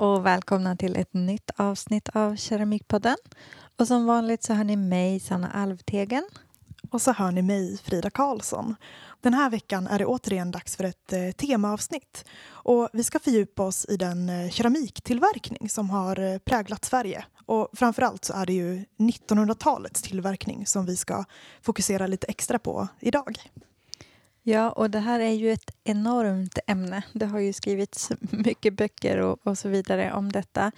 och välkomna till ett nytt avsnitt av Keramikpodden. Och som vanligt så hör ni mig, Sanna Alvtegen. Och så hör ni mig, Frida Karlsson. Den här veckan är det återigen dags för ett eh, temaavsnitt. Och vi ska fördjupa oss i den eh, keramiktillverkning som har eh, präglat Sverige. Och framförallt så är det ju 1900-talets tillverkning som vi ska fokusera lite extra på idag. Ja, och det här är ju ett enormt ämne. Det har ju skrivits mycket böcker och, och så vidare om detta.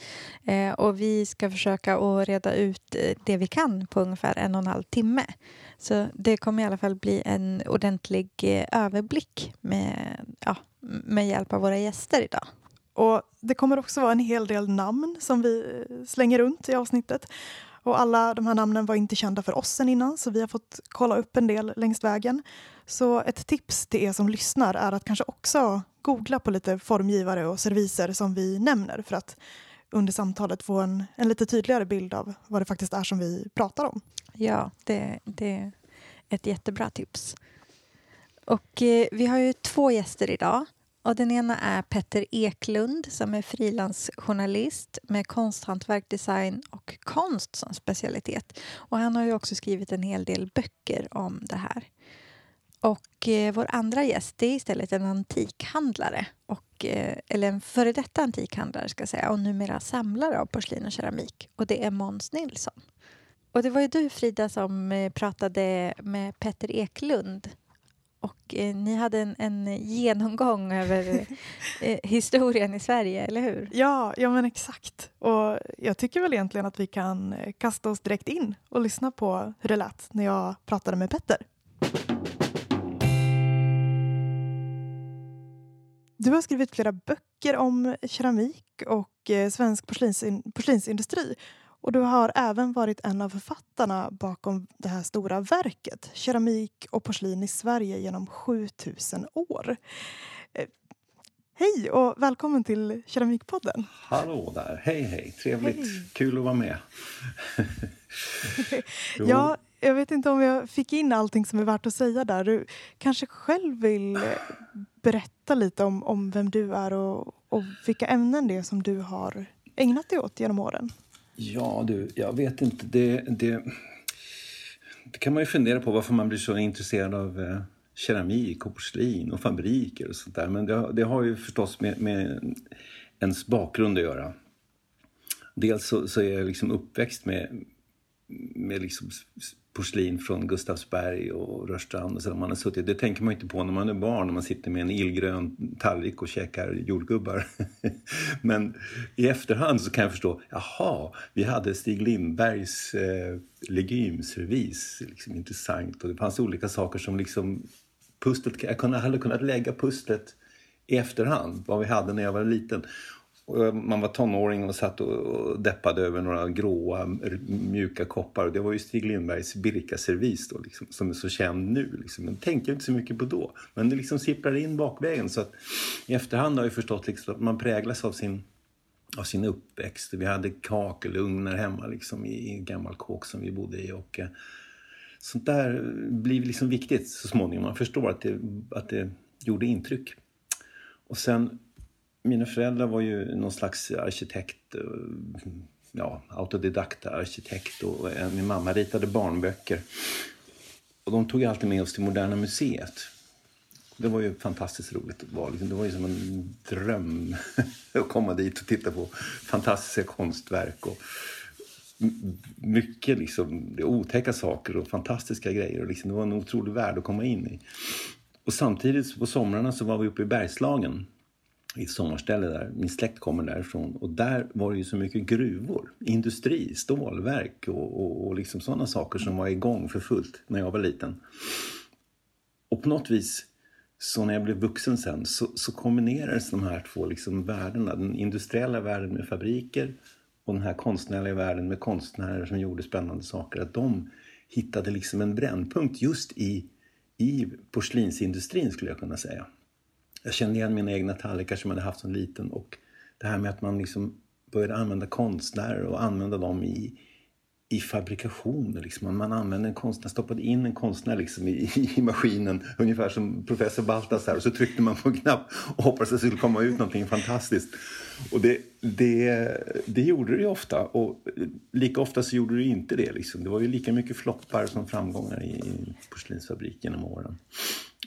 Eh, och vi ska försöka att reda ut eh, det vi kan på ungefär en och en halv timme. Så det kommer i alla fall bli en ordentlig eh, överblick med, ja, med hjälp av våra gäster idag. Och det kommer också vara en hel del namn som vi eh, slänger runt i avsnittet. Och alla de här namnen var inte kända för oss sen innan så vi har fått kolla upp en del längs vägen. Så ett tips till er som lyssnar är att kanske också googla på lite formgivare och serviser som vi nämner för att under samtalet få en, en lite tydligare bild av vad det faktiskt är som vi pratar om. Ja, det, det är ett jättebra tips. Och eh, vi har ju två gäster idag. Och den ena är Petter Eklund som är frilansjournalist med konsthantverk, design och konst som specialitet. Och han har ju också skrivit en hel del böcker om det här. Och eh, vår andra gäst är istället en antikhandlare, och, eh, eller en före detta antikhandlare ska jag säga, och numera samlare av porslin och keramik. Och det är Måns Nilsson. Och det var ju du Frida som eh, pratade med Petter Eklund och eh, ni hade en, en genomgång över eh, historien i Sverige, eller hur? Ja, ja men exakt. Och jag tycker väl egentligen att vi kan eh, kasta oss direkt in och lyssna på hur det lät när jag pratade med Petter. Du har skrivit flera böcker om keramik och eh, svensk porslinsin porslinsindustri och du har även varit en av författarna bakom det här stora verket Keramik och porslin i Sverige genom 7000 år. Eh, hej och välkommen till Keramikpodden. Hallå där, hej hej, trevligt, hej. kul att vara med. ja, jag vet inte om jag fick in allting som är värt att säga där. Du kanske själv vill berätta lite om, om vem du är och, och vilka ämnen det är som du har ägnat dig åt genom åren? Ja, du, jag vet inte. Det, det, det kan man ju fundera på varför man blir så intresserad av eh, keramik och porslin och fabriker och sånt där. Men det, det har ju förstås med, med ens bakgrund att göra. Dels så, så är jag liksom uppväxt med, med liksom porslin från Gustavsberg och Rörstrand och så man har suttit. Det tänker man inte på när man är barn, när man sitter med en illgrön tallrik och käkar jordgubbar. Men i efterhand så kan jag förstå, jaha, vi hade Stig Lindbergs eh, legymservis, liksom intressant. Och det fanns olika saker som liksom pusslet, jag hade kunnat lägga pusslet i efterhand, vad vi hade när jag var liten Eh, man var tonåring och satt och deppade över några gråa mjuka koppar. Och det var ju Stig Lindbergs Birka-servis då, liksom, som är så känd nu. Liksom. Men tänkte jag inte så mycket på då. Men det liksom sipprar in bakvägen. Så att i efterhand har jag förstått liksom att man präglas av sin, av sin uppväxt. Vi hade kakelugnar hemma liksom, i en gammal kåk som vi bodde i. Och, eh, sånt där blir liksom viktigt så småningom. Man förstår att det, att det gjorde intryck. Och sen mina föräldrar var ju någon slags arkitekt, eh, ja, autodidakta arkitekt och eh, min mamma ritade barnböcker. Och de tog alltid med oss till Moderna Museet. Det var ju fantastiskt roligt att vara. Liksom, det var ju som en dröm att komma dit och titta på fantastiska konstverk. Och mycket liksom, otäcka saker och fantastiska grejer. Och liksom, det var en otrolig värld att komma in i. Och samtidigt på somrarna så var vi uppe i Bergslagen i ett sommarställe där. Min släkt kommer därifrån. Och där var det ju så mycket gruvor, industri, stålverk och, och, och liksom sådana saker som var igång för fullt när jag var liten. Och på något vis, så när jag blev vuxen sen, så, så kombinerades de här två liksom värdena. Den industriella världen med fabriker och den här konstnärliga världen med konstnärer som gjorde spännande saker. Att de hittade liksom en brännpunkt just i, i porslinsindustrin skulle jag kunna säga. Jag kände igen mina egna tallrikar som jag hade haft som liten och det här med att man liksom började använda konstnärer och använda dem i, i fabrikation. Liksom. Man använde en konstnär, stoppade in en konstnär liksom i, i maskinen ungefär som professor Baltasar och så tryckte man på en knapp och hoppades att det skulle komma ut någonting fantastiskt. Och det, det, det gjorde det ju ofta och lika ofta så gjorde det inte det. Liksom. Det var ju lika mycket floppar som framgångar i, i porslinsfabriken genom åren.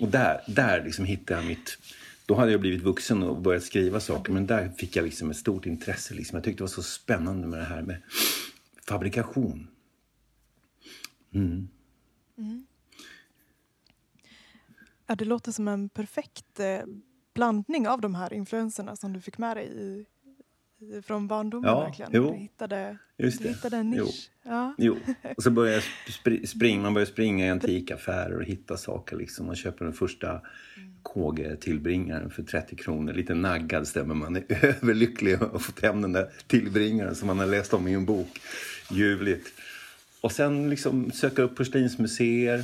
Och där, där liksom hittade jag mitt då hade jag blivit vuxen och börjat skriva saker men där fick jag liksom ett stort intresse. Liksom. Jag tyckte det var så spännande med det här med fabrikation. Mm. Mm. Ja, det låter som en perfekt eh, blandning av de här influenserna som du fick med dig i, i, från barndomen. Ja, verkligen. Jo. Du hittade, Just du hittade en nisch. Jo. Ja. jo. Och så började jag spr springa, man började springa i antikaffärer och hitta saker. Liksom. Man köper den första KG-tillbringaren för 30 kronor. Lite naggad stämmer man. är överlycklig att ha fått hem den där tillbringaren som man har läst om i en bok. Ljuvligt. Och sen liksom söka upp porslinsmuseer.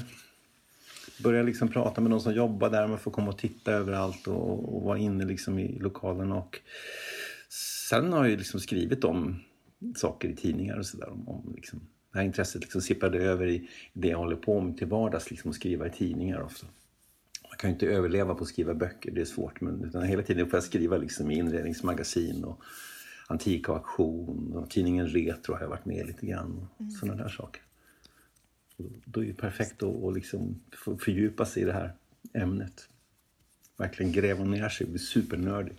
Börja liksom prata med de som jobbar där. Man får komma och titta överallt och, och vara inne liksom i lokalen. Och sen har jag liksom skrivit om saker i tidningar och sådär. Om, om liksom, det här intresset liksom sippade över i det jag håller på med till vardags. Liksom, att skriva i tidningar ofta kan ju inte överleva på att skriva böcker, det är svårt. Men utan hela tiden får jag skriva liksom i inredningsmagasin och Antika auktion och tidningen Retro har jag varit med lite grann. Och mm. Sådana där saker. Och då är det perfekt att, att liksom fördjupa sig i det här ämnet. Verkligen gräva ner sig och bli supernördig.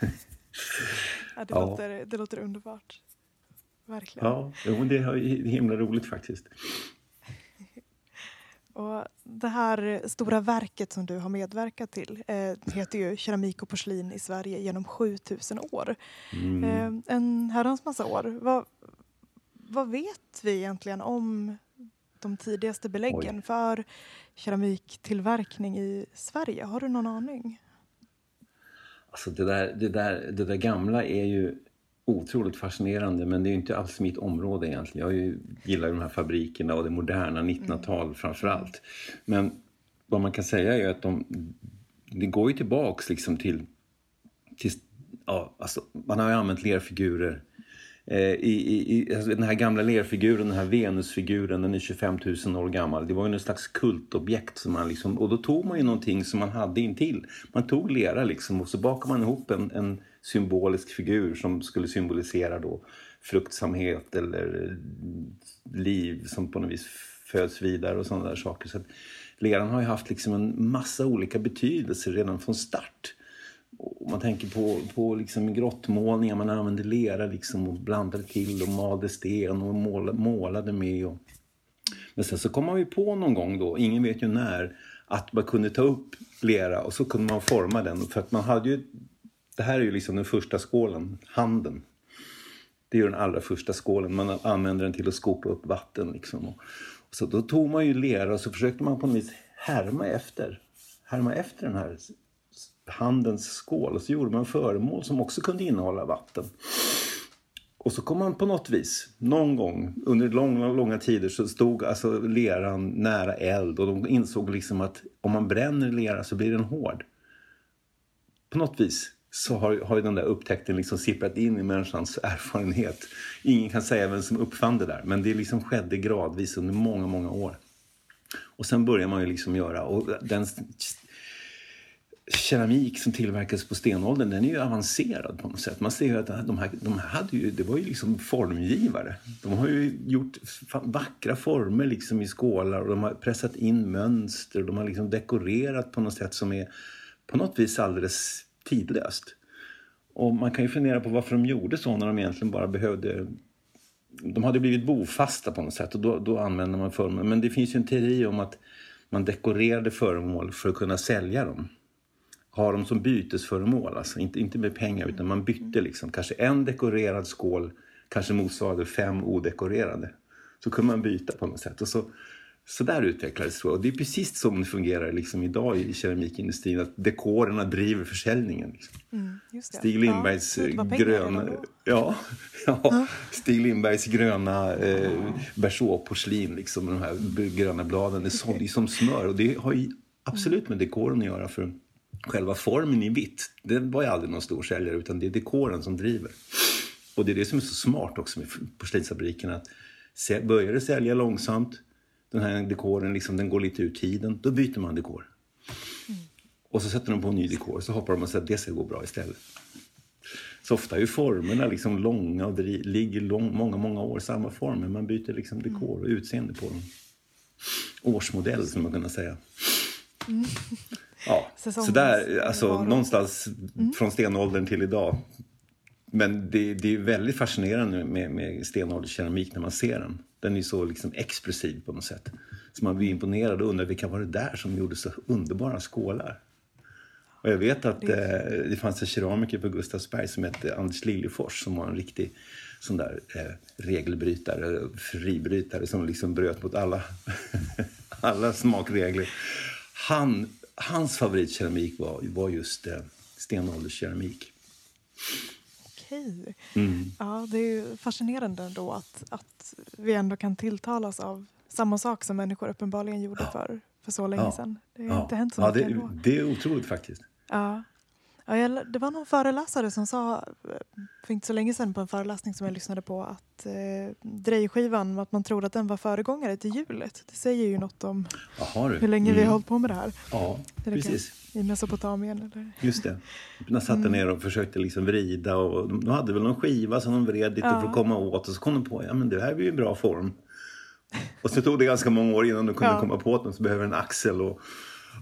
ja, det, ja. Låter, det låter underbart. Verkligen. Ja, det är himla roligt faktiskt. Och det här stora verket som du har medverkat till eh, heter ju Keramik och porslin i Sverige genom 7000 år. Mm. Eh, en herrans massa år. Vad, vad vet vi egentligen om de tidigaste beläggen Oj. för keramiktillverkning i Sverige? Har du någon aning? Alltså det där, det där, det där gamla är ju otroligt fascinerande men det är inte alls mitt område egentligen. Jag ju, gillar de här fabrikerna och det moderna 1900-tal mm. framför allt. Men vad man kan säga är att de, det går ju tillbaks liksom till, till ja, alltså, man har ju använt lerfigurer Eh, i, i, alltså den här gamla lerfiguren, den här Venusfiguren, den är 25 000 år gammal. Det var ju någon slags kultobjekt. Som man liksom, och då tog man ju någonting som man hade intill. Man tog lera liksom och så bakade man ihop en, en symbolisk figur som skulle symbolisera då fruktsamhet eller liv som på något vis föds vidare och sådana där saker. Så att leran har ju haft liksom en massa olika betydelser redan från start. Man tänker på, på liksom grottmålningar, man använde lera liksom och blandade till och malde sten och målade, målade med. Och... Men sen så kom man ju på någon gång då, ingen vet ju när, att man kunde ta upp lera och så kunde man forma den. För att man hade ju det här är ju liksom den första skålen, handen. Det är ju den allra första skålen. Man använder den till att skopa upp vatten. Liksom. Och, så då tog man ju lera och så försökte man på något vis härma efter, härma efter den här handens skål. Och så gjorde man föremål som också kunde innehålla vatten. Och så kom man på något vis, någon gång under långa, långa tider så stod alltså leran nära eld och de insåg liksom att om man bränner lera så blir den hård. På något vis så har, har ju den där upptäckten liksom sipprat in i människans erfarenhet. Ingen kan säga vem som uppfann det där, men det liksom skedde gradvis under många, många år. Och sen börjar man ju liksom göra, och den keramik som tillverkades på stenåldern, den är ju avancerad på något sätt. Man ser ju att de här, de här hade ju, det var ju liksom formgivare. De har ju gjort vackra former liksom i skålar och de har pressat in mönster och de har liksom dekorerat på något sätt som är på något vis alldeles tidlöst. Och man kan ju fundera på varför de gjorde så när de egentligen bara behövde de hade blivit bofasta på något sätt och då, då använde man föremål. Men det finns ju en teori om att man dekorerade föremål för att kunna sälja dem. Ha dem som bytesföremål, alltså inte, inte med pengar utan man bytte liksom. Kanske en dekorerad skål kanske motsvarade fem odekorerade. Så kunde man byta på något sätt. Och så så där utvecklades det. Och det är precis så det fungerar liksom idag i keramikindustrin. Att dekorerna driver försäljningen. Liksom. Mm, Stig Lindbergs ja, gröna... Ja, ja, ja, Stig Lindbergs gröna eh, Bersot-porslin, liksom, de här gröna bladen, det sålde som smör. Och det har ju absolut med dekoren att göra. för Själva formen i vitt, den var ju aldrig någon stor säljare utan det är dekoren som driver. Och det är det som är så smart också med porslinsfabriken. Att Börjar det sälja långsamt, den här dekoren liksom, den går lite ur tiden, då byter man dekor. Mm. Och så sätter de på en ny dekor så hoppar de och säger att det ska gå bra istället. Så ofta är ju formerna liksom långa och ligger lång, många, många år samma former. Man byter liksom dekor och utseende på dem. Årsmodell, som man kunna säga. Mm. Ja, så där, alltså någonstans mm. från stenåldern till idag. Men det, det är väldigt fascinerande med, med stenålderskeramik när man ser den. Den är så liksom expressiv på något sätt. Så man blir imponerad och undrar vilka var det där som gjorde så underbara skålar. Och jag vet att det, eh, det fanns en keramiker på Gustavsberg som hette Anders Liljefors som var en riktig sån där eh, regelbrytare, fribrytare som liksom bröt mot alla, alla smakregler. Han, hans favoritkeramik var, var just eh, stenålderskeramik. Okej. Mm. Ja, det är fascinerande ändå att, att vi ändå kan tilltalas av samma sak som människor uppenbarligen gjorde ja. för, för så länge ja. sedan. Det har ja. inte hänt så mycket ja, det, ändå. Det är otroligt faktiskt. Ja. Ja, jag, det var någon föreläsare som sa för inte så länge sedan på en föreläsning som jag lyssnade på att eh, drejskivan, att man tror att den var föregångare till hjulet. Det säger ju något om Aha, hur länge mm. vi har hållit på med det här. Ja, det precis. I Mesopotamien. Eller? Just det. De satte mm. ner och försökte liksom vrida och de hade väl någon skiva som de vred lite ja. för att komma åt och så kom de på ja men det här är ju en bra form. Och så tog det ganska många år innan de kunde ja. komma på att de behöver en axel och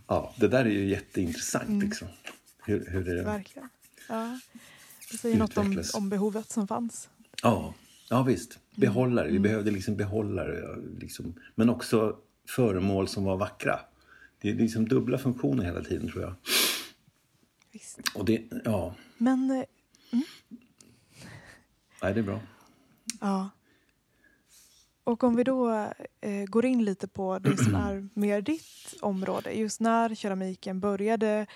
ja, det där är ju jätteintressant mm. liksom. Hur, hur det Verkligen. Ja. Det säger något om, om behovet som fanns. Ja, ja visst. Behållare. Mm. Vi behövde liksom behållare. Liksom. Men också föremål som var vackra. Det är liksom dubbla funktioner hela tiden tror jag. Visst. Och det, ja. Men... Eh, mm. Nej, det är bra. Ja. Och om vi då eh, går in lite på det som är mer ditt område. Just när keramiken började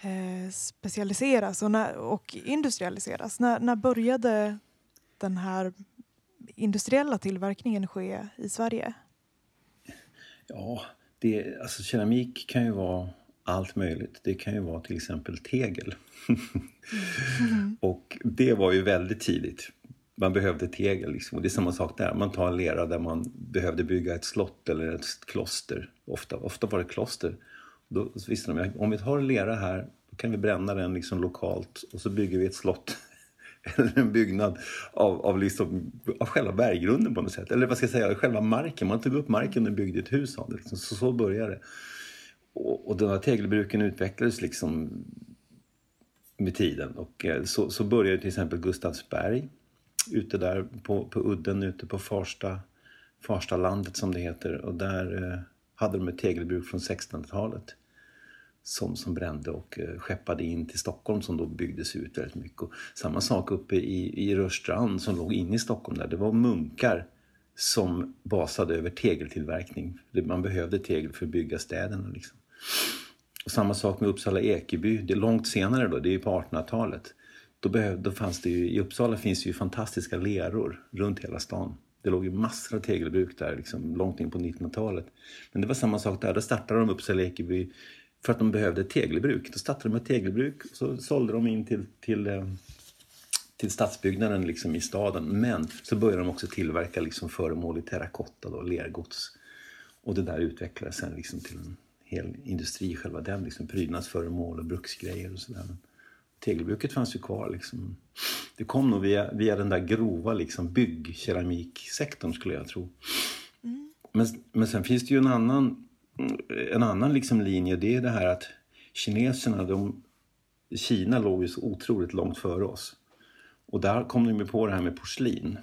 eh, specialiseras och, när, och industrialiseras. När, när började den här industriella tillverkningen ske i Sverige? Ja, det, alltså keramik kan ju vara allt möjligt. Det kan ju vara till exempel tegel. mm. och det var ju väldigt tidigt man behövde tegel. Liksom. Och det är samma sak där. Man tar en lera där man behövde bygga ett slott eller ett kloster. Ofta, ofta var det kloster. Då visste de om vi tar lera här då kan vi bränna den liksom lokalt och så bygger vi ett slott eller en byggnad av, av, liksom, av själva berggrunden på något sätt. Eller vad ska jag säga, själva marken. Man tog upp marken och byggde ett hus av det. Liksom. Så, så började det. Och, och de här tegelbruken utvecklades liksom med tiden. Och eh, så, så började till exempel Gustavsberg ute där på, på udden ute på Farsta, Farstalandet som det heter. Och där eh, hade de ett tegelbruk från 1600-talet som, som brände och eh, skeppade in till Stockholm som då byggdes ut väldigt mycket. Och samma sak uppe i, i Rörstrand som låg inne i Stockholm där. Det var munkar som basade över tegeltillverkning. Man behövde tegel för att bygga städerna. Liksom. Och samma sak med Uppsala Ekeby. Det är långt senare då, det är på 1800-talet. Då, behöv, då fanns det ju, I Uppsala finns det ju fantastiska leror runt hela stan. Det låg ju massor av tegelbruk där liksom, långt in på 1900-talet. Men det var samma sak där. Då startade de Uppsala Ekeby för att de behövde ett tegelbruk. Då startade de ett tegelbruk och så sålde de in till, till, eh, till stadsbyggnaden liksom i staden. Men så började de också tillverka liksom föremål i terrakotta, då, lergods. Och det där utvecklades sen liksom till en hel industri, själva den. Liksom prydnadsföremål och bruksgrejer och sådär tegelbruket fanns ju kvar. Liksom. Det kom nog via, via den där grova liksom, byggkeramiksektorn skulle jag tro. Mm. Men, men sen finns det ju en annan, en annan liksom linje. Det är det här att kineserna, de, Kina låg ju så otroligt långt före oss. Och där kom de ju på det här med porslin.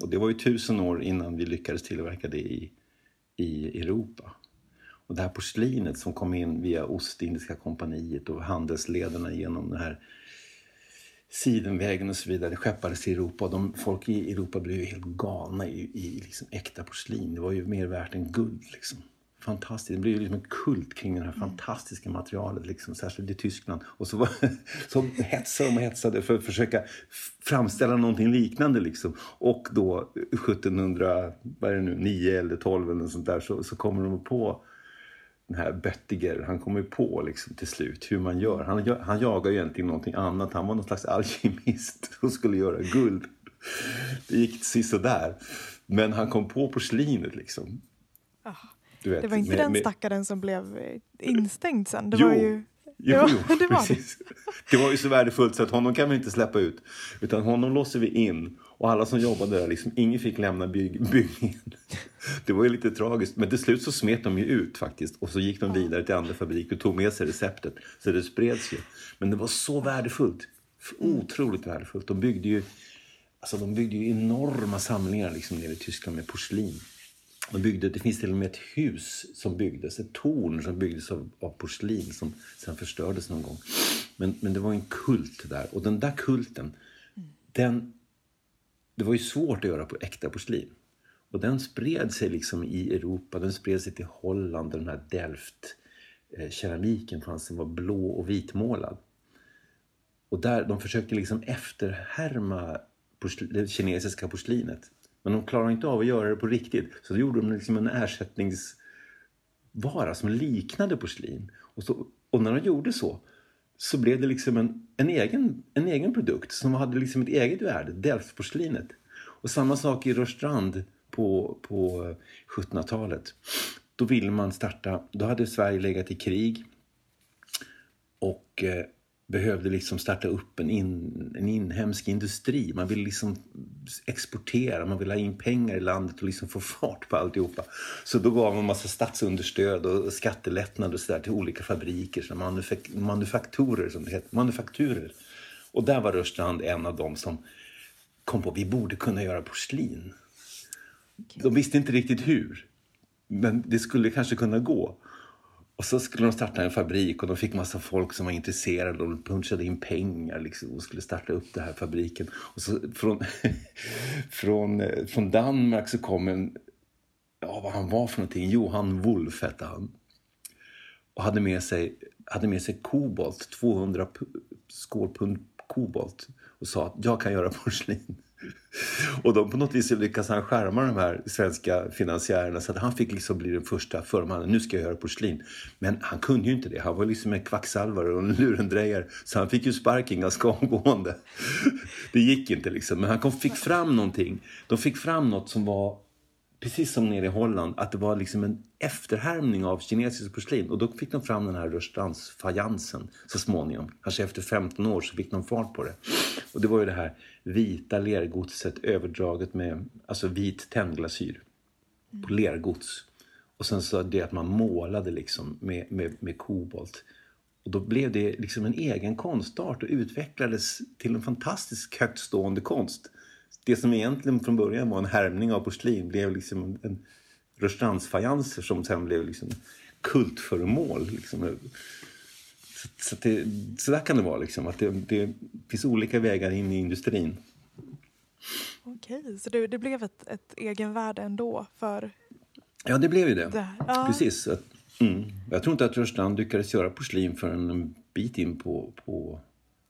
Och det var ju tusen år innan vi lyckades tillverka det i, i Europa. Och det här porslinet som kom in via Ostindiska kompaniet och handelslederna genom den här Sidenvägen och så vidare skeppades till Europa. Och de, folk i Europa blev ju helt galna i, i liksom äkta porslin. Det var ju mer värt än guld. Liksom. Fantastiskt. Det blev ju liksom en kult kring det här mm. fantastiska materialet, liksom, särskilt i Tyskland. Och så, var, så hetsade de och hetsade för att försöka framställa någonting liknande. Liksom. Och då 1709 eller 12 eller sånt där så, så kommer de på den här Böttiger, han kommer på liksom till slut hur man gör. Han, han jagar ju egentligen någonting annat. Han var någon slags alkemist och skulle göra guld. Det gick sisådär. Men han kom på porslinet liksom. Ah, Du det var inte med- den med- stackaren som blev eh, instängd sen. Det Jo. var ju... Jo, Ja, jo, det var det. precis. Det var ju så värdefullt så att honom kan vi inte släppa ut. Utan honom låser vi in. Och alla som jobbade där, liksom, ingen fick lämna bygg, byggningen. Det var ju lite tragiskt. Men till slut så smet de ju ut faktiskt. Och så gick de vidare till andra fabriker och tog med sig receptet. Så det spreds ju. Men det var så värdefullt. Otroligt värdefullt. De byggde ju, alltså, de byggde ju enorma samlingar liksom, nere i Tyskland med porslin. De byggde, det finns till och med ett hus som byggdes, ett torn som byggdes av, av porslin som sen förstördes någon gång. Men, men det var en kult där. Och den där kulten, den, det var ju svårt att göra på äkta porslin. Och den spred sig liksom i Europa, den spred sig till Holland, den här Delft-keramiken eh, fanns som var blå och vitmålad. Och där, de försökte liksom efterhärma porsl- det kinesiska porslinet. Men de klarade inte av att göra det på riktigt. Så då gjorde de liksom en ersättningsvara som liknade porslin. Och, så, och när de gjorde så, så blev det liksom en, en, egen, en egen produkt som hade liksom ett eget värde, Delftporslinet. Och samma sak i Rörstrand på, på 1700-talet. Då ville man starta, då hade Sverige legat i krig och eh, behövde liksom starta upp en, in, en inhemsk industri. Man ville liksom exportera, man ville ha in pengar i landet och liksom få fart på alltihopa. Så då gav man massa statsunderstöd och skattelättnader och så där till olika fabriker, så manufak manufaktorer som det heter, manufakturer. Och där var Rörstrand en av dem som kom på att vi borde kunna göra porslin. De visste inte riktigt hur, men det skulle kanske kunna gå. Och så skulle de starta en fabrik och de fick massa folk som var intresserade och de punchade in pengar liksom, och skulle starta upp den här fabriken. Och så från, från, eh, från Danmark så kom en, ja vad han var för någonting, Johan Wolf hette han. Och hade med sig, hade med sig kobolt, 200 skålpund kobolt och sa att jag kan göra porslin. Och de på något vis lyckas han skärma de här svenska finansiärerna så att han fick liksom bli den första förmannen. Nu ska jag göra porslin. Men han kunde ju inte det. Han var liksom en kvacksalvare och en lurendrejare. Så han fick ju sparken ganska omgående. Det gick inte liksom. Men han kom, fick fram någonting. De fick fram något som var precis som nere i Holland, att det var liksom en efterhärmning av kinesiskt porslin. Och då fick de fram den här Rörstrandsfajansen så småningom. Kanske efter 15 år så fick de fart på det. Och det var ju det här vita lergodset överdraget med alltså vit tennglasyr på lergods. Och sen så det att man målade liksom med, med, med kobolt. Och då blev det liksom en egen konstart och utvecklades till en fantastisk högtstående konst. Det som egentligen från början var en härmning av porslin blev liksom en, en Rörstrandsfajanser som sen blev liksom kultföremål. Liksom. Så, det, så där kan det vara, liksom, att det, det finns olika vägar in i industrin. Okej, så det, det blev ett, ett egenvärde ändå för Ja, det blev ju det. det? Ja. Precis. Mm. Jag tror inte att Rörstrand lyckades göra porslin förrän en bit in på... på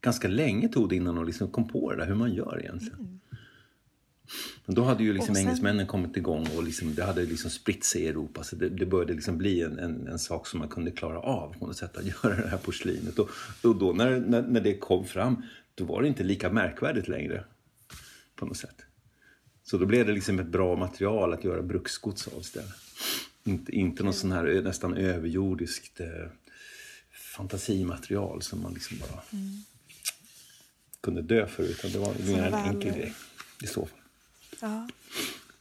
ganska länge tog det innan de liksom kom på det där, hur man gör egentligen. Men då hade ju liksom sen- engelsmännen kommit igång och liksom, det hade liksom spritt sig i Europa. Så det, det började liksom bli en, en, en sak som man kunde klara av på något sätt, att göra det här porslinet. Och, och då när, när, när det kom fram, då var det inte lika märkvärdigt längre. På något sätt. Så då blev det liksom ett bra material att göra bruksgods av istället. Inte, inte någon sån här nästan överjordiskt eh, fantasimaterial som man liksom bara kunde dö för. Utan det var en enkel grej i så fall. Ja.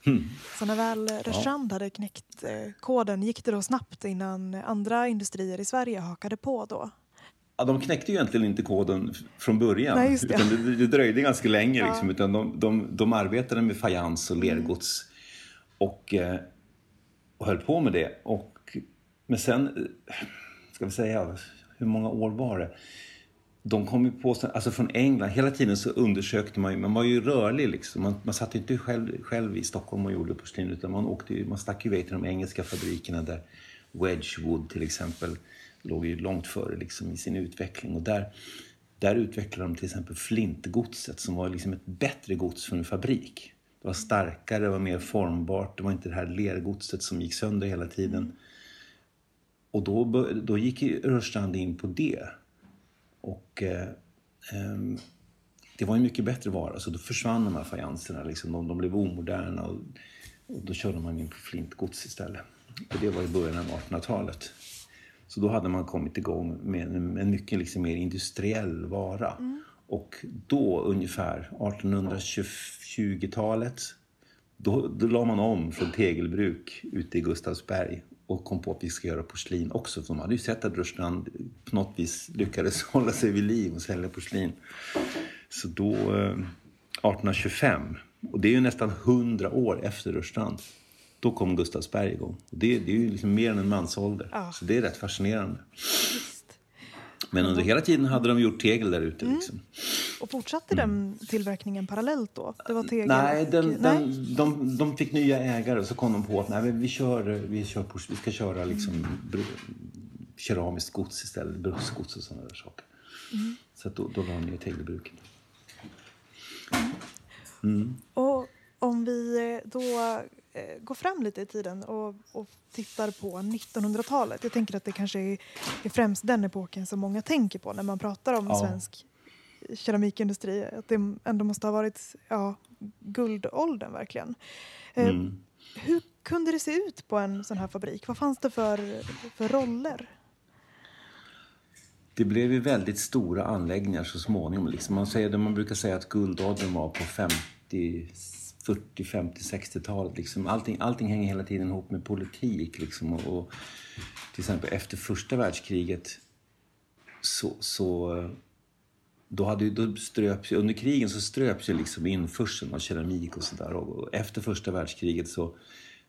Hmm. Så när väl Rörstrand hade knäckt eh, koden, gick det då snabbt innan andra industrier i Sverige hakade på då? Ja, de knäckte ju egentligen inte koden från början. Nej, det. Utan det, det dröjde ganska länge. Ja. Liksom, utan de, de, de arbetade med fajans Mm. och lergods. Och, eh, och höll på med det. Och, men sen, eh, ska vi säga, hur många år var det? De kom ju på, alltså från England, hela tiden så undersökte man ju, man var ju rörlig liksom. Man, man satt ju inte själv, själv i Stockholm och gjorde porslin utan man, åkte ju, man stack ju iväg till de engelska fabrikerna där Wedgwood till exempel låg ju långt före liksom i sin utveckling. Och där, där utvecklade de till exempel flintgodset som var liksom ett bättre gods för en fabrik. Det var starkare, det var mer formbart, det var inte det här lergodset som gick sönder hela tiden. Och då, då gick ju Rörstrand in på det. Och eh, ehm, det var en mycket bättre vara, så då försvann de här fajanserna. Liksom. De, de blev omoderna. Och Och då körde man in på flintgods istället. Och det var i början av 1800-talet. Så då hade man kommit igång med en, en mycket liksom mer industriell vara. Mm. Och då ungefär 1820-talet då, då la man om från tegelbruk ute i Gustavsberg och kom på att vi ska göra porslin också. För de hade ju sett att Rörstrand på något vis lyckades hålla sig vid liv och sälja porslin. Så då, 1825, eh, och det är ju nästan 100 år efter Rörstrand, då kom Gustavsberg igång. Och det, det är ju liksom mer än en mansålder. Ja. Så det är rätt fascinerande. Men under hela tiden hade de gjort tegel där ute. Mm. Liksom. Och fortsatte mm. den tillverkningen parallellt då? Det var tegel nej, den, och, den, nej? De, de fick nya ägare och så kom de på att nej, vi, kör, vi, kör vi ska köra liksom mm. keramiskt gods istället, bruksgods och sådana där saker. Mm. Så då, då la de ner tegelbruken. Mm. Och om vi då går fram lite i tiden och, och tittar på 1900-talet. Jag tänker att det kanske är, är, främst den epoken som många tänker på när man pratar om ja. svensk keramikindustri. Att det ändå måste ha varit ja, guldåldern verkligen. Eh, mm. Hur kunde det se ut på en sån här fabrik? Vad fanns det för, för roller? Det blev ju väldigt stora anläggningar så småningom. Liksom man, säger, man brukar säga att guldåldern var på 50 40, 50, 60-talet. Liksom. Allting, allting hänger hela tiden ihop med politik. Liksom. Och, och, till exempel efter första världskriget så, så då hade, då ströps, under krigen så ströps ju liksom införseln av keramik och sådär. Och efter första världskriget så,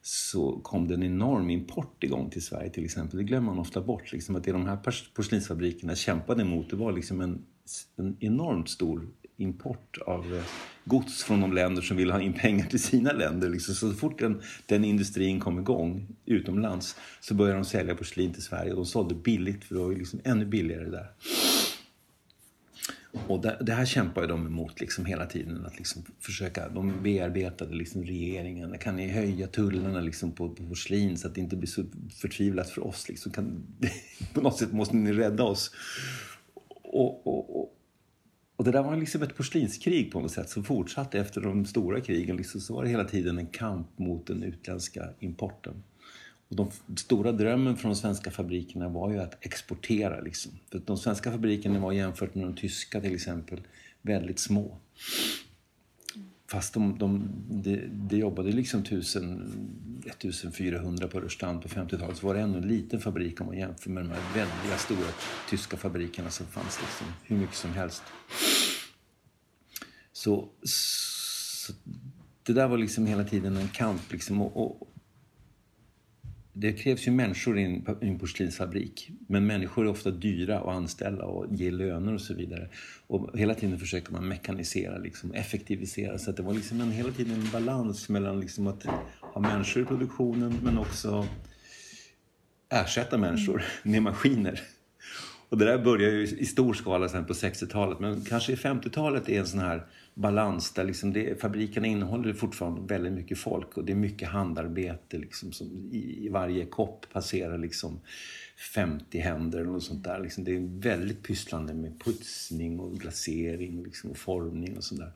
så kom det en enorm import igång till Sverige till exempel. Det glömmer man ofta bort. Liksom, att det de här porslinsfabrikerna kämpade emot det var liksom en, en enormt stor import av eh, gods från de länder som vill ha in pengar till sina länder. Liksom. Så fort den, den industrin kom igång utomlands så började de sälja porslin till Sverige de sålde billigt för det var liksom ännu billigare där. Och det, det, här kämpar de emot liksom hela tiden. Att liksom försöka, de bearbetade liksom regeringen. Kan ni höja tullarna liksom på, på porslin så att det inte blir så förtvivlat för oss? Liksom kan, på något sätt måste ni rädda oss. Och, och, och, och det där var liksom ett porslinskrig på något sätt som fortsatte efter de stora krigen. Liksom, så var det hela tiden en kamp mot den utländska importen. Och de stora drömmen från de svenska fabrikerna var ju att exportera. Liksom. För de svenska fabrikerna var jämfört med de tyska till exempel väldigt små. Fast de, de, de, de jobbade liksom 1000, 1400 på Rörstrand på 50-talet så var det ändå en liten fabrik om man jämför med de här väldiga stora tyska fabrikerna som fanns liksom hur mycket som helst. Så, så det där var liksom hela tiden en kamp liksom och, och det krävs ju människor i en, en porslinsfabrik. Men människor är ofta dyra att anställa och ge löner och så vidare. Och hela tiden försöker man mekanisera, liksom, effektivisera. Så det var liksom en, hela tiden en balans mellan liksom att ha människor i produktionen men också ersätta människor med maskiner. Och det där började ju i stor skala sen på 60-talet. Men kanske i 50-talet är en sån här balans där liksom det, fabrikerna innehåller fortfarande väldigt mycket folk och det är mycket handarbete. Liksom, som i, i varje kopp passerar liksom 50 händer eller något sånt där. Liksom, det är väldigt pysslande med putsning och glasering liksom, och formning och sånt där.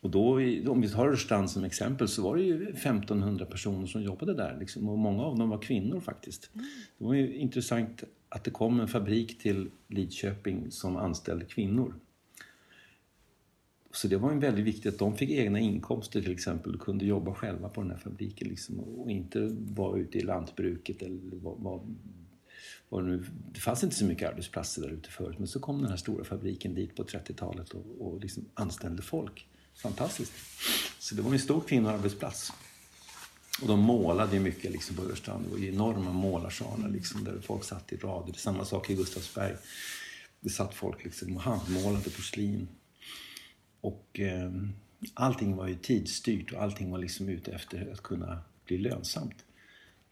Och då, om vi tar Rörstrand som exempel så var det ju 1500 personer som jobbade där. Liksom, och många av dem var kvinnor faktiskt. Det var ju intressant att det kom en fabrik till Lidköping som anställde kvinnor. Så det var en väldigt viktigt att de fick egna inkomster till exempel och kunde jobba själva på den här fabriken liksom, och inte vara ute i lantbruket eller vad, vad, vad nu, det fanns inte så mycket arbetsplatser där ute förut men så kom den här stora fabriken dit på 30-talet och, och liksom anställde folk. Fantastiskt! Så det var en stor kvinnoarbetsplats. Och de målade ju mycket liksom på Överstrand. Det var enorma målarsalar liksom, där folk satt i rader. Samma sak i Gustavsberg. Det satt folk liksom och handmålade porslin. Och eh, allting var ju tidsstyrt och allting var liksom ute efter att kunna bli lönsamt.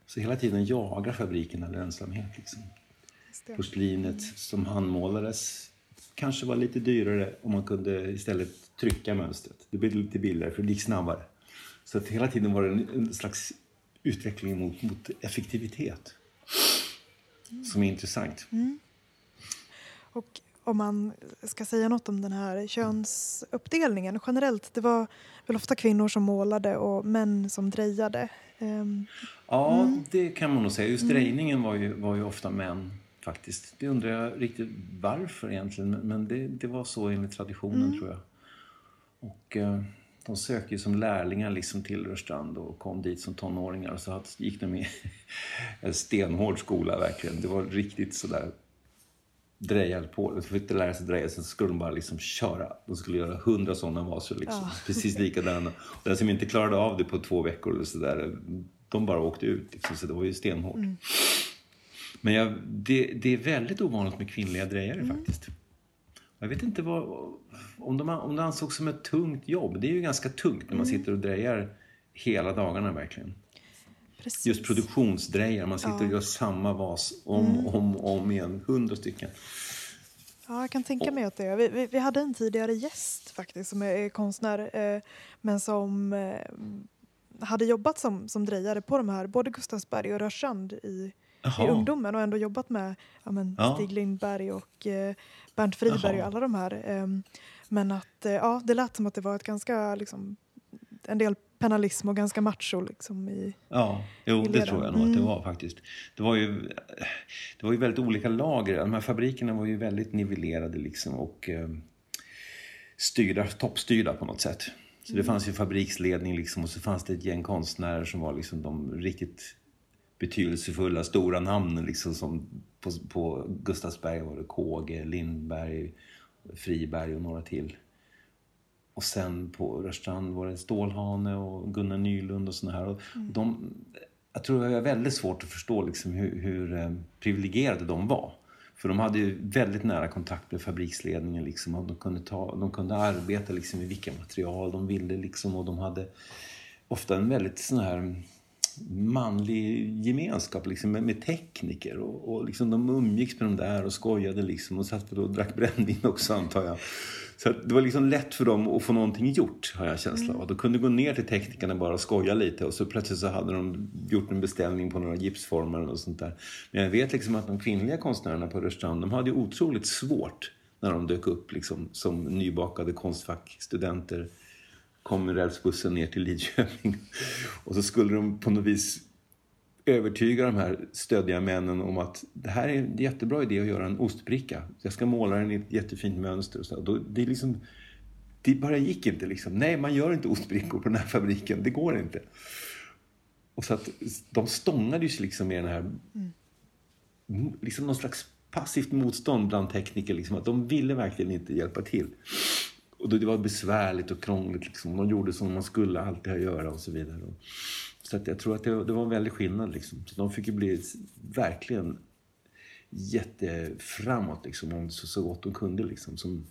Så hela tiden jagar fabrikerna lönsamhet. Liksom. Porslinet som handmålades kanske var lite dyrare om man kunde istället trycka mönstret. Det blev lite billigare för det gick snabbare. Så att hela tiden var det en, en slags utveckling mot, mot effektivitet mm. som är intressant. Mm. Och om man ska säga något om den här könsuppdelningen generellt. Det var väl ofta kvinnor som målade och män som drejade. Um, ja, mm. det kan man nog säga. Just mm. drejningen var ju, var ju ofta män faktiskt. Det undrar jag riktigt varför egentligen, men det, det var så enligt traditionen mm. tror jag. Och eh, de sökte ju som lärlingar liksom till Rörstrand och kom dit som tonåringar och så gick de i en stenhård skola verkligen. Det var riktigt sådär drejade på. De fick lära sig dreja, sen skulle de bara liksom köra. De skulle göra hundra sådana vaser liksom. Ja. Precis likadana. Och den som inte klarade av det på två veckor eller sådär, de bara åkte ut. Liksom. Så det var ju stenhårt. Mm. Men jag, det, det, är väldigt ovanligt med kvinnliga drejare mm. faktiskt. Jag vet inte vad, om, de, om det ansågs som ett tungt jobb. Det är ju ganska tungt när man mm. sitter och drejar hela dagarna verkligen. Precis. Just produktionsdrejar, man sitter ja. och gör samma vas om och mm. om, om igen, hundra stycken. Ja, jag kan tänka mig att det. Vi, vi, vi, hade en tidigare gäst faktiskt som är konstnär eh, men som eh, hade jobbat som, som drejare på de här, både Gustavsberg och Rörstrand i, i ungdomen och ändå jobbat med ja, men, ja. Stig Lindberg och eh, Bernt Friberg Jaha. och alla de här. Eh, men att eh, ja, det lät som att det var ett ganska, liksom, en del penalism och ganska macho liksom i Ja, jo, i det tror jag nog att det mm. var faktiskt. Det var, ju, det var ju väldigt olika lager. De här fabrikerna var ju väldigt nivellerade liksom och eh, styrda, toppstyrda på något sätt. Så mm. det fanns ju fabriksledning liksom och så fanns det ett gäng konstnärer som var liksom de riktigt betydelsefulla, stora namnen liksom som på, på Gustavsberg var det KG, Lindberg, Friberg och några till. Och sen på Rörstrand var det Stålhane och Gunnar Nylund och såna här. Och mm. de, jag tror det är väldigt svårt att förstå liksom hur, hur eh, privilegierade de var. För de hade ju väldigt nära kontakt med fabriksledningen. Liksom, och de, kunde ta, de kunde arbeta liksom, med vilka material de ville. Liksom, och de hade ofta en väldigt sån här manlig gemenskap liksom, med, med tekniker. Och, och liksom, de umgicks med de där och skojade liksom, och satt och drack brännvin också antar jag. Så det var liksom lätt för dem att få någonting gjort, har jag känsla av. Mm. De kunde gå ner till teknikerna bara och skoja lite och så plötsligt så hade de gjort en beställning på några gipsformar och sånt där. Men jag vet liksom att de kvinnliga konstnärerna på Rörstrand, de hade ju otroligt svårt när de dök upp liksom, som nybakade konstfackstudenter kom med rälsbussen ner till Lidköping. Och så skulle de på något vis övertyga de här stöddiga männen om att det här är en jättebra idé att göra en ostbricka. Jag ska måla den i ett jättefint mönster. Och så. Då, det, är liksom, det bara gick inte. Liksom. Nej, man gör inte ostbrickor på den här fabriken. Det går inte. Och så att de stångade sig liksom med den här... Mm. Liksom någon slags passivt motstånd bland tekniker. Liksom, att de ville verkligen inte hjälpa till. Och det var besvärligt och krångligt. Liksom. De gjorde som man skulle alltid göra och så vidare. Så att jag tror att det, det var en väldig skillnad. Liksom. Så de fick ju bli verkligen jätteframåt liksom, så, så gott de kunde. Liksom, som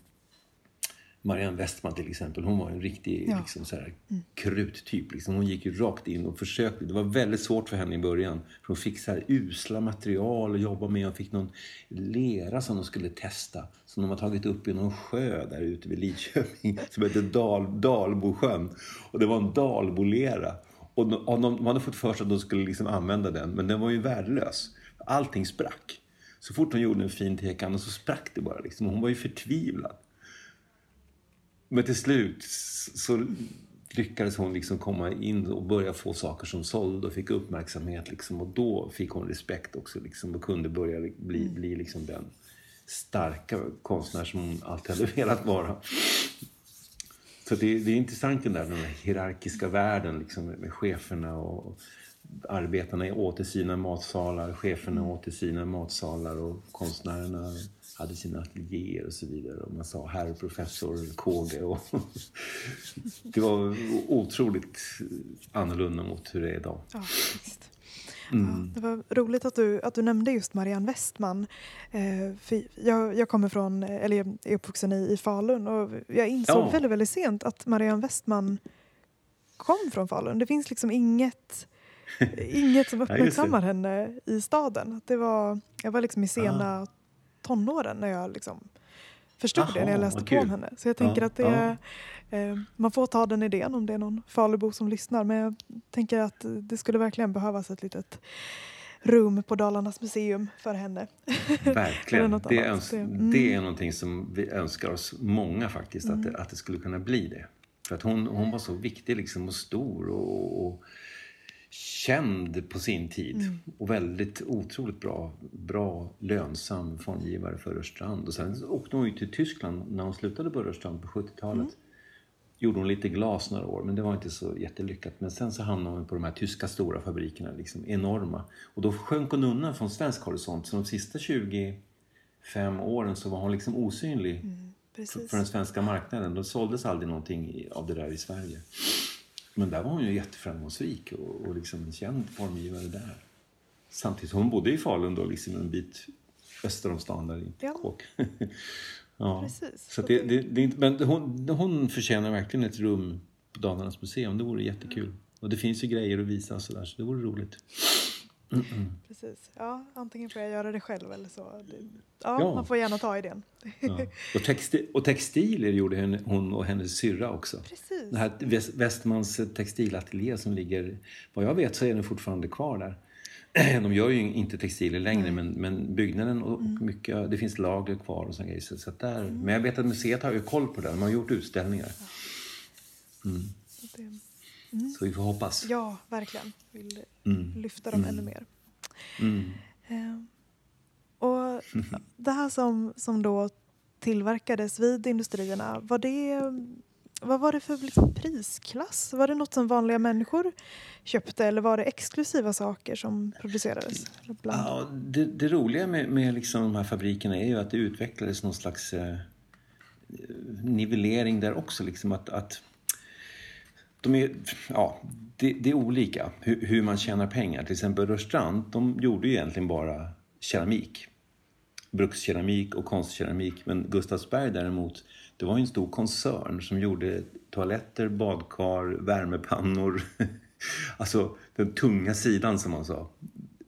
Marianne Westman till exempel, hon var en riktig ja. liksom, så här, mm. kruttyp. Liksom. Hon gick ju rakt in och försökte. Det var väldigt svårt för henne i början. För hon fick så här usla material att jobba med. Hon fick någon lera som de skulle testa. Som de har tagit upp i någon sjö där ute vid Lidköping. Som heter Dal, Dalbosjön. Och det var en dalbolera. Och de, hade fått för sig att de skulle liksom använda den. Men den var ju värdelös. Allting sprack. Så fort hon gjorde en fin tekanna så sprack det bara. Liksom. Hon var ju förtvivlad. Men till slut så lyckades hon liksom komma in och börja få saker som sålde och fick uppmärksamhet. Liksom, och då fick hon respekt också liksom, och kunde börja bli, mm. bli liksom den starka konstnär som hon alltid hade velat vara. Så det, det är intressant den där den hierarkiska världen liksom, med cheferna och arbetarna åt i sina matsalar, cheferna åt i sina matsalar och konstnärerna hade sina ateljéer och så vidare. Och man sa herr professor Kåge. Och det var otroligt annorlunda mot hur det är idag. Ja, Mm. Ja, det var roligt att du, att du nämnde just Marianne Westman. Eh, jag, jag kommer från, eller jag är uppvuxen i, i Falun och jag insåg ja. väldigt, väldigt sent att Marianne Westman kom från Falun. Det finns liksom inget, inget som uppmärksammar ja, henne i staden. Det var, jag var liksom i sena ah tonåren när jag liksom förstod Aha, det när jag läste på om henne. Så jag tänker ja, att det ja. Eh, man får ta den idén om det är någon Falubo som lyssnar men jag tänker att det skulle verkligen behövas ett litet rum på Dalarnas museum för henne. Verkligen. det, annat. Det- mm. det är någonting som vi önskar oss många faktiskt, att, det, att det skulle kunna bli det. För att hon, hon var så viktig liksom och stor och, och känd på sin tid. Mm. Och väldigt otroligt bra, bra lönsam formgivare för Rörstrand. Och sen åkte hon ju till Tyskland när hon slutade på Rörstrand på 70-talet. Gjorde hon lite glas några år, men det var inte så jättelyckat. Men sen så hamnade hon på de här tyska stora fabrikerna, liksom enorma. Och då sjönk hon undan från svensk horisont. Så de sista 25 åren så var hon liksom osynlig för, Mm, Precis. för den svenska marknaden. Då såldes aldrig någonting av det där i Sverige. Men där var hon ju jätteframgångsrik och, och liksom en känd formgivare där. Samtidigt, hon bodde i Falun då, liksom en bit öster om stan där i Ja. Kåk. ja. Precis. Så det, det, det, är inte- men hon, hon förtjänar verkligen ett rum på Dalarnas museum. Det vore jättekul. Och det finns ju grejer att visa och sådär, så det vore roligt. Precis. Ja, antingen får jag göra det själv eller så. Ja, Ja. man får gärna ta idén. Ja. Och, texti, och textilier gjorde henne, hon och hennes syrra också. Precis. Det här Väst- Västmans textilateljé som ligger, vad jag vet så är den fortfarande kvar där. De gör ju inte textilier längre men, men byggnaden och, och mycket, det finns lager kvar och såna grejer. Så, så där, Men jag vet att museet har ju koll på det, de har gjort utställningar. Det, Så vi får hoppas. ja, verkligen. Vill Mm. lyfta dem ännu mer. Mm. Eh, och det här som, som då tillverkades vid industrierna, var det, vad var det för liksom prisklass? Var det något som vanliga människor köpte eller var det exklusiva saker som producerades? Bland- Ja, det, det roliga med, med liksom de här fabrikerna är ju att det utvecklades någon slags eh, nivellering där också. Liksom att, att de är, ja, det, det är olika hur, hur man tjänar pengar. Till exempel Rörstrand, de gjorde ju egentligen bara keramik. Brukskeramik och konstkeramik. Men Gustavsberg däremot, det var ju en stor koncern som gjorde toaletter, badkar, värmepannor. alltså den tunga sidan som man sa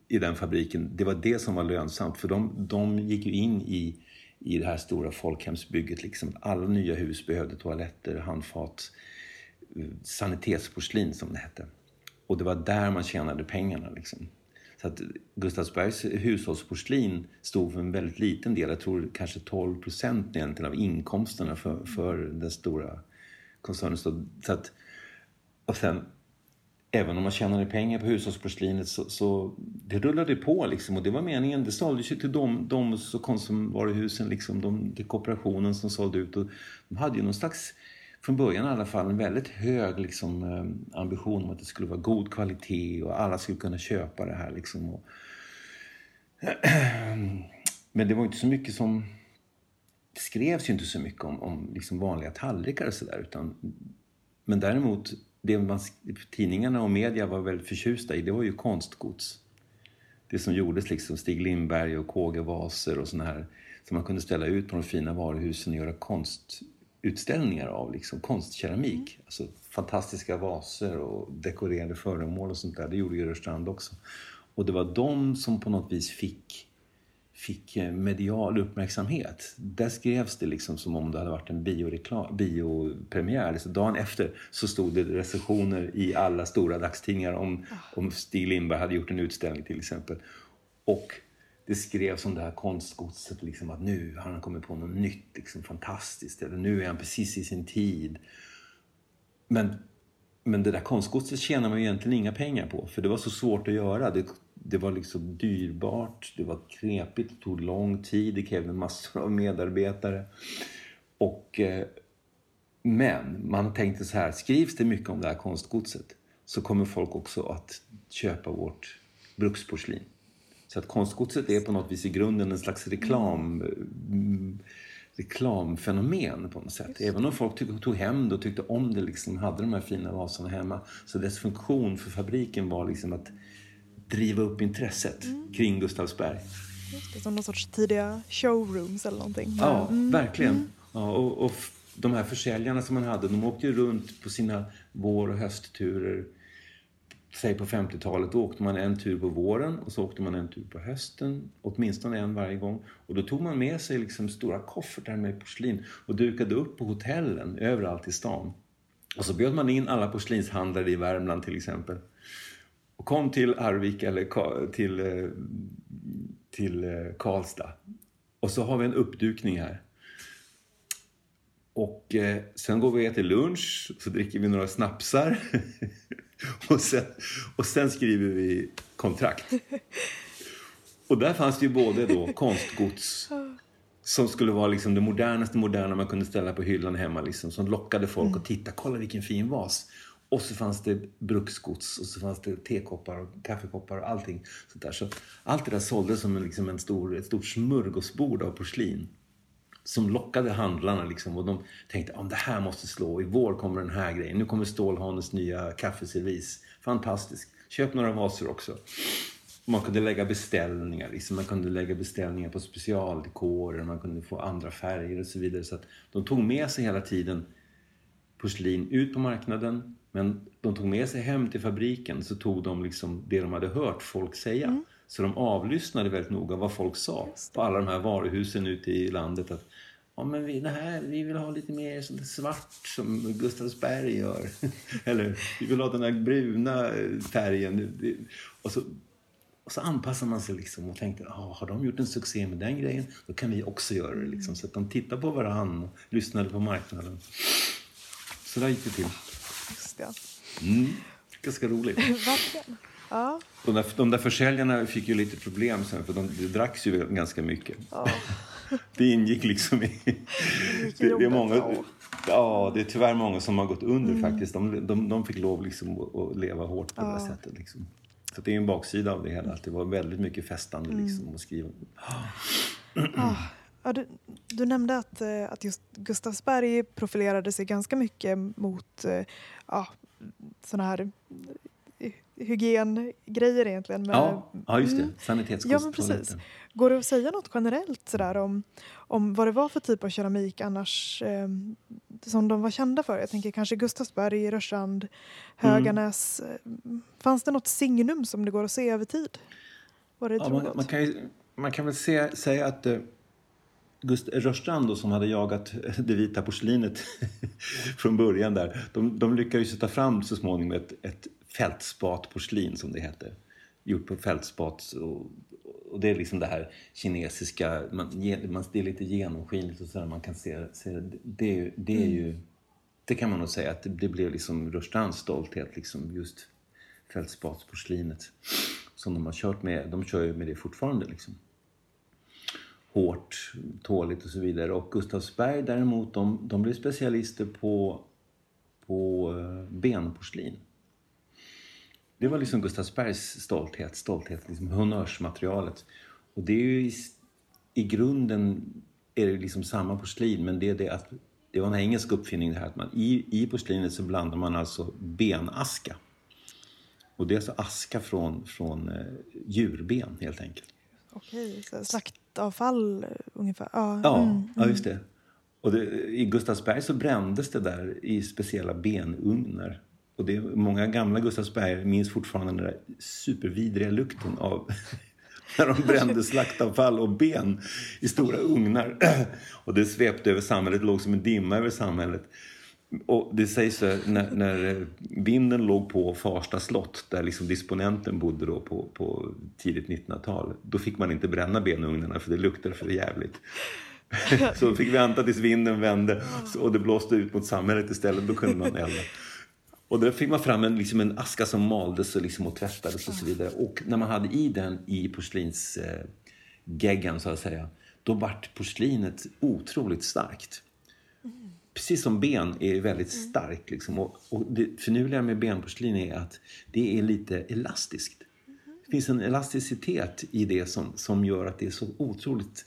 i den fabriken. Det var det som var lönsamt för de, de gick ju in i, i det här stora folkhemsbygget. Liksom. Alla nya hus behövde toaletter, handfat, eh, sanitetsporslin som det hette. Och det var där man tjänade pengarna. Liksom. Så att Gustavsbergs hushållsporslin stod för en väldigt liten del, jag tror kanske 12 procent egentligen av inkomsterna för, för den stora koncernen. Så att, och sen, även om man tjänade pengar på hushållsporslinet så, så det rullade på liksom och det var meningen. Det såldes ju till de, de och konsumvaruhusen, liksom, de, till kooperationen som sålde ut. Och de hade ju någon slags, från början i alla fall, en väldigt hög liksom, eh, ambition om att det skulle vara god kvalitet och alla skulle kunna köpa det här. Liksom, och, men det var inte så mycket som... Det skrevs ju inte så mycket om, om liksom vanliga tallrikar och sådär. Men däremot, det man, tidningarna och media var väldigt förtjusta i, det var ju konstgods. Det som gjordes liksom Stig Lindberg och Kåge-vaser och sådana här som man kunde ställa ut på de fina varuhusen och göra konst konstutställningar av. Liksom, konstkeramik. Alltså fantastiska vaser och dekorerade föremål och sånt där. Det gjorde ju Rörstrand också. Och det var de som på något vis fick, fick eh, medial uppmärksamhet. Där skrevs det liksom som om det hade varit en bioreklam, biopremiär. Så dagen efter så stod det recensioner i alla stora dagstidningar om, om Stig Lindberg hade gjort en utställning till exempel. Och det skrevs om det här konstgodset, liksom, att nu har han kommit på något nytt, liksom, fantastiskt. Eller nu är han precis i sin tid. Men, men det där konstgodset tjänar man ju egentligen inga pengar på. För det var så svårt att göra. Det, det var liksom dyrbart, det var knepigt, det tog lång tid, det krävde massor av medarbetare. Och, eh, men man tänkte så här, skrivs det mycket om det här konstgodset så kommer folk också att köpa vårt bruksporslin. Så att konstgodset är på något vis i grunden en slags reklam, mm, reklamfenomen på något sätt. Även om folk tyck, tog hem det och tyckte om det, liksom, hade de här fina vaserna hemma. Så dess funktion för fabriken var liksom att driva upp intresset kring Gustavsberg. Det, som någon sorts tidiga showrooms eller någonting. Ja, Mm. verkligen. Ja, och, och de här försäljarna som man hade, de åkte ju runt på sina vår och höstturer. Säg på 50-talet, då åkte man en tur på våren och så åkte man en tur på hösten. Åtminstone en varje gång. Och då tog man med sig liksom stora koffertar med porslin och dukade upp på hotellen överallt i stan. Och så bjöd man in alla porslinshandlare i Värmland till exempel. och kom till Arvika eller Ka- till, eh, till eh, Karlstad. Och så har vi en uppdukning här. Och eh, sen går vi och äter lunch, så dricker vi några snapsar. och, sen, och sen skriver vi kontrakt. Och där fanns det ju både då konstgods som skulle vara liksom det modernaste moderna man kunde ställa på hyllan hemma. Liksom, som lockade folk att titta. Kolla vilken fin vas. Och så fanns det bruksgods och så fanns det tekoppar och kaffekoppar och allting. Sånt där. Så allt det där såldes som en, liksom en stor, ett stort smörgåsbord av porslin. Som lockade handlarna liksom, och de tänkte att det här måste slå. I vår kommer den här grejen. Nu kommer Stålhanes nya kaffeservis. Fantastiskt. Köp några vaser också. Man kunde lägga beställningar. Liksom. Man kunde lägga beställningar på specialdekorer. Man kunde få andra färger och så vidare. Så att de tog med sig hela tiden porslin ut på marknaden. Men de tog med sig hem till fabriken så tog de liksom det de hade hört folk säga. Så de avlyssnade väldigt noga vad folk sa på alla de här varuhusen ute i landet. Att, ja, men vi, det här, vi vill ha lite mer sånt svart som Gustavsberg gör. Eller vi vill ha den där bruna eh, färgen. Och så, och så anpassade man sig liksom och tänkte, ah, har de gjort en succé med den grejen, då kan vi också göra det. Liksom. Så att de tittade på varandra och lyssnade på marknaden. Så där gick det till. Just det. Mm. Ganska roligt. Verkligen. Ja. De där, de där försäljarna fick ju lite problem sen, för de, det dracks ju ganska mycket. Ja. Det ingick liksom i... Det, det är många, ja. ja, det är tyvärr många som har gått under faktiskt. De, de, de fick lov liksom att, leva hårt på det där sättet. Liksom. Så det är en baksida av det hela, att det var väldigt mycket festande liksom, och skriva. Ah, ja, du, du nämnde att, eh, att just Gustavsberg profilerade sig ganska mycket mot eh, ja, såna här hygiengrejer egentligen. Med, Ja, ja, just det. Mm. Sanitetskost. Ja, men precis. Går det att säga något generellt sådär om, om vad det var för typ av keramik annars eh, som de var kända för? Jag tänker kanske Gustavsberg, Rörstrand, Höganäs. Eh, Fanns det något signum som det går att se över tid? Var det Ja, man, man, kan ju, man kan väl se, säga att eh, Gust Rörstrand då, som hade jagat det vita porslinet från början där, de, de lyckades ju ta fram så småningom ett, ett fältspatporslin som det heter. Gjort på fältspat och, och det är liksom det här kinesiska, man, det är lite genomskinligt och sådär, man kan se, se det, är det är ju, det kan man nog säga att det, det blev liksom Rörstrands stolthet, liksom just fältspatporslinet som de har kört med. De kör ju med det fortfarande. Liksom. Hårt, tåligt och så vidare. Och Gustavsberg däremot, de, de blev specialister på, på eh, benporslin. Det var liksom Gustavsbergs stolthet, stolthet liksom honnörsmaterialet. Och det är ju i, i grunden är det liksom samma porslin, men det är det att det var en engelsk uppfinning det här att man i, i porslinet så blandar man alltså benaska. Och det är alltså aska från, från eh, djurben helt enkelt. Okej, så slaktavfall ungefär. Ja, Ja, mm. ja just det. Och det, i Gustavsberg så brändes det där i speciella benugnar. Och det, många gamla Gustavsberg minns fortfarande den där supervidriga lukten av när de brände slaktavfall och ben i stora ugnar. Och det svepte över samhället, det låg som en dimma över samhället. Och det sägs så här, när, när eh, vinden låg på Farsta slott där liksom disponenten bodde då på, på tidigt 1900-tal. Då fick man inte bränna benugnarna för det luktade för jävligt. så då fick vi vänta tills vinden vände och det blåste ut mot samhället istället. Då kunde man elda. Och då fick man fram en, liksom en aska som maldes och, liksom och tvättades och så vidare. Och när man hade i den i porslinsgeggan eh, så att säga, då vart porslinet otroligt starkt. Precis som ben är väldigt starkt. Liksom. Och, och det finurliga med benporslin är att det är lite elastiskt. Det finns en elasticitet i det som, som gör att det är så otroligt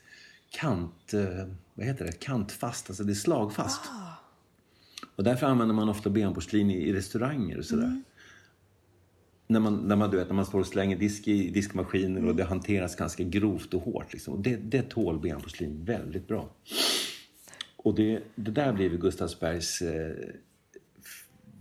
kant, eh, vad heter det? kantfast, alltså det är slagfast. Och därför använder man ofta benporslin i, i restauranger och sådär. När man, när, man, du vet, när man står och slänger disk i diskmaskiner och det hanteras ganska grovt och hårt. Liksom. Och det, det tål benporslin väldigt bra. Och det, det där blev ju Gustavsbergs eh,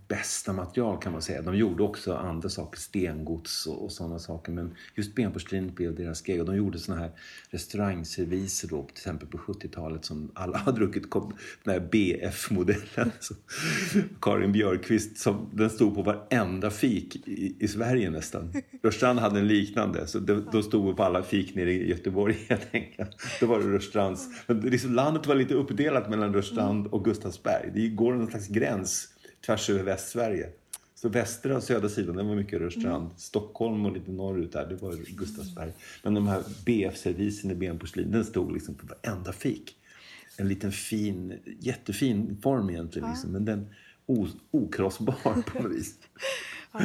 bästa material kan man säga. De gjorde också andra saker, stengods och, och sådana saker. Men just benporslinet blev deras grej. Och de gjorde såna här restaurangserviser då, till exempel på 70-talet som alla har druckit, den här BF-modellen. Karin Björkqvist, som, den stod på varenda fik i, i Sverige nästan. Rörstrand hade en liknande, så de, de stod på alla fik nere i Göteborg helt enkelt. Då var det Rörstrands. Men liksom, landet var lite uppdelat mellan Rörstrand och Gustavsberg. Det går en slags gräns tvärs över Västsverige. Så västra och södra sidan, den var mycket Rörstrand. Mm. Stockholm och lite norrut där, det var Gustavsberg. Men de här BF-servisen i benporslin, den stod liksom på varenda fik. En liten fin, jättefin form egentligen, ja. liksom, men den okrossbar på något vis. Ja,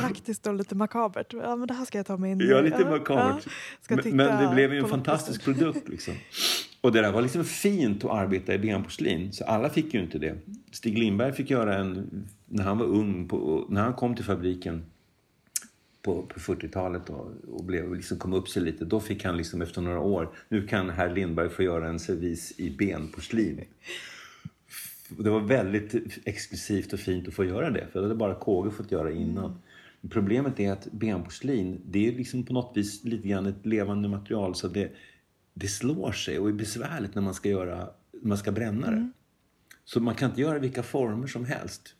praktiskt och lite makabert. Ja, men det här ska jag ta mig in Ja, lite makabert. Ja, men, men, det blev ju en fantastisk produkt. Liksom. Och det där var liksom fint att arbeta i benporslin, så alla fick ju inte det. Stig Lindberg fick göra en, när han var ung, på, när han kom till fabriken på, på 40-talet och, och blev, liksom kom upp sig lite, då fick han liksom efter några år, nu kan herr Lindberg få göra en servis i benporslin. Det var väldigt exklusivt och fint att få göra det, för det hade bara KG fått göra innan. Mm. Problemet är att benporslin, det är liksom på något vis lite grann ett levande material så det, det slår sig och är besvärligt när man ska, göra, man ska bränna det. Mm. Så man kan inte göra vilka former som helst.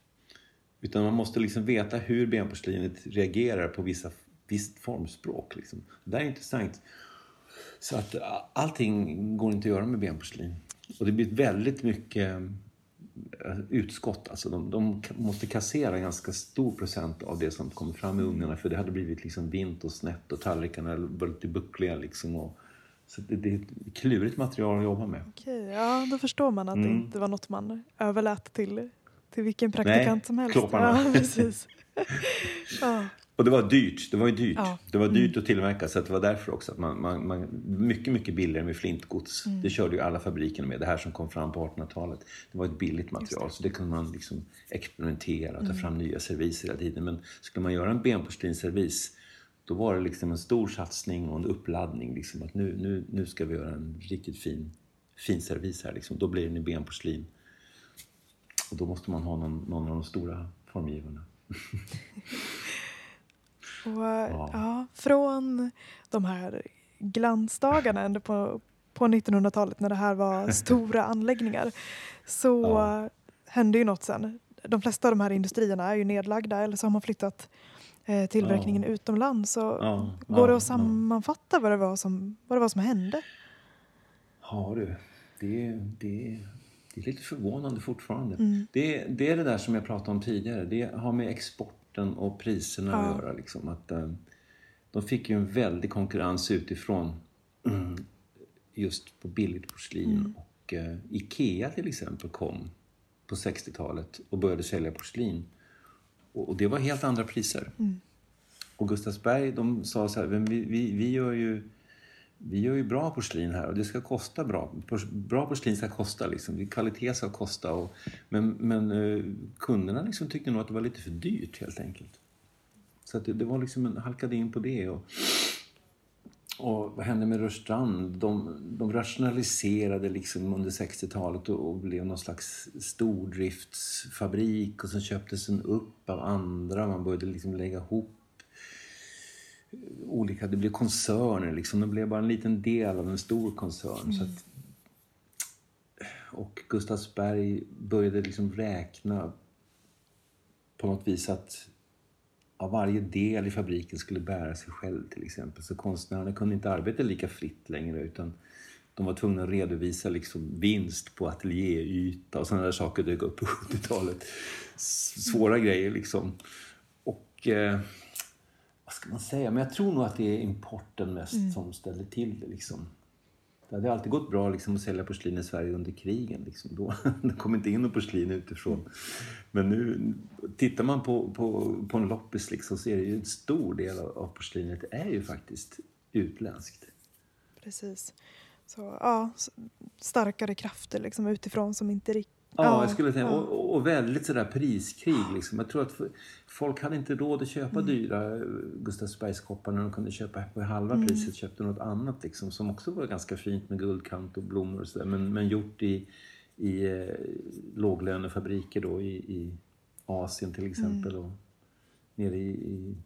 Utan man måste liksom veta hur benporslinet reagerar på vissa, visst formspråk. Liksom. Det där är intressant. Så att allting går inte att göra med benporslin. Och det blir väldigt mycket eh, utskott. Alltså de, de, måste kassera en ganska stor procent av det som kommer fram i ugnarna för det hade blivit liksom vint och snett och tallrikarna var lite buckliga. Liksom och, så det, det, är ett klurigt material att jobba med. Okej, ja, då förstår man att mm. det inte var något man överlät till, till vilken praktikant Nej, som helst. Klopparna. Ja, precis. ja. Och det var dyrt. Det var ju dyrt. Ja. Det var dyrt mm. att tillverka så det var därför också att man, man, man mycket, mycket billigare med flintgods. Mm. Det körde ju alla fabriker med. Det här som kom fram på 1800-talet. Det var ett billigt material det. så det kunde man liksom experimentera och ta mm. fram nya serviser hela tiden. Men skulle man göra en benporslinsservis då var det liksom en stor satsning och en uppladdning. Liksom, att nu, nu, nu ska vi göra en riktigt fin, fin servis här. Liksom. Då blir den i benporslin. Och då måste man ha någon, någon av de stora formgivarna. och, ja. ja. från de här glansdagarna ändå på, på 1900-talet när det här var stora anläggningar så ja. hände ju något sen. De flesta av de här industrierna är ju nedlagda eller så har man flyttat Eh, tillverkningen ja. utomlands. Så ja, går det att sammanfatta vad, det var som, vad det var som hände? Ja du, det, det, det är lite förvånande fortfarande. Mm. Det, det är det där som jag pratade om tidigare. Det har med exporten och priserna ja. att göra. Liksom. Att, eh, de fick ju en väldig konkurrens utifrån just på billigt porslin. Mm. Och uh, Ikea till exempel kom på 60-talet och började sälja porslin. Och, det var helt andra priser. Mm. Och Gustavsberg de sa så här, vi, vi, vi, gör ju, vi gör ju bra porslin här och det ska kosta bra. Bra porslin ska kosta, liksom. kvalitet ska kosta. Och, men men uh, kunderna liksom tyckte nog att det var lite för dyrt helt enkelt. Så det, det, var liksom en, halkade in på det. Och, och vad hände med Rörstrand? De, de rationaliserade liksom under 60-talet och, och, blev någon slags stordriftsfabrik och sen köptes den upp av andra. Man började liksom lägga ihop olika, det blev koncerner liksom. De blev bara en liten del av en stor koncern. Mm. Så att, och Gustavsberg började liksom räkna på något vis att av varje del i fabriken skulle bära sig själv till exempel. Så konstnärerna kunde inte arbeta lika fritt längre utan de var tvungna att redovisa liksom vinst på ateljéyta och sådana där saker dök upp på 70-talet. Svåra grejer liksom. Och eh, vad ska man säga? Men jag tror nog att det är importen mest mm. som ställer till det liksom. Det hade alltid gått bra liksom, att sälja porslin i Sverige under krigen. Liksom. Då, det kom inte in något porslin utifrån. Men nu tittar man på, på, på en loppis liksom, så är det ju en stor del av, av porslinet är ju faktiskt utländskt. Precis. Så ja, starkare krafter liksom, utifrån som inte riktigt Ja, jag skulle säga. Ja. Och, och, väldigt sådär priskrig. Liksom. Jag tror att folk hade inte råd att köpa mm. dyra eh, Gustavsbergskoppar när de kunde köpa på halva mm. priset. Köpte något annat liksom, som också var ganska fint med guldkant och blommor och sådär. Men, men gjort i, i eh, låglönefabriker då i, i Asien till exempel. Och nere i, i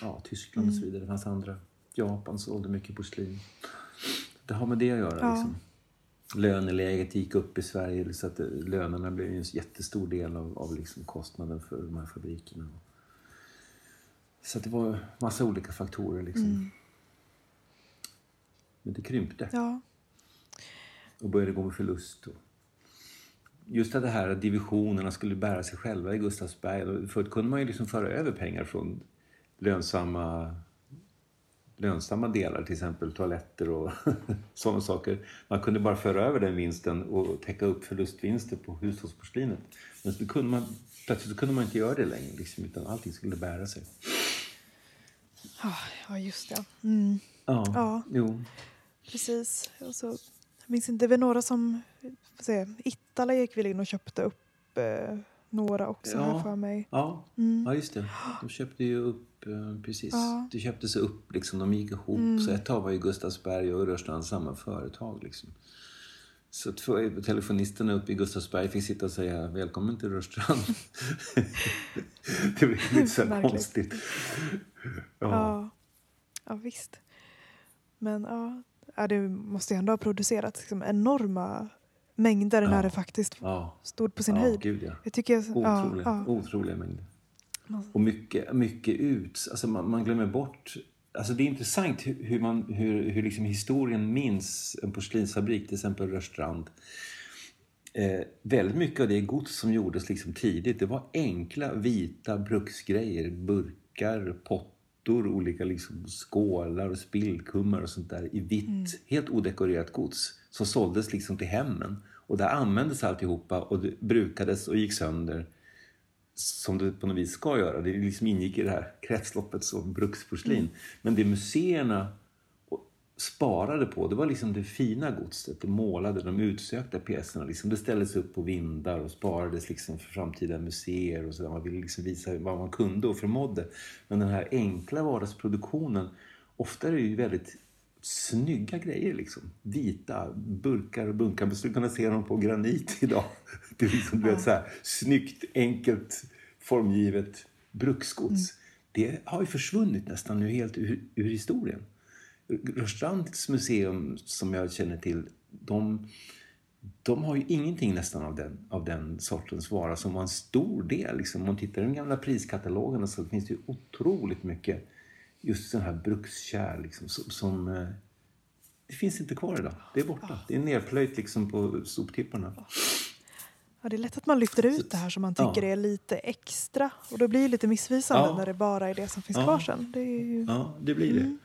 ja, Tyskland och så vidare. Det fanns andra. Japan sålde mycket porslin. Det har med det att göra. Ja. Liksom. Löneläget gick upp i Sverige så att eh, lönerna blev en jättestor del av, av liksom kostnaden för de här fabrikerna. Så det var massa olika faktorer. Liksom. Men det krympte Ja. och började gå med förlust. Och just att det här att divisionerna skulle bära sig själva i Gustavsberg. Förut kunde man ju liksom föra över pengar från lönsamma, lönsamma delar, till exempel toaletter och sådana saker. Man kunde bara föra över den vinsten och täcka upp förlustvinster på hushållsporslinet. Men så kunde man, plötsligt kunde man inte göra det längre, liksom, utan allting skulle bära sig. Ah, ja, just det. Mm, Ja, Ja. jo. precis. Och så, jag minns inte, det var några som... Se, Ittala gick väl in och köpte upp eh, några också, Ja. här för mig. Ja, Mm. ja, just det. De köpte ju upp, precis. Ja. Det köptes upp, liksom, de gick ihop. Så ett tag var ju Gustavsberg och Rörstrand samma företag. Liksom. Så för- telefonisterna uppe i Gustavsberg fick sitta och säga välkommen till Rörstrand. det blev lite så konstigt. Ja. Ja. ja, visst. Men ja, ja, det måste ju ändå ha producerats liksom, enorma mängder när Ja. det faktiskt Ja, stod på sin ja höjd. gud ja. Jag tycker, ja, Otroliga, ja. otroliga mängder. Och mycket, mycket ut. Alltså man, man glömmer bort... Alltså det är intressant hur, hur, man, hur, hur liksom historien minns en porslinsfabrik, till exempel Rörstrand. Eh, väldigt mycket av det gods som gjordes liksom tidigt, det var enkla vita bruksgrejer. Burkar, pottor, olika liksom skålar och spillkummar och sånt där i vitt, helt odekorerat gods som såldes liksom till hemmen. Och där användes alltihopa och det brukades och gick sönder som det på något vis ska göra. Det liksom ingick i det här kretsloppet som bruksporslin. Men det museerna sparade på, det var liksom det fina godset. Det målade, de utsökta pjäserna. Liksom. Det ställdes upp på vindar och sparades liksom för framtida museer. och så där. Man ville liksom visa vad man kunde och förmådde. Men den här enkla vardagsproduktionen, ofta är det ju väldigt snygga grejer. Liksom. Vita burkar och bunkar. Man skulle kunna se dem på granit idag. Det är liksom, du vet, så här, snyggt, enkelt, formgivet bruksgods. Det har ju försvunnit nästan nu helt ur, ur historien. Rörstrands museum som jag känner till, de, de har ju ingenting nästan av den, av den sortens vara som var en stor del. Liksom. Om man tittar i den gamla priskatalogen så finns det ju otroligt mycket just sån här brukskärl liksom, som, som eh, det finns inte kvar idag. Det är borta. Det är nerplöjt liksom på soptipparna. Ja, det är lätt att man lyfter ut det här som man tycker Ja. är lite extra. Och då blir det lite missvisande Ja. när det bara är det som finns Ja. kvar sen. Det ju... Ja, det blir det.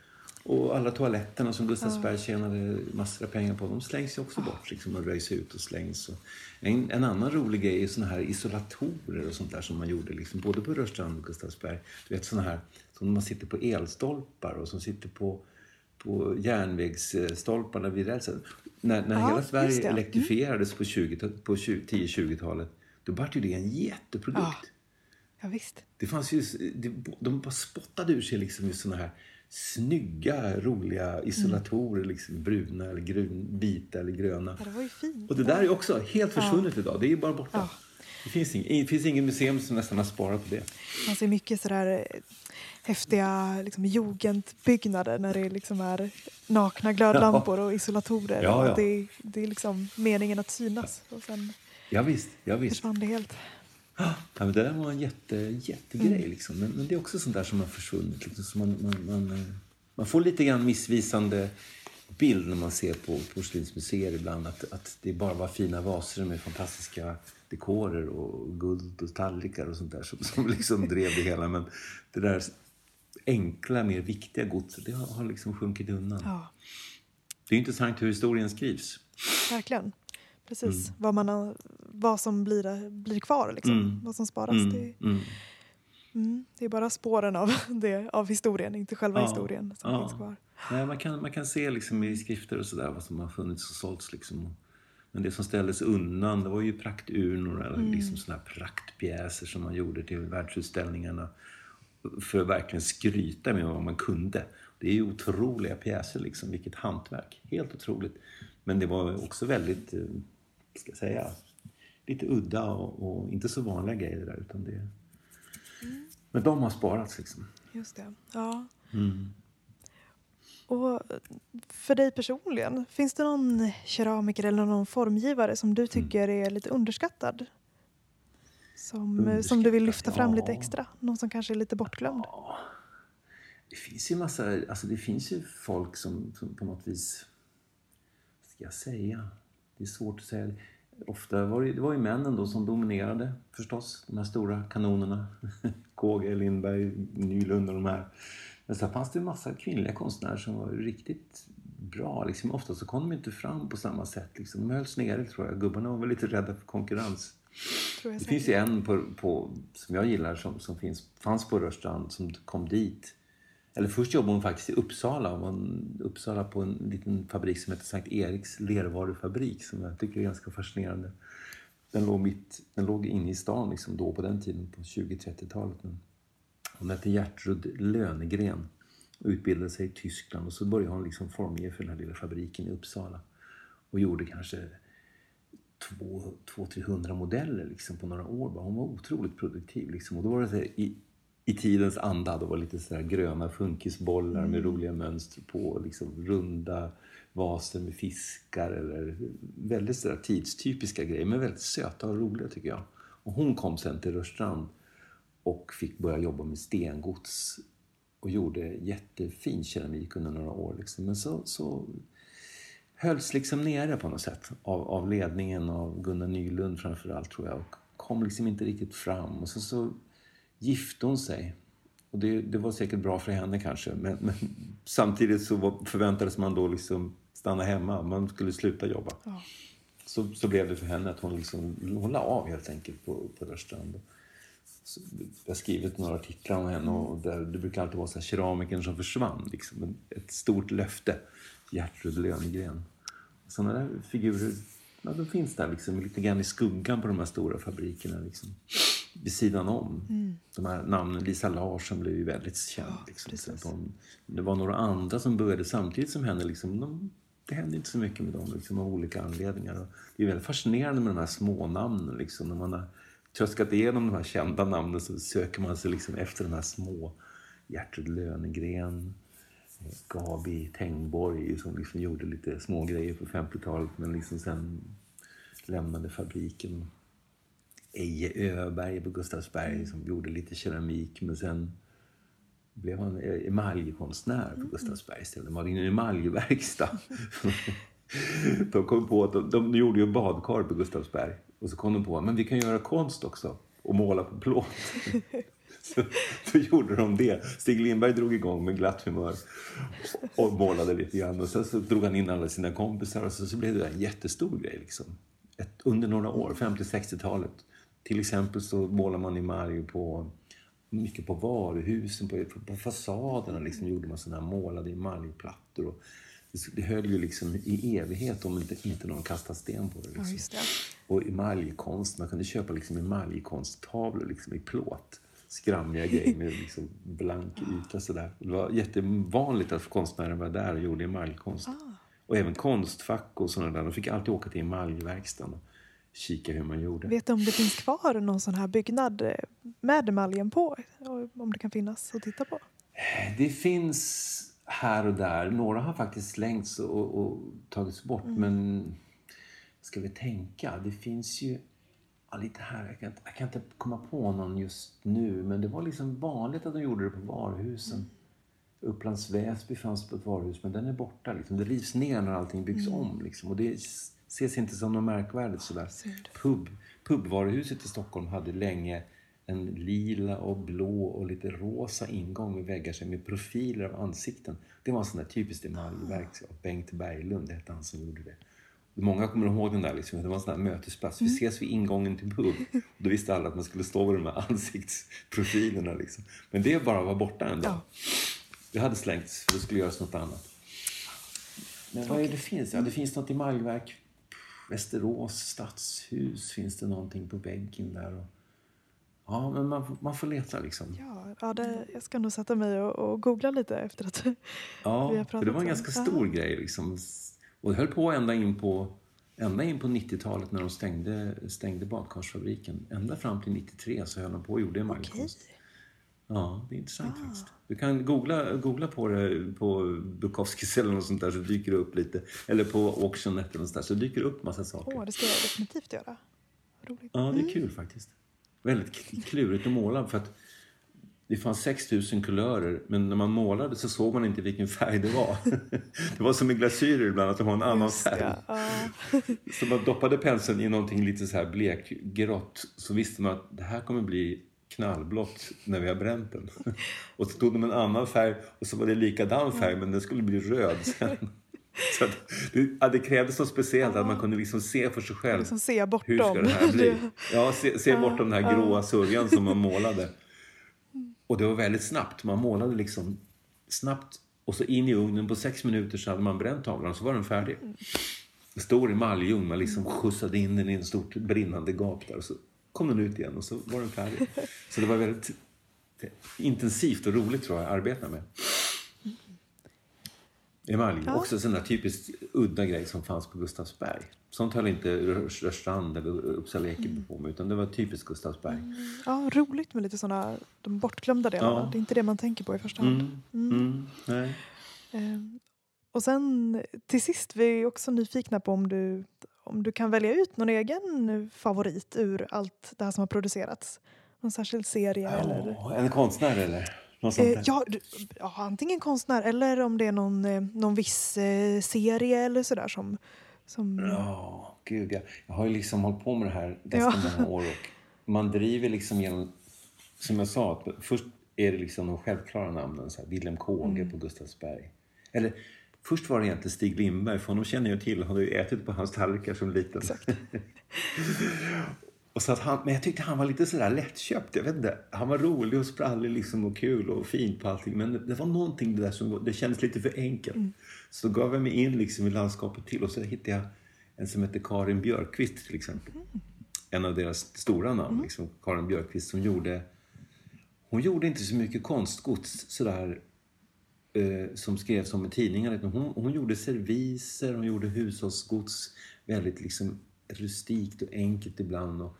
Och alla toaletterna som Gustavsberg tjänade massor av pengar på, de slängs ju också bort liksom, och röjs ut och slängs. Och en, en annan rolig grej är såna här isolatorer och sånt där som man gjorde liksom, både på Rörstrand och Gustavsberg. Du vet såna här som man sitter på elstolpar och som sitter på, på järnvägsstolparna vid rälsen. När, när Ja, hela Sverige. Mm. elektrifierades på, 20, på 20 10-20-talet, då var det en jätteprodukt. Ja. Ja, visst. Det fanns ju, de bara spottade ur sig liksom såna här snygga, roliga isolatorer. Liksom bruna, eller grun, vita eller gröna. Ja, det var ju fint. Och det där är också helt försvunnet idag. Det är bara borta. Ja. Det finns, ing, det finns ingen museum som nästan har sparat på det. Man ser mycket sådär eh, häftiga liksom, jugendbyggnader när det liksom är nakna glödlampor och isolatorer. Ja, ja. Och det, det är liksom meningen att synas. Och sen Ja, visst, ja, visst. försvann det helt. Ja, men det där var en jätte, jättegrej. Mm. Liksom. Men, men det är också sånt där som har försvunnit. Liksom. Så man, man, man, eh, man får lite grann missvisande bild när man ser på porslinsmuseer ibland. Att, att det bara var fina vaser med fantastiska dekorer och guld och tallrikar och sånt där som, som liksom drev det hela. Men det där enkla, mer viktiga godset, det har, har liksom sjunkit undan. Ja, Det är intressant hur historien skrivs. verkligen. Precis. Mm. Vad, man har, vad som blir, blir kvar, liksom. Mm. vad som sparas. Mm, Det, mm. mm, det är bara spåren av, det, av historien, inte själva Ja, historien som ja. finns kvar. Nej, man, kan, man kan se liksom i skrifter och sådär vad som har funnits och sålts. Liksom. Men det som ställdes undan det var ju prakturnor eller liksom såna här praktpjäser som man gjorde till världsutställningarna för att verkligen skryta med vad man kunde. Det är ju otroliga pjäser, liksom. vilket hantverk. Helt otroligt. Men det var också väldigt, eh, ska jag säga, lite udda och, och, inte så vanliga grejer där. Utan det, mm. Men de har sparats liksom. Just det. Ja. Mm. Och för dig personligen, finns det någon keramiker eller någon formgivare som du tycker mm. är lite underskattad? Som, underskattad, som du vill lyfta fram ja. lite extra? Någon som kanske är lite bortglömd? Ja. Det finns ju massa, alltså det finns ju folk som, som på något vis, vad ska jag säga? Det är svårt att säga. Ofta var det, det var ju männen då som dominerade förstås, de här stora kanonerna. KG, Lindberg, Nylund och de här. Men sen fanns det en massa kvinnliga konstnärer som var riktigt bra. Liksom, ofta så kom de inte fram på samma sätt. Liksom. De hölls nere tror jag. Gubbarna var väl lite rädda för konkurrens. det finns ju en på, på, som jag gillar som, som finns, fanns på Rörstrand som kom dit. Eller först jobbade hon faktiskt i Uppsala. Hon, Uppsala på en liten fabrik som heter Sankt Eriks lervarufabrik som jag tycker är ganska fascinerande. Den låg, mitt, den låg inne i stan liksom då på den tiden, på 20-30-talet. Hon hette Gertrud Lönegren och utbildade sig i Tyskland och så började hon liksom formge för den här lilla fabriken i Uppsala och gjorde kanske 200-300 modeller liksom på några år. Hon var otroligt produktiv. Liksom. Och då var det så här, i, i tidens anda. Då var det lite så gröna funkisbollar mm. med roliga mönster på. Liksom runda vaser med fiskar. Eller väldigt så tidstypiska grejer, men väldigt söta och roliga tycker jag. Och hon kom sen till Rörstrand och fick börja jobba med stengods och gjorde jättefin keramik under några år. Liksom. Men så, så hölls liksom nere på något sätt av, av ledningen av Gunnar Nylund framförallt tror jag och kom liksom inte riktigt fram. Och så, så gifte hon sig. Och det, det var säkert bra för henne kanske men, men samtidigt så var, förväntades man då liksom stanna hemma. Man skulle sluta jobba. Ja. Så, så blev det för henne att hon, liksom, hon la av helt enkelt på, på Rörstrand. Jag har skrivit några artiklar om henne och där, det brukar alltid vara så här, keramikern som försvann. Liksom. Ett stort löfte. Gertrud Lönegren. Sådana där figurer ja, de finns där liksom, lite grann i skuggan på de här stora fabrikerna. Liksom, vid sidan om. Mm. De här namnen, Lisa Larsson blev ju väldigt känd. Ja, liksom, de, det var några andra som började samtidigt som henne. Liksom, de, det hände inte så mycket med dem liksom, av olika anledningar. Och det är väldigt fascinerande med de här små namnen. Liksom, när man har tröskat igenom de här kända namnen så söker man sig liksom efter de här små. Gertrud Lönegren, Gabi Tengborg som liksom gjorde lite små grejer på 50-talet men liksom sen lämnade fabriken. Eje Öberg på Gustavsberg som gjorde lite keramik men sen blev han emaljkonstnär på Gustavsberg istället. De hade en emaljverkstad. de kom på att de, de gjorde ju badkar på Gustavsberg och så kom de på att vi kan göra konst också och måla på plåt. Så, då gjorde de det. Stig Lindberg drog igång med glatt humör och målade lite grann. Och sen så drog han in alla sina kompisar och så, så blev det en jättestor grej. Liksom. Ett, under några år, 50-60-talet. Till exempel så målar man i Mario på mycket på varuhusen, på, på fasaderna liksom, gjorde man sådana här målade emaljplattor. Och det, höll ju liksom i evighet om inte, inte någon kastade sten på det. Liksom. Ja, det. Och emaljkonst, man kunde köpa liksom emaljkonsttavlor liksom i plåt skrammiga grejer med liksom blank yta. Sådär. Det var jättevanligt att konstnären var där och gjorde emaljkonst. Ah. Och även Konstfack och sådana där. De fick alltid åka till emaljverkstaden och kika hur man gjorde. Vet du om det finns kvar någon sån här byggnad eh, med emaljen på? Om det kan finnas att titta på? Det finns här och där. Några har faktiskt slängts och, och tagits bort. Mm. Men ska vi tänka? Det finns ju Ja, lite här. Jag kan, jag kan, inte komma på någon just nu, men det var liksom vanligt att de gjorde det på varuhusen. Mm. Upplands Väsby fanns på ett varuhus, men den är borta. Liksom. Det rivs ner när allting byggs mm. om. Liksom. Och det ses inte som något märkvärdigt sådär. Pub, pubvaruhuset i Stockholm hade länge en lila och blå och lite rosa ingång med väggar med profiler av ansikten. Det var en sån där typiskt emaljverk av Bengt Berglund, det hette han som gjorde det. Många kommer ihåg den där. Liksom. Det var en sån där mötesplats. Vi mm. ses vid ingången till pub. Då visste alla att man skulle stå vid de här ansiktsprofilerna. Liksom. Men det bara var borta en dag. Ja. Det hade slängts för det skulle göras något annat. Men vad är det finns? Ja, det finns något i Malmverk. Västerås stadshus finns det någonting på väggen där. Och... Ja, men man, man får leta liksom. Ja, ja det, jag ska nog sätta mig och, och googla lite efter att ja, vi har pratat. Ja, det var en ganska stor Aha. grej liksom och det höll på ända in på ända in på 90-talet när de stängde, stängde badkarsfabriken. Ända fram till 93 så höll de på och gjorde emaljkonst. Okej. Ja, det är intressant Ah. faktiskt. Du kan googla, googla på det på Bukowskis eller något sånt där så dyker det upp lite. Eller på Auctionet eller något sånt där så dyker det upp massa saker. Åh, det ska jag definitivt göra. Roligt. Ja, det är kul faktiskt. Väldigt klurigt att måla för att det fanns 6000 kulörer men när man målade så såg man inte vilken färg det var. Det var som med glasyrer ibland att det var en annan Just färg. ja. Så man doppade penseln i någonting lite så här blekgrått så visste man att det här kommer bli knallblått när vi har bränt den. Och så tog de en annan färg och så var det likadan färg men den skulle bli röd sen. Så att det, det krävdes något speciellt att man kunde liksom se för sig själv. Liksom se bortom. Hur ska det här bli? Ja, se, se bortom den här gråa sörjan som man målade. Och det var väldigt snabbt. Man målade liksom snabbt och så in i ugnen. På sex minuter så hade man bränt tavlan så var den färdig. En stor emaljugn. Man liksom skjutsade in den i en stort brinnande gap där. Och så kom den ut igen och så var den färdig. Så det var väldigt intensivt och roligt tror jag att arbeta med. Emalj, också en typiskt udda grej som fanns på Gustavsberg. Sånt höll inte Rörstrand eller Uppsala Ekeby på med utan det var typiskt Gustavsberg. Ja, roligt med lite sådana de bortglömda delarna. Ja. Det är inte det man tänker på i första hand. Mm. Mm. Nej. Eh, Och sen till sist, vi är också nyfikna på om du, om du kan välja ut någon egen favorit ur allt det här som har producerats. Någon särskild serie eller? Ja, en konstnär eller? Eh, ja, ja, antingen konstnär eller om det är någon, eh, någon viss eh, serie eller sådär som... som Ja, gud. Jag, jag har ju liksom hållit på med det här ganska Ja. många år och man driver liksom genom, som jag sa, att först är det liksom de självklara namnen, så här, Wilhelm Kåge Mm. på Gustavsberg. Eller först var det egentligen Stig Lindberg, för honom känner jag till, han har ju ätit på hans tallrikar som liten. Och så att han, men jag tyckte han var lite sådär lättköpt. Jag vet inte. Han var rolig och sprallig liksom och kul och fin på allting. Men det, det var någonting det där som det kändes lite för enkelt. Så då gav jag mig in liksom i landskapet till och så hittade jag en som heter Karin Björkqvist till exempel. En av deras stora namn, liksom, Karin Björkqvist, som gjorde... Hon gjorde inte så mycket konstgods sådär eh, som skrevs om i tidningarna. Hon, hon gjorde serviser, hon gjorde hushållsgods väldigt liksom rustikt och enkelt ibland. Och,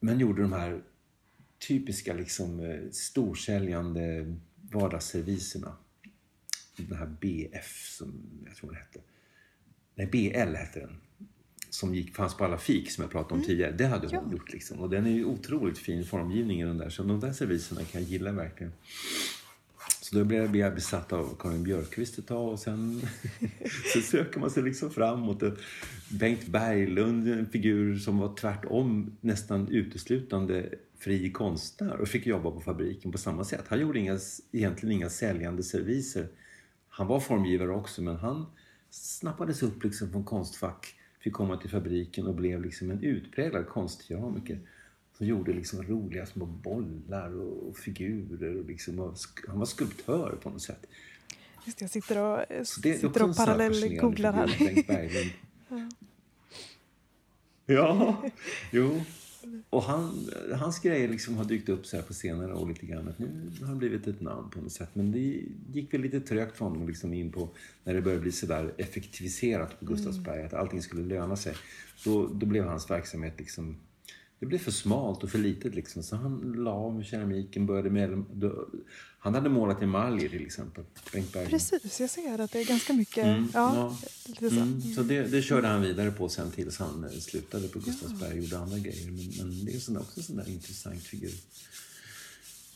men gjorde de här typiska liksom eh, storsäljande vardagsserviserna. Den här BF som jag tror den hette. Nej, BL hette den. Som gick, fanns på alla fik som jag pratade om tidigare. Det hade hon gjort liksom. Och den är ju otroligt fin formgivning i den där. Så de där serviserna kan jag gilla verkligen. Så då blev jag besatt av Karin Björkqvist ett tag och sen så söker man sig liksom framåt. Bengt Berglund, en figur som var tvärtom nästan uteslutande fri konstnär och fick jobba på fabriken på samma sätt. Han gjorde inga, egentligen inga säljande serviser. Han var formgivare också men han snappades upp liksom från Konstfack, fick komma till fabriken och blev liksom en utpräglad konstkeramiker. Som gjorde liksom roliga små bollar och figurer. Och liksom, och han var skulptör på något sätt. Just det, jag sitter och, eh, Så det sitter och här parallellgooglar här. Berglund. Ja, jo. Och han, hans grejer liksom har dykt upp så här på senare år lite grann. Att nu har han blivit ett namn på något sätt. Men det gick väl lite trögt för honom liksom in på när det började bli så där effektiviserat på Gustavsberg. Att allting skulle löna sig. Då, då blev hans verksamhet liksom det blev för smalt och för litet liksom. Så han la med keramiken, började med... Han hade målat emaljer till exempel, Bengt Berglund. Precis, jag ser att det är ganska mycket... Mm, ja, ja. Så. Mm, så det, det körde han vidare på sen tills han eh, slutade på Gustavsberg och gjorde andra grejer. Men, men det är också en sån där intressant figur.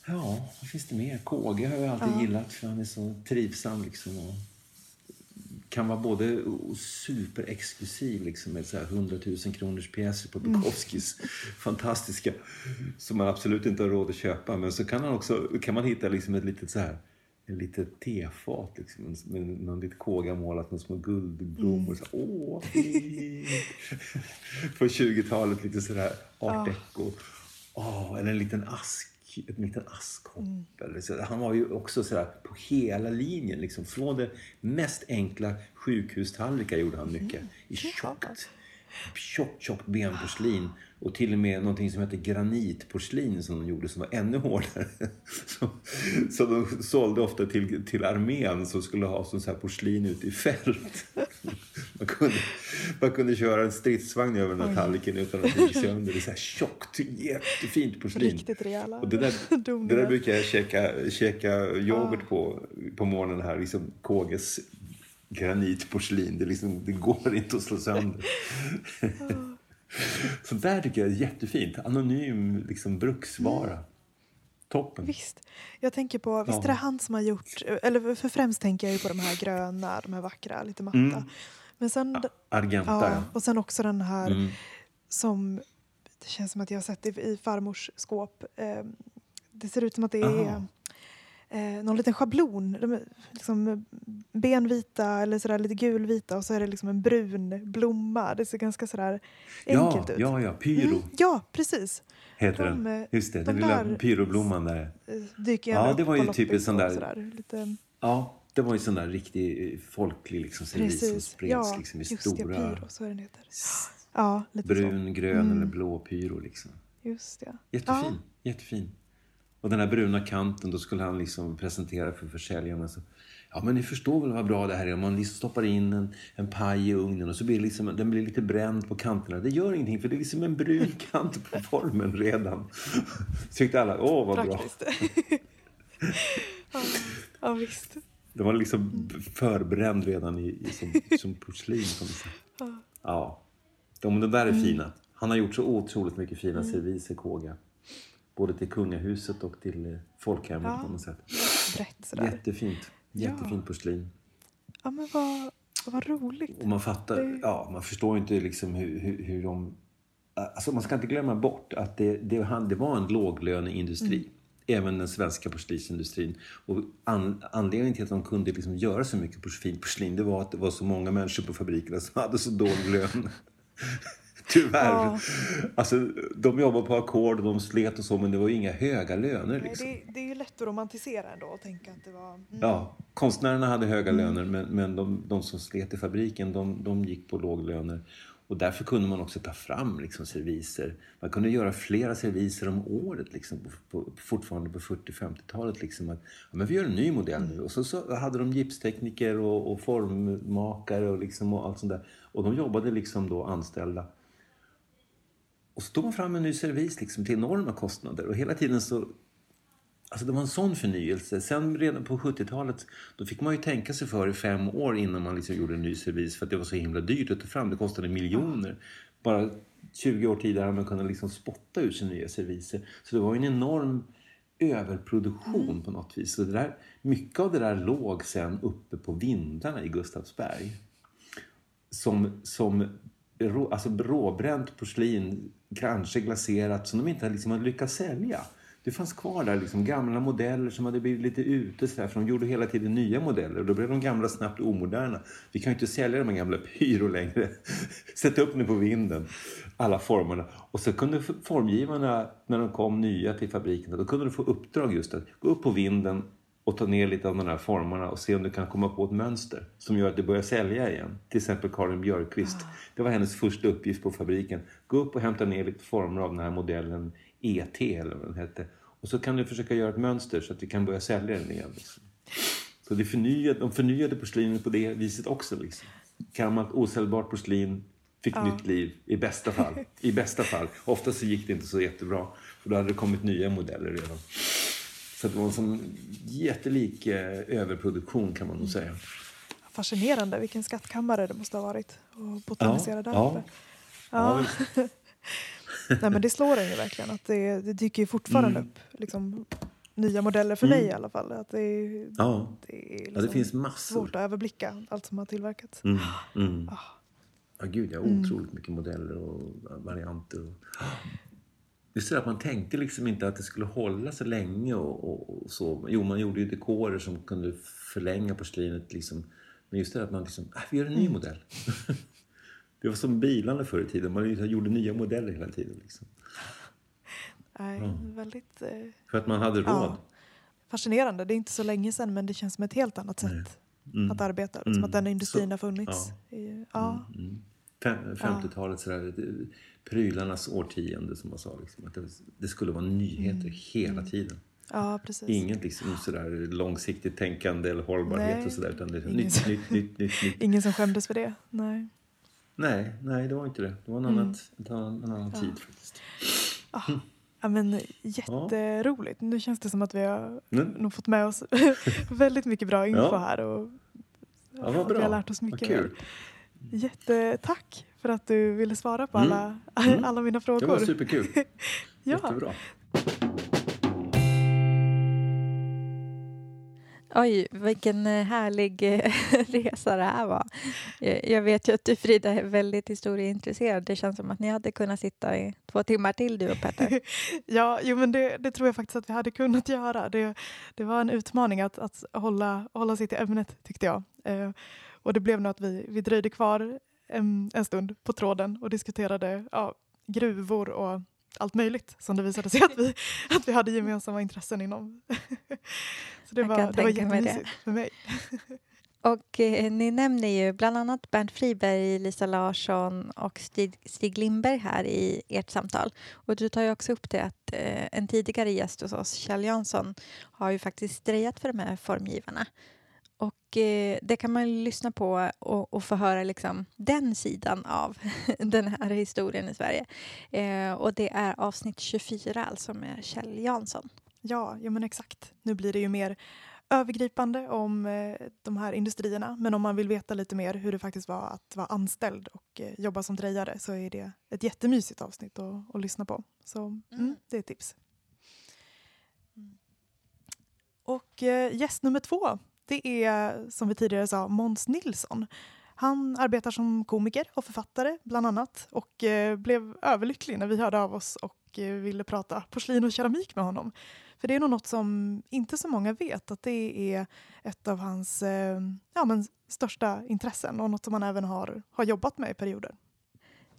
Ja, vad finns det mer? Kåge har jag alltid gillat för han är så trivsam liksom. Och kan vara både superexklusiv liksom med så här 100 000 kronors pjäser på Bukowskis. Fantastiska. Som man absolut inte har råd att köpa. Men så kan, han också, kan man hitta liksom ett litet så här ett litet tefat liksom, med någon lite kåga målat med små guldblommor. Så, åh! På 20-talet lite sådär art deco. Åh, eller en liten ask, en liten askkopp. Så. Han var ju också sådär på hela linjen. Liksom. Från det mest enkla sjukhustallrikar gjorde han mycket. I tjockt, tjockt, tjockt benporslin. Och till och med någonting som heter granitporslin som de gjorde som var ännu hårdare. Så, så de sålde ofta till, till armén som skulle ha sån så här porslin ute i fält. Man kunde, man kunde köra en stridsvagn över den här tallriken utan att det gick sönder. Det är så här tjockt, jättefint porslin. Riktigt rejäla Och det där, det där brukar jag käka, käka yoghurt på på morgonen här. Liksom KGs granitporslin. Det, liksom, det går inte att slå sönder. Sånt där tycker jag är jättefint. Anonym liksom, bruksvara. Toppen. Visst. Jag tänker på, visst är det han som har gjort, eller för främst tänker jag ju på de här gröna, de här vackra, lite matta. Mm. Men sen, Argenta, ja, ja. och sen också den här Mm. som, det känns som att jag har sett i, i farmors skåp. Eh, det ser ut som att det är Aha. Eh, någon liten schablon. De är liksom benvita eller sådär lite gulvita och så är det liksom en brun blomma. Det ser ganska sådär enkelt Ja, ut. ja, ja. Pyro Mm, ja, precis. heter de, den. eh, Just det, de den lilla pyroblomman där. Eh, Dyker Ja, det var ju typ en loppis sån där- sådär. Lite, Ja, det var ju sån där riktig eh, folklig liksom, servis som spreds Ja, liksom, i stora... det. Pyro, så är den heter. Ja, lite så. brun, grön Mm. eller blå pyro. Liksom. Just det. Jättefin, jättefin. Och den här bruna kanten, då skulle han liksom presentera för försäljarna. Så, ja, men ni förstår väl vad bra det här är om man liksom stoppar in en, en paj i ugnen och så blir liksom, den blir lite bränd på kanterna. Det gör ingenting för det är liksom en brun kant på formen redan. Så tyckte alla, åh vad bra. Ja, ja, visst. Den var liksom förbränd redan i, i, som, som porslin. På något sätt. Ja, de, de där är fina. Han har gjort så otroligt mycket fina serviser, Kåga. Både till kungahuset och till eh, folkhemmet Ja. på något sätt. Brett. Jättefint. Jättefint porslin. Ja, men vad, vad roligt. Och man fattar, ja, man förstår inte liksom hur, hur, hur de... Alltså man ska inte glömma bort att det, det, det var en låglöneindustri. Även den svenska porslinsindustrin. Och an, anledningen till att de kunde liksom göra så mycket fint porslin det var att det var så många människor på fabrikerna som hade så dålig lön. Tyvärr. Ja. Alltså, de jobbade på ackord och de slet och så men det var ju inga höga löner. Nej, Liksom. det, det är ju lätt att romantisera ändå och tänka att det var... Mm. Ja, konstnärerna hade höga löner men, men de, de som slet i fabriken de, de gick på låglöner. Och därför kunde man också ta fram liksom, serviser. Man kunde göra flera serviser om året liksom, på, på, fortfarande på 40-50-talet. Liksom, att, ja, men vi gör en ny modell nu. Och så, så hade de gipstekniker och, och formmakare och, liksom, och allt sånt där. Och de jobbade liksom då anställda. Och så tog man fram en ny servis liksom, till enorma kostnader. Och hela tiden så Alltså det var en sån förnyelse. Sen redan på 70-talet då fick man ju tänka sig för i fem år innan man liksom gjorde en ny servis för att det var så himla dyrt att ta fram. Det kostade miljoner. Bara 20 år tidigare hade man kunnat liksom spotta ut sina nya serviser. Så det var ju en enorm överproduktion på något vis. Så det där, mycket av det där låg sen uppe på vindarna i Gustavsberg. Som, som alltså råbränt porslin, kanske glaserat, som de inte liksom hade lyckats sälja. Det fanns kvar där liksom gamla modeller som hade blivit lite ute så där, för de gjorde hela tiden nya modeller och då blev de gamla snabbt omoderna. Vi kan ju inte sälja de här gamla pyro längre. Sätt upp nu på vinden, alla formerna. Och så kunde formgivarna, när de kom nya till fabriken, då kunde de få uppdrag just att gå upp på vinden och ta ner lite av de här formerna och se om du kan komma på ett mönster som gör att du börjar sälja igen. Till exempel Karin Björkqvist. Det var hennes första uppgift på fabriken. Gå upp och hämta ner lite former av den här modellen ET eller vad den hette. Och så kan du försöka göra ett mönster så att vi kan börja sälja den igen. Liksom. Så det förnyade, de förnyade porslinet på det viset också. Liksom. Gammalt osäljbart porslin fick nytt liv i bästa fall. I bästa fall. Ofta så gick det inte så jättebra. För då hade det kommit nya modeller redan. Så det var en sån jättelik eh, överproduktion kan man nog säga. Fascinerande, vilken skattkammare det måste ha varit att botanisera där ja. Ja, Ja. Nej, men det slår en ju verkligen att det, det dyker ju fortfarande Mm. upp liksom, nya modeller för mig i alla fall. Att det, Ja, det är ja det liksom finns massor. svårt att överblicka allt som har tillverkats. Mm, mm. Ja, gud, jag har otroligt mycket modeller och varianter. Och... Just det att man tänkte liksom inte att det skulle hålla så länge och, och, och så. Jo, man gjorde ju dekorer som kunde förlänga porslinet liksom. Men just det att man liksom, äh, vi gör en ny modell. det var som bilarna förr i tiden, man gjorde nya modeller hela tiden. Liksom. Nej, Väldigt eh, För att man hade råd. ja, fascinerande. Det är inte så länge sedan men det känns som ett helt annat sätt att arbeta. Som Mm. att den industrin Så- har funnits. I, ja. Fem- 50-talet, sådär, prylarnas årtionde som man sa. Liksom, att det, skulle vara nyheter hela tiden. ja, precis. Inget liksom sådär långsiktigt tänkande eller hållbarhet Nej, och sådär. Utan det ingen nytt, som- nytt, nytt, nytt, nytt. Ingen som skämdes för det. Nej. Nej, nej, det var inte det. Det var en, Mm. annat, en annan, en annan Ja. tid faktiskt. Ah, ja, men jätteroligt. Nu känns det som att vi har nog fått med oss väldigt mycket bra info Ja. här. Och, ja, vad Vi bra. har lärt oss Vad mycket. kul. Jättetack för att du ville svara på Mm. alla, Mm. alla mina Det var frågor. superkul. ja. Jättebra. Oj, vilken eh, härlig eh, resa det här var. Jag vet ju att du Frida är väldigt historieintresserad. Det känns som att ni hade kunnat sitta i två timmar till du och Petter. Ja, jo, men det, det tror jag faktiskt att vi hade kunnat göra. Det, det var en utmaning att, att hålla, hålla sig till ämnet tyckte jag. Eh, och det blev nog att vi, vi dröjde kvar en, en stund på tråden och diskuterade ja, gruvor och allt möjligt som det visade sig att vi, att vi hade gemensamma intressen inom. Så det Jag var, det var det. jättemysigt för mig. Och eh, ni nämner ju bland annat Bernt Friberg, Lisa Larsson och Stig, Stig Lindberg här i ert samtal. Och du tar ju också upp det att eh, en tidigare gäst hos oss, Kjell Jansson, har ju faktiskt strejat för de här formgivarna. Och eh, det kan man lyssna på och, och få höra liksom den sidan av den här historien i Sverige. Eh, och det är avsnitt 24 alltså med Kjell Jansson. Ja, ja men exakt. Nu blir det ju mer övergripande om eh, de här industrierna. Men om man vill veta lite mer hur det faktiskt var att vara anställd och eh, jobba som drejare så är det ett jättemysigt avsnitt att, att lyssna på. Så mm, Mm. det är ett tips. Och eh, gäst nummer två, det är som vi tidigare sa Måns Nilsson. Han arbetar som komiker och författare bland annat och eh, blev överlycklig när vi hörde av oss och eh, ville prata porslin och keramik med honom. För det är nog något som inte så många vet, att det är ett av hans eh, ja, men största intressen och något som han även har, har jobbat med i perioder.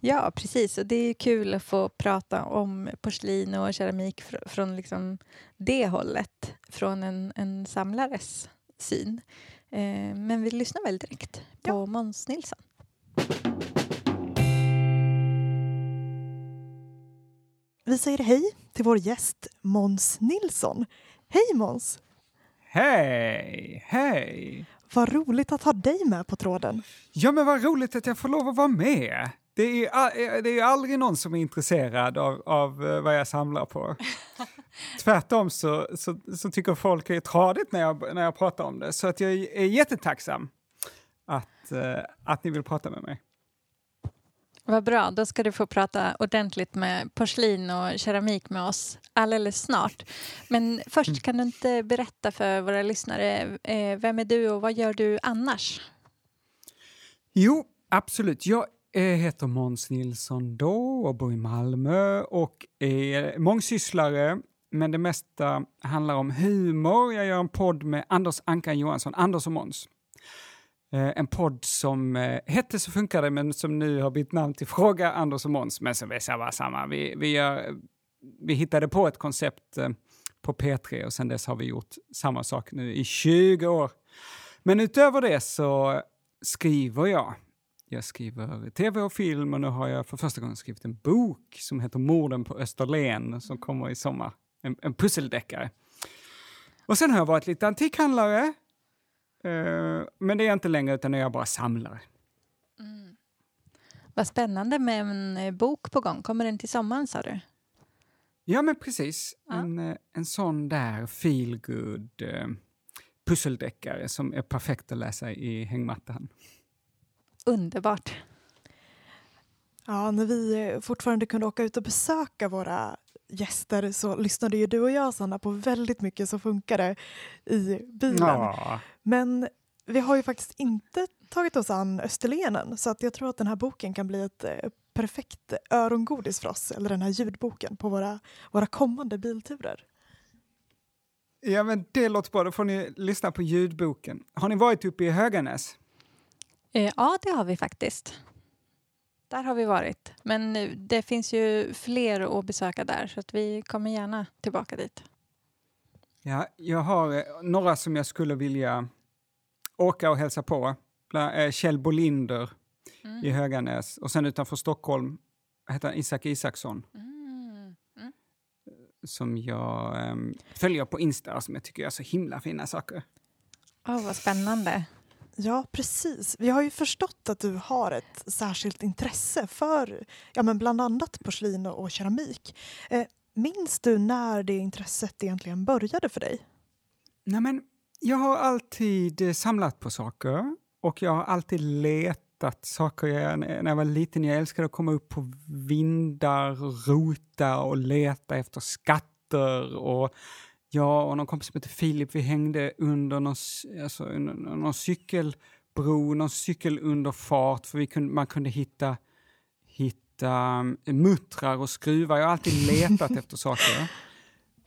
Ja, precis. Och det är kul att få prata om porslin och keramik fr- från liksom det hållet, från en, en samlares syn. Eh, men vi lyssnar väl direkt på Ja. Måns Nilsson. Vi säger hej till vår gäst Måns Nilsson. Hej Måns! Hej, hej! Vad roligt att ha dig med på tråden. Ja, men vad roligt att jag får lov att vara med. Det är eh, det är aldrig någon som är intresserad av, av eh, vad jag samlar på. Tvärtom så, så, så tycker folk det är tradigt när jag, när jag pratar om det. Så att jag är jättetacksam att, eh, att ni vill prata med mig. Vad bra, då ska du få prata ordentligt med porslin och keramik med oss alldeles snart. Men först kan du inte berätta för våra lyssnare, vem är du och vad gör du annars? Jo, absolut. Jag heter Måns Nilsson då och bor i Malmö och är mångsysslare. Men det mesta handlar om humor. Jag gör en podd med Anders Ankan Johansson, Anders och Måns. Eh, en podd som eh, hette Så funkar det, men som nu har bytt namn till Fråga Anders och Måns, men som är samma. samma. Vi, vi, gör, vi hittade på ett koncept eh, på P3 och sen dess har vi gjort samma sak nu i 20 år. Men utöver det så skriver jag. Jag skriver tv och film och nu har jag för första gången skrivit en bok som heter Morden på Österlen som kommer i sommar. En, en pusseldeckare. Och sen har jag varit lite antikhandlare. eh, men det är jag inte längre utan nu är jag bara samlare. Vad spännande med en eh, bok på gång. Kommer den till sommaren sa du? Ja men precis. Ja. En, eh, en sån där feelgood eh, pusseldeckare som är perfekt att läsa i hängmattan. Underbart. Ja, när vi eh, fortfarande kunde åka ut och besöka våra gäster så lyssnade ju du och jag Sanna på väldigt mycket Så funkar det i bilen. Ja. Men vi har ju faktiskt inte tagit oss an Österlenen så att jag tror att den här boken kan bli ett eh, perfekt örongodis för oss, eller den här ljudboken på våra, våra kommande bilturer. Ja, men det låter bra. Då får ni lyssna på ljudboken. Har ni varit uppe i Höganäs? Eh, Ja, det har vi faktiskt. Där har vi varit. Men eh, det finns ju fler att besöka där så att vi kommer gärna tillbaka dit. Ja, jag har eh, några som jag skulle vilja åka och hälsa på. Kjell Bolinder i Höganäs och sen utanför Stockholm heter han Isak Isaksson Mm. Mm. som jag ehm, följer på Insta som jag tycker gör så himla fina saker. Åh, vad spännande. Ja, precis. Vi har ju förstått att du har ett särskilt intresse för ja, men bland annat porslin och keramik. Eh, minns du när det intresset egentligen började för dig? Nej, men jag har alltid eh, samlat på saker och jag har alltid letat saker. Jag, när jag var liten jag älskade att komma upp på vindar, rota och leta efter skatter. Och jag och någon kompis som heter Filip, vi hängde under någon, alltså, under någon cykelbro, någon cykelunderfart, för vi kunde, man kunde hitta, hitta um, muttrar och skruvar. Jag har alltid letat efter saker.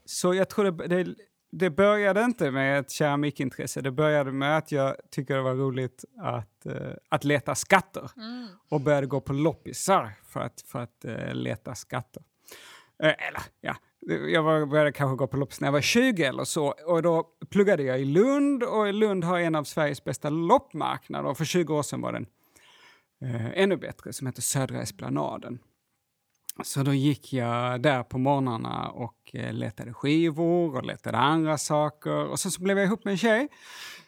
Så jag tror det, det, det, började inte med ett keramikintresse, det började med att jag tyckte det var roligt att, uh, att leta skatter mm. och började gå på loppisar för att, för att uh, leta skatter. Eh, eller ja, jag började kanske gå på loppis när jag var 20 eller så. Och då pluggade jag i Lund och Lund har en av Sveriges bästa loppmarknader. Och för 20 år sedan var den eh, ännu bättre, som heter Södra Esplanaden. Så då gick jag där på morgnarna och eh, letade skivor och letade andra saker. Och sen så blev jag ihop med en tjej,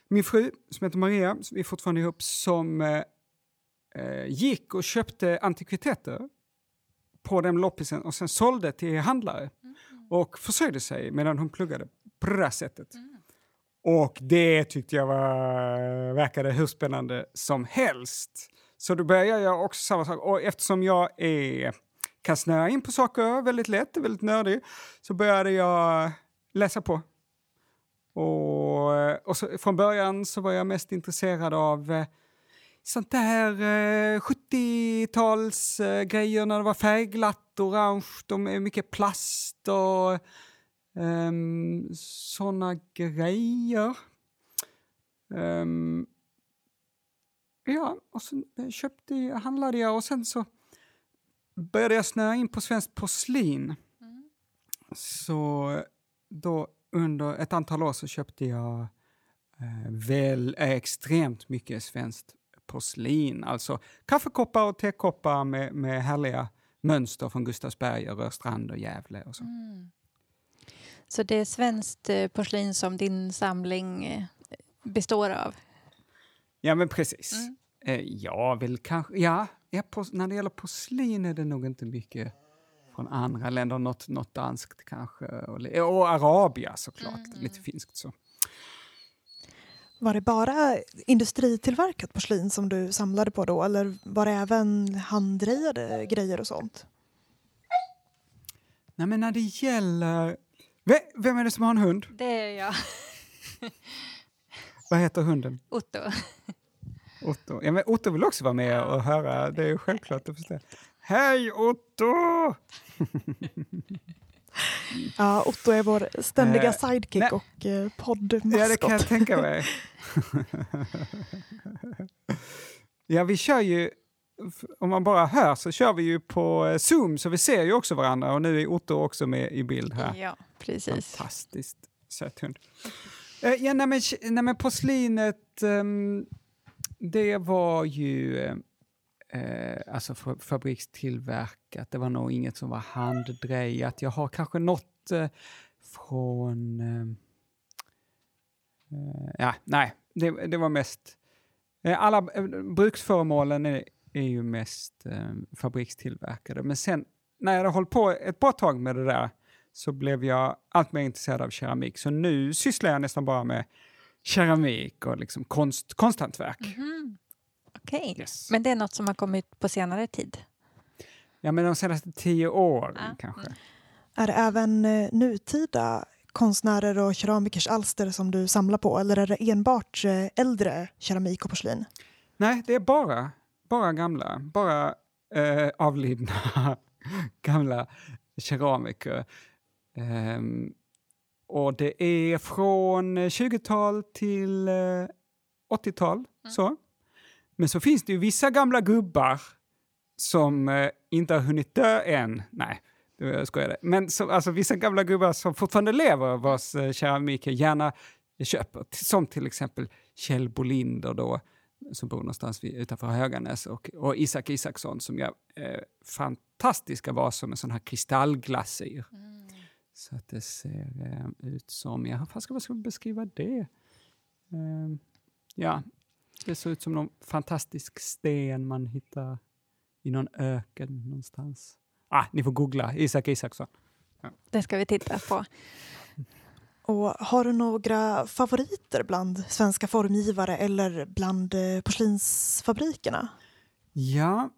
min fru, som heter Maria, vi är fortfarande ihop, som eh, eh gick och köpte antikviteter på den loppisen och sen sålde till handlare och försörjde sig medan hon pluggade på det där sättet. Mm. Och det tyckte jag var, verkade hur spännande som helst. Så då började jag också samma sak. Och eftersom jag är, kan snöa in på saker väldigt lätt, väldigt nördig, så började jag läsa på. Och, och så, från början så var jag mest intresserad av eh, sånt där eh, 70-talsgrejer eh, när det var färgglatt, orange, de är mycket plast och eh, såna grejer. Um, ja, och sen köpte, handlade jag och sen så började jag snöa in på svenskt porslin. Mm. Så då under ett antal år så köpte jag eh, väl extremt mycket svenskt porslin, alltså kaffekoppar och tekoppar med, med härliga mönster från Gustavsberg, och Rörstrand och Gävle och så. Mm. Så det är svenskt eh, porslin som din samling eh, består av? Ja, men precis. Mm. Eh, ja, väl kanske... Ja, ja när det gäller porslin är det nog inte mycket från andra länder. Något, något danskt kanske. Och, och Arabia såklart, mm. lite finskt så. Var det bara industritillverkat porslin som du samlade på då eller var det även handdrejade grejer och sånt? Nej men när det gäller... Vem är det som har en hund? Det är jag. Vad heter hunden? Otto. Otto. Ja, men Otto vill också vara med och höra, det är självklart. Att förstå. Hej Otto! Ja, Otto är vår ständiga eh, sidekick nej. och eh, poddmaskot. Ja, det kan jag tänka mig. ja, vi kör ju, om man bara hör så kör vi ju på eh, Zoom så vi ser ju också varandra och nu är Otto också med i bild här. Ja, precis. Fantastiskt söt hund. Eh, ja, nej men, nej men porslinet, um, det var ju eh, alltså fabrikstillverkat. Det var nog inget som var handdrejat. Jag har kanske något eh, från... Ehm, eh, ja, nej, det, det var mest... Eh, alla eh, bruksföremålen är, är ju mest ehm, fabrikstillverkade. Men sen när jag hade hållit på ett bra tag med det där så blev jag allt mer intresserad av keramik. Så nu sysslar jag nästan bara med keramik och liksom konst, konsthantverk. Mm -hmm. Okej, okay. yes. men det är något som har kommit på senare tid? Ja, men de senaste tio åren ah. kanske. Mm. Är det även eh, nutida konstnärer och keramikers alster som du samlar på eller är det enbart eh, äldre keramik och porslin? Nej, det är bara, bara gamla, bara eh, avlidna gamla keramiker. Um, och det är från 20-tal till eh, 80-tal. Mm. Så. Men så finns det ju vissa gamla gubbar som eh, inte har hunnit dö än. Nej, jag skojade. Men så, alltså, vissa gamla gubbar som fortfarande lever vars eh, keramiker gärna köper. Som till exempel Kjell Bolinder då, som bor någonstans vid, utanför Höganäs och, och Isak Isaksson som gör eh, fantastiska vaser med sån här kristallglasyr. Mm. Så att det ser eh, ut som, ja, hur ska man beskriva det? Eh, ja, Det ser ut som någon fantastisk sten man hittar i någon öken någonstans. Ah, ni får googla, Isak Isaksson. Det ska vi titta på. Och har du några favoriter bland svenska formgivare eller bland eh, porslinsfabrikerna? Ja.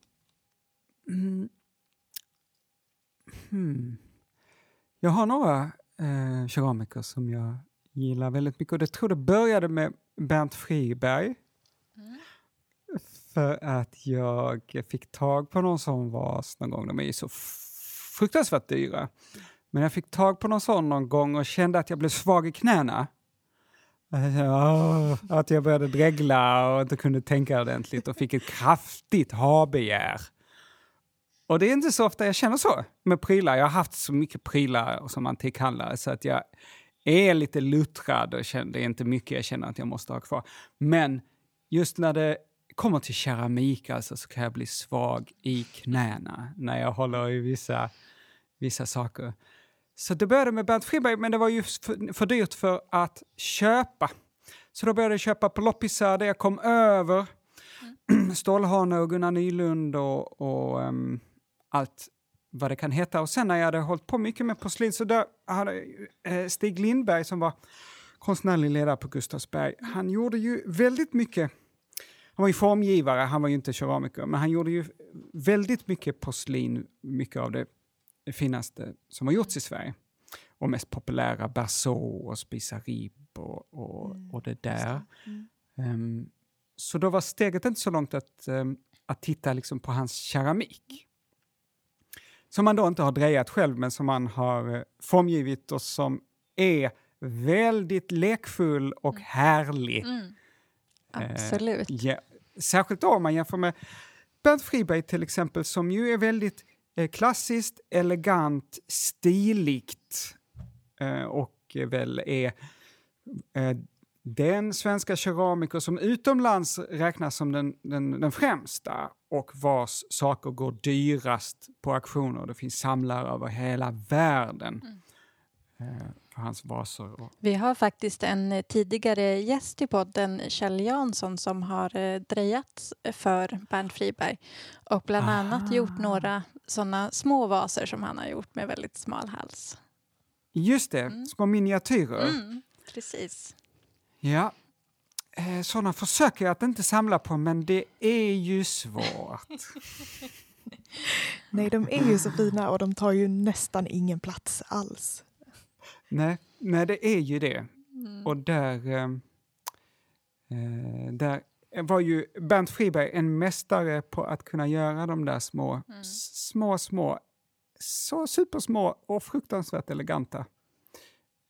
Mm. Hmm. Jag har några eh, keramiker som jag gillar väldigt mycket och det tror det började med Bernt Friberg. För att jag fick tag på någon sån vas någon gång. De är ju så fruktansvärt dyra. Men jag fick tag på någon sån någon gång och kände att jag blev svag i knäna. Ah, att jag började dregla och inte kunde tänka ordentligt och fick ett kraftigt ha-begär. Och det är inte så ofta jag känner så med prylar. Jag har haft så mycket prylar som antikhandlare så att jag är lite luttrad och känner, det är inte mycket jag känner att jag måste ha kvar. Men just när det kommer till keramik alltså, så kan jag bli svag i knäna när jag håller i vissa, vissa saker. Så det började med Bernt Friberg, men det var ju för, för dyrt för att köpa. Så då började jag köpa på loppisar där jag kom över Stålhane och Gunnar Nylund och, och um, allt vad det kan heta. Och sen när jag hade hållit på mycket med porslin så där hade eh, Stig Lindberg som var konstnärlig ledare på Gustavsberg, han gjorde ju väldigt mycket han var ju formgivare, han var ju inte keramiker, men han gjorde ju väldigt mycket porslin, mycket av det finaste som har gjorts i Sverige. Och mest populära Berceau och Spisarib och, och, och det där. Ehm, så då var steget inte så långt att, ehm, att titta liksom på hans keramik. Som man då inte har drejat själv, men som man har eh, formgivit och som är väldigt lekfull och härlig. Absolut. Ja, särskilt då om man jämför med Bernt Friberg till exempel som ju är väldigt eh, klassiskt, elegant, stiligt eh, och väl är eh, den svenska keramiker som utomlands räknas som den, den, den främsta och vars saker går dyrast på auktioner. Det finns samlare över hela världen eh, för hans vaser. Och, Vi har faktiskt en eh, tidigare gäst i podden, Kjell Jansson, som har eh, drejat för Bernt Friberg och bland annat Ah. gjort några sådana små vaser som han har gjort med väldigt smal hals. just det, små miniatyrer. Mm, precis. Ja, eh, sådana försöker jag att inte samla på, men det är ju svårt. Nej, de är ju så fina och de tar ju nästan ingen plats alls. Nej, nej, det är ju det. Mm. Och där, eh, eh, där var ju Bernt Friberg en mästare på att kunna göra de där små, Mm. små, små, så supersmå och fruktansvärt eleganta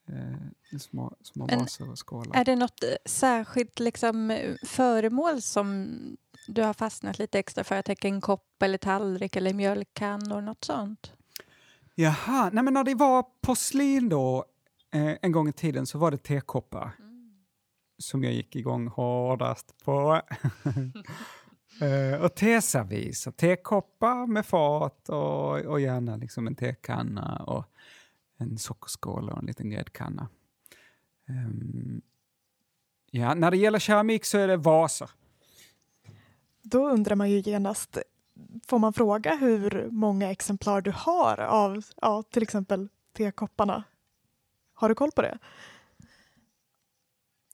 eh, små, små vaser och skålar. Är det något eh, särskilt liksom, föremål som du har fastnat lite extra för? Jag tänker en kopp eller tallrik eller mjölkkannor, något sånt? Jaha, nej men när det var porslin då, eh, en gång i tiden, så var det tekoppar som jag gick igång hårdast på. eh, och teservis och tekoppar med fat och, och gärna liksom en tekanna och en sockerskål och en liten gräddkanna. Ehm, ja, när det gäller keramik så är det vaser. Då undrar man ju genast, får man fråga hur många exemplar du har av ja, till exempel tekopparna? Har du koll på det?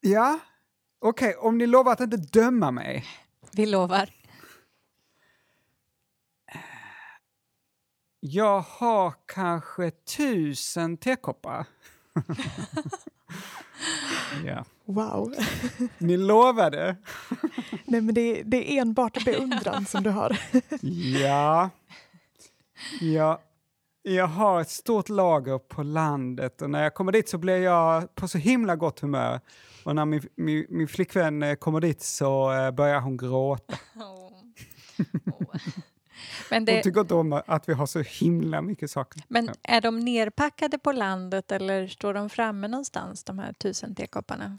Ja, okej, om ni lovar att inte döma mig. Vi lovar. Jag har kanske tusen tekoppar. ja. Wow. Ni lovade. Nej, men det, det är enbart beundran som du har. Ja. ja. Jag har ett stort lager på landet och när jag kommer dit så blir jag på så himla gott humör. Och när min, min, min flickvän eh, kommer dit så eh, börjar hon gråta. Men, Hon det, tycker inte om att vi har så himla mycket saker. men är de nerpackade på landet eller står de framme någonstans, de här tusen tekopparna?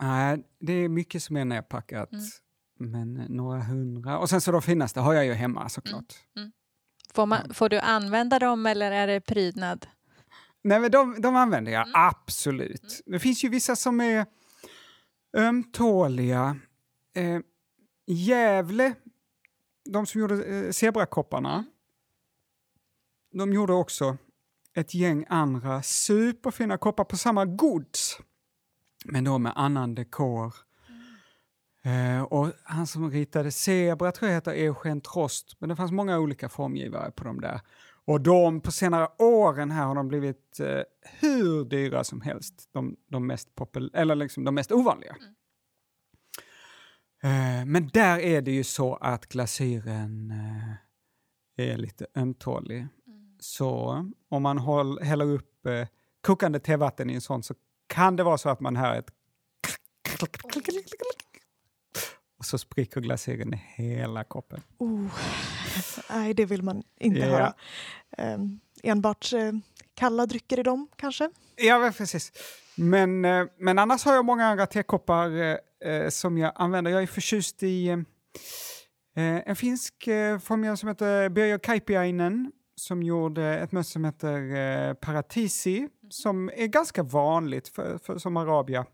Nej, det är mycket som är nerpackat. Men eh, några hundra. Och sen så de finaste har jag ju hemma såklart. Får, man, får du använda dem eller är det prydnad? Nej, men de, de använder jag absolut. Det finns ju vissa som är ömtåliga eh, Gävle, de som gjorde eh, zebrakopparna, de gjorde också ett gäng andra superfina koppar på samma gods, men då med annan dekor. Eh, och han som ritade Zebra tror jag heter Eugen Trost, men det fanns många olika formgivare på de där. Och de på senare åren här har de blivit eh, hur dyra som helst, de, de, mest, popul- eller liksom de mest ovanliga. Eh, men där är det ju så att glasyren eh, är lite ömtålig. Så om man håll, häller upp eh, kokande tevatten i en sån så kan det vara så att man hör ett och så spricker glasyren i hela koppen. Oh. Nej, det vill man inte Ja. höra. Um, enbart eh, kalla drycker i dem kanske? Ja, precis. Men, eh, men annars har jag många andra tekoppar eh, som jag använder. Jag är förtjust i en finsk formgivare som heter Birger Kaipiainen som gjorde ett mönster som heter Paratisi som är ganska vanligt för, för, som Arabia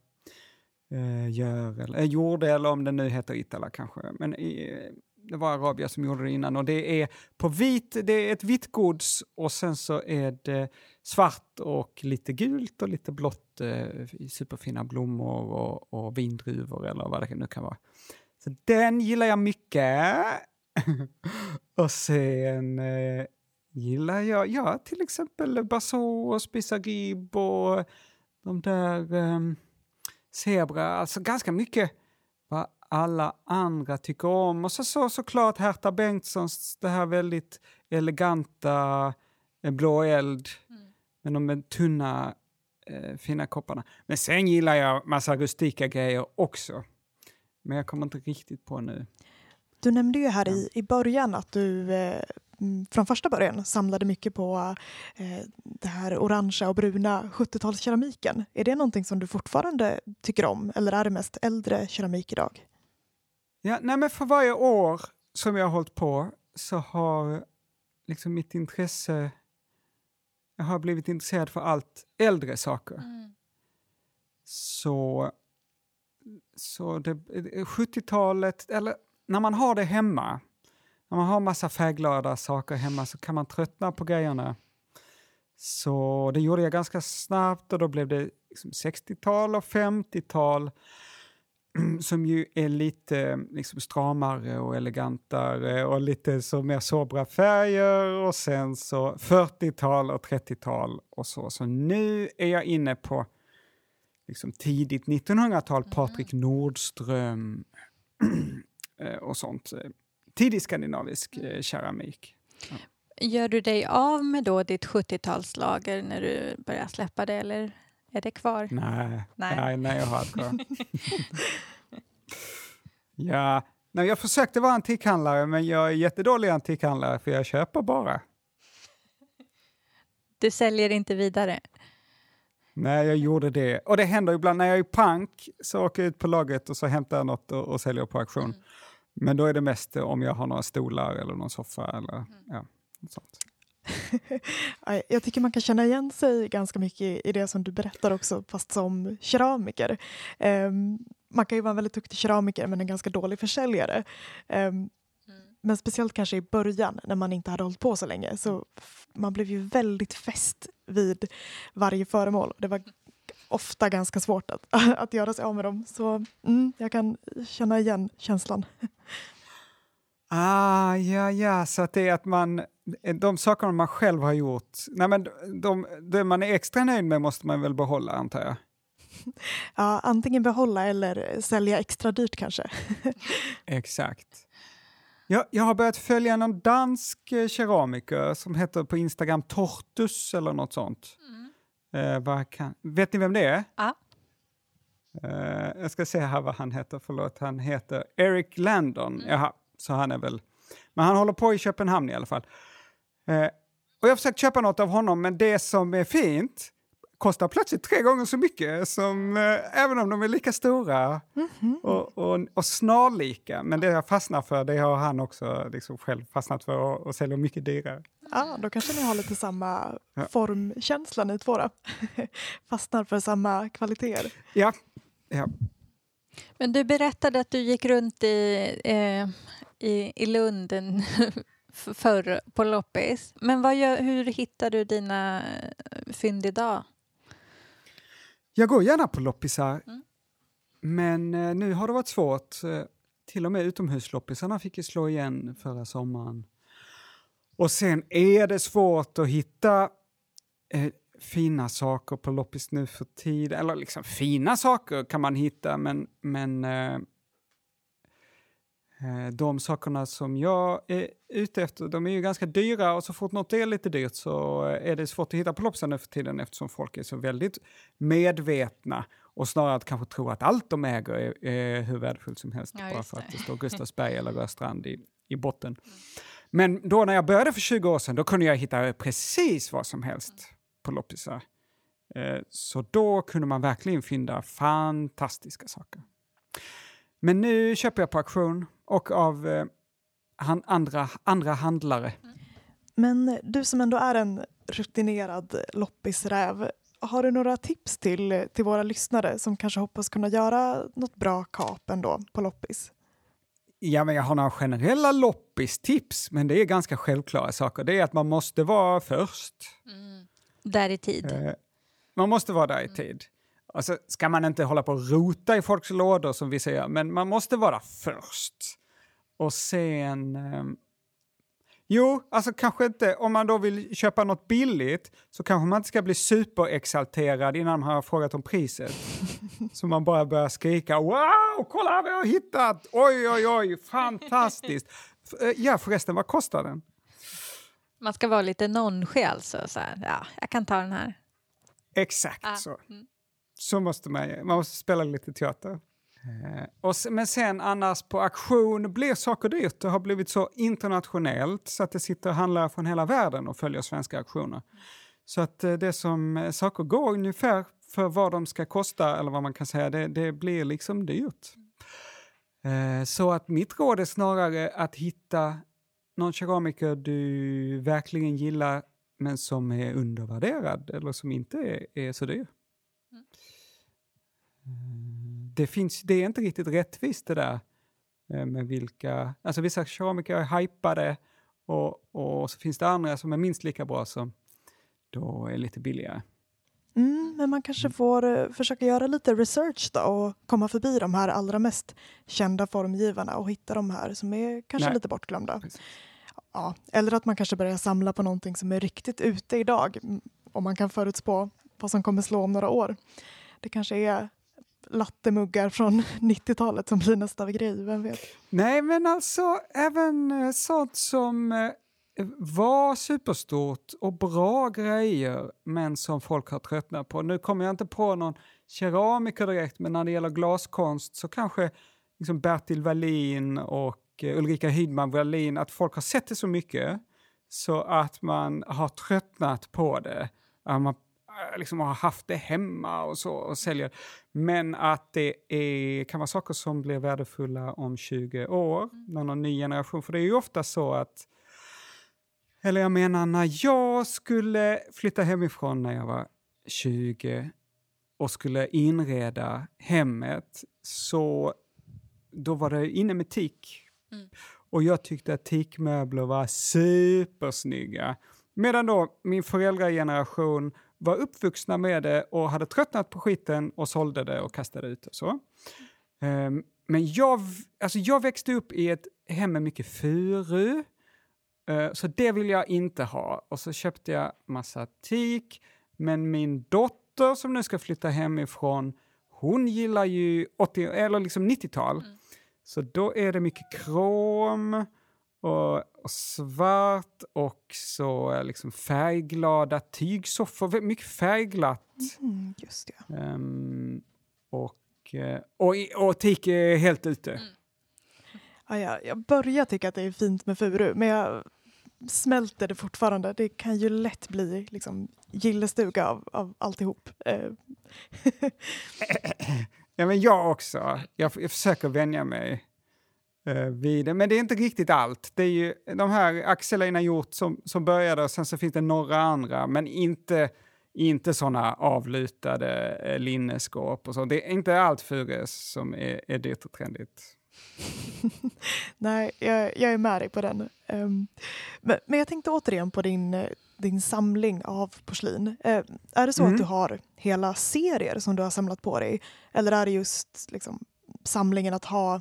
eh, gör, eller, eh, gjorde, eller om det nu heter Itala kanske. Men i, det var Arabia som gjorde det innan och det är på vit, det är ett vitt gods och sen så är det svart och lite gult och lite blått eh, i superfina blommor och, och vindruvor eller vad det nu kan vara. Så den gillar jag mycket. och sen eh, gillar jag ja, till exempel Basso och Spissarib och de där eh, Zebra, alltså ganska mycket vad alla andra tycker om. Och så, så såklart Herta Bengtssons det här väldigt eleganta eh, blå eld med de tunna eh, fina kopparna. Men sen gillar jag massa rustika grejer också. Men jag kommer inte riktigt på nu. Du nämnde ju här i, i början att du eh, mm, från första början samlade mycket på eh, det här orangea och bruna 70-talskeramiken. Är det någonting som du fortfarande tycker om eller är det mest äldre keramik idag? Ja, nej men för varje år som jag har hållit på så har liksom mitt intresse... Jag har blivit intresserad för allt äldre saker. Så, så det, 70-talet, eller när man har det hemma, när man har massa färgglada saker hemma så kan man tröttna på grejerna. Så det gjorde jag ganska snabbt och då blev det liksom 60-tal och 50-tal som ju är lite liksom, stramare och elegantare och lite så mer sobra färger och sen så 40-tal och 30-tal och så. Så nu är jag inne på liksom, tidigt 1900-tal, Patrik Nordström eh, och sånt. Tidig skandinavisk eh, keramik. Gör du dig av med då ditt 70-talslager när du börjar släppa det eller är det kvar? Nej, Nej. nej, nej jag har inte. ja, nej, jag försökte vara antikhandlare men jag är jättedålig antikhandlare för jag köper bara. Du säljer inte vidare? Nej, jag gjorde det. Och det händer ibland när jag är pank så åker jag ut på lagret och så hämtar jag något och, och säljer på auktion. Men då är det mest om jag har några stolar eller någon soffa eller ja, något sånt. Ja, Jag tycker man kan känna igen sig ganska mycket i det som du berättar också, fast som keramiker. Ehm, man kan ju vara en väldigt duktig keramiker men en ganska dålig försäljare. Ehm, Men speciellt kanske i början när man inte hade hållit på så länge. Så man blev ju väldigt fäst vid varje föremål. Det var ofta ganska svårt att, att göra sig av med dem. Så mm, jag kan känna igen känslan. Ah, ja, ja, så att det är att man, de sakerna man själv har gjort, nej men de, de man är extra nöjd med måste man väl behålla antar jag? Ja, antingen behålla eller sälja extra dyrt kanske. Exakt. Jag, jag har börjat följa någon dansk eh, keramiker som heter på Instagram Tortus eller något sånt. Eh, vad kan, vet ni vem det är? Ja. Eh, jag ska se här vad han heter, förlåt. Han heter Eric Landon. Jaha, så han är väl... Men han håller på i Köpenhamn i alla fall. Eh, och jag har försökt köpa något av honom, men det som är fint kostar plötsligt tre gånger så mycket, som, eh, även om de är lika stora och, och, och snarlika. Men det jag fastnar för, det har han också liksom själv fastnat för och, och säljer mycket dyrare. Ja, då kanske ni har lite samma Ja. formkänsla ni två då. Fastnar för samma kvaliteter. Ja, ja. Men du berättade att du gick runt i, eh, i, i Lund förr på loppis. Men vad gör, hur hittar du dina fynd idag? Jag går gärna på loppisar, Mm. men eh, nu har det varit svårt. Eh, till och med utomhusloppisarna fick ju slå igen förra sommaren. Och sen är det svårt att hitta eh, fina saker på loppis nu för tiden. Eller liksom fina saker kan man hitta, men, men eh, eh, de sakerna som jag är ute efter, de är ju ganska dyra och så fort något är lite dyrt så är det svårt att hitta på loppisar nu för tiden eftersom folk är så väldigt medvetna och snarare kanske tror att allt de äger är, är hur värdefullt som helst Ja, bara för att det står Gustavsberg eller Rörstrand i, i botten. Men då när jag började för 20 år sedan då kunde jag hitta precis vad som helst på loppisar. Eh, Så då kunde man verkligen fynda fantastiska saker. Men nu köper jag på auktion och av eh, han, andra, andra handlare. Men du som ändå är en rutinerad loppisräv, har du några tips till, till våra lyssnare som kanske hoppas kunna göra något bra kap ändå på loppis? Ja, men jag har några generella loppistips, men det är ganska självklara saker. Det är att man måste vara först. Där i tid. Eh, Man måste vara där i tid. Alltså, ska man inte hålla på och rota i folks lådor som vi säger, men man måste vara först. Och sen... ehm, jo, alltså kanske inte, om man då vill köpa något billigt så kanske man inte ska bli superexalterad innan man har frågat om priset. så man bara börjar skrika wow, kolla vad jag har hittat! Oj, oj, oj, fantastiskt! Eh, Ja, förresten, vad kostar den? Man ska vara lite nonchig alltså. Så här, ja, jag kan ta den här. Exakt Ah, så. mm. Så måste man ju- Man måste spela lite teater. Eh, och se- men sen annars på auktion blir saker dyrt. Det har blivit så internationellt så att det sitter handlare från hela världen och följer svenska auktioner. Så att eh, det som eh, saker går ungefär för vad de ska kosta eller vad man kan säga, det, det blir liksom dyrt. Eh, så att mitt råd är snarare att hitta någon keramiker du verkligen gillar men som är undervärderad eller som inte är, är så dyr. Mm, Det, finns, det är inte riktigt rättvist det där eh, med vilka... Alltså vissa keramiker är hypade och, och så finns det andra som är minst lika bra som då är lite billigare. Mm, men man kanske får eh, försöka göra lite research då och komma förbi de här allra mest kända formgivarna och hitta de här som är kanske Nej. lite bortglömda. Precis. Ja, eller att man kanske börjar samla på någonting som är riktigt ute idag mm, om man kan förutspå vad som kommer slå om några år. Det kanske är lattemuggar från 90-talet som blir nästa grej, vem vet? Nej, men alltså även eh, sånt som eh, var superstort och bra grejer men som folk har tröttnat på. Nu kommer jag inte på någon keramiker direkt, men när det gäller glaskonst så kanske liksom Bertil Wallin och eh, Ulrika Hydman Wallin, att folk har sett det så mycket så att man har tröttnat på det. Att man liksom har haft det hemma och så och säljer. Men att det är, kan vara saker som blir värdefulla om 20 år, när någon ny generation. För det är ju ofta så att eller jag menar när jag skulle flytta hemifrån när jag var 20 och skulle inreda hemmet så då var det inne med teak. Mm. Och jag tyckte att teakmöbler var supersnygga. Medan då min föräldrageneration var uppvuxna med det och hade tröttnat på skiten och sålde det och kastade ut och så. Ehm, men jag, alltså jag växte upp i ett hem med mycket furu. Eh, Så det vill jag inte ha. Och så köpte jag massa teak. Men min dotter som nu ska flytta hemifrån, hon gillar ju 80, eller liksom 90-tal. Så då är det mycket krom och, och svart och så eh, liksom färgglada tygsoffor. Mycket färgglatt. Mm, just det. Ehm, och, eh, och, och teak är helt ute. Ja, jag, jag börjar tycka att det är fint med furu, men jag smälter det fortfarande. Det kan ju lätt bli liksom, gillestuga av, av alltihop. Eh, Ja, men jag också. Jag, jag försöker vänja mig eh, vid det. Men det är inte riktigt allt. Det är ju de här Axel Einar Hjort som, som började och sen så finns det några andra, men inte, Inte såna avlutade eh, linneskåp och så. Det är inte allt fures som är, är dyrt och trendigt. Nej, jag, jag, är med dig på den. Um, men, men, jag tänkte återigen på din, din samling av porslin. Uh, är det så mm. att du har hela serier som du har samlat på dig? Eller är det just liksom, samlingen att ha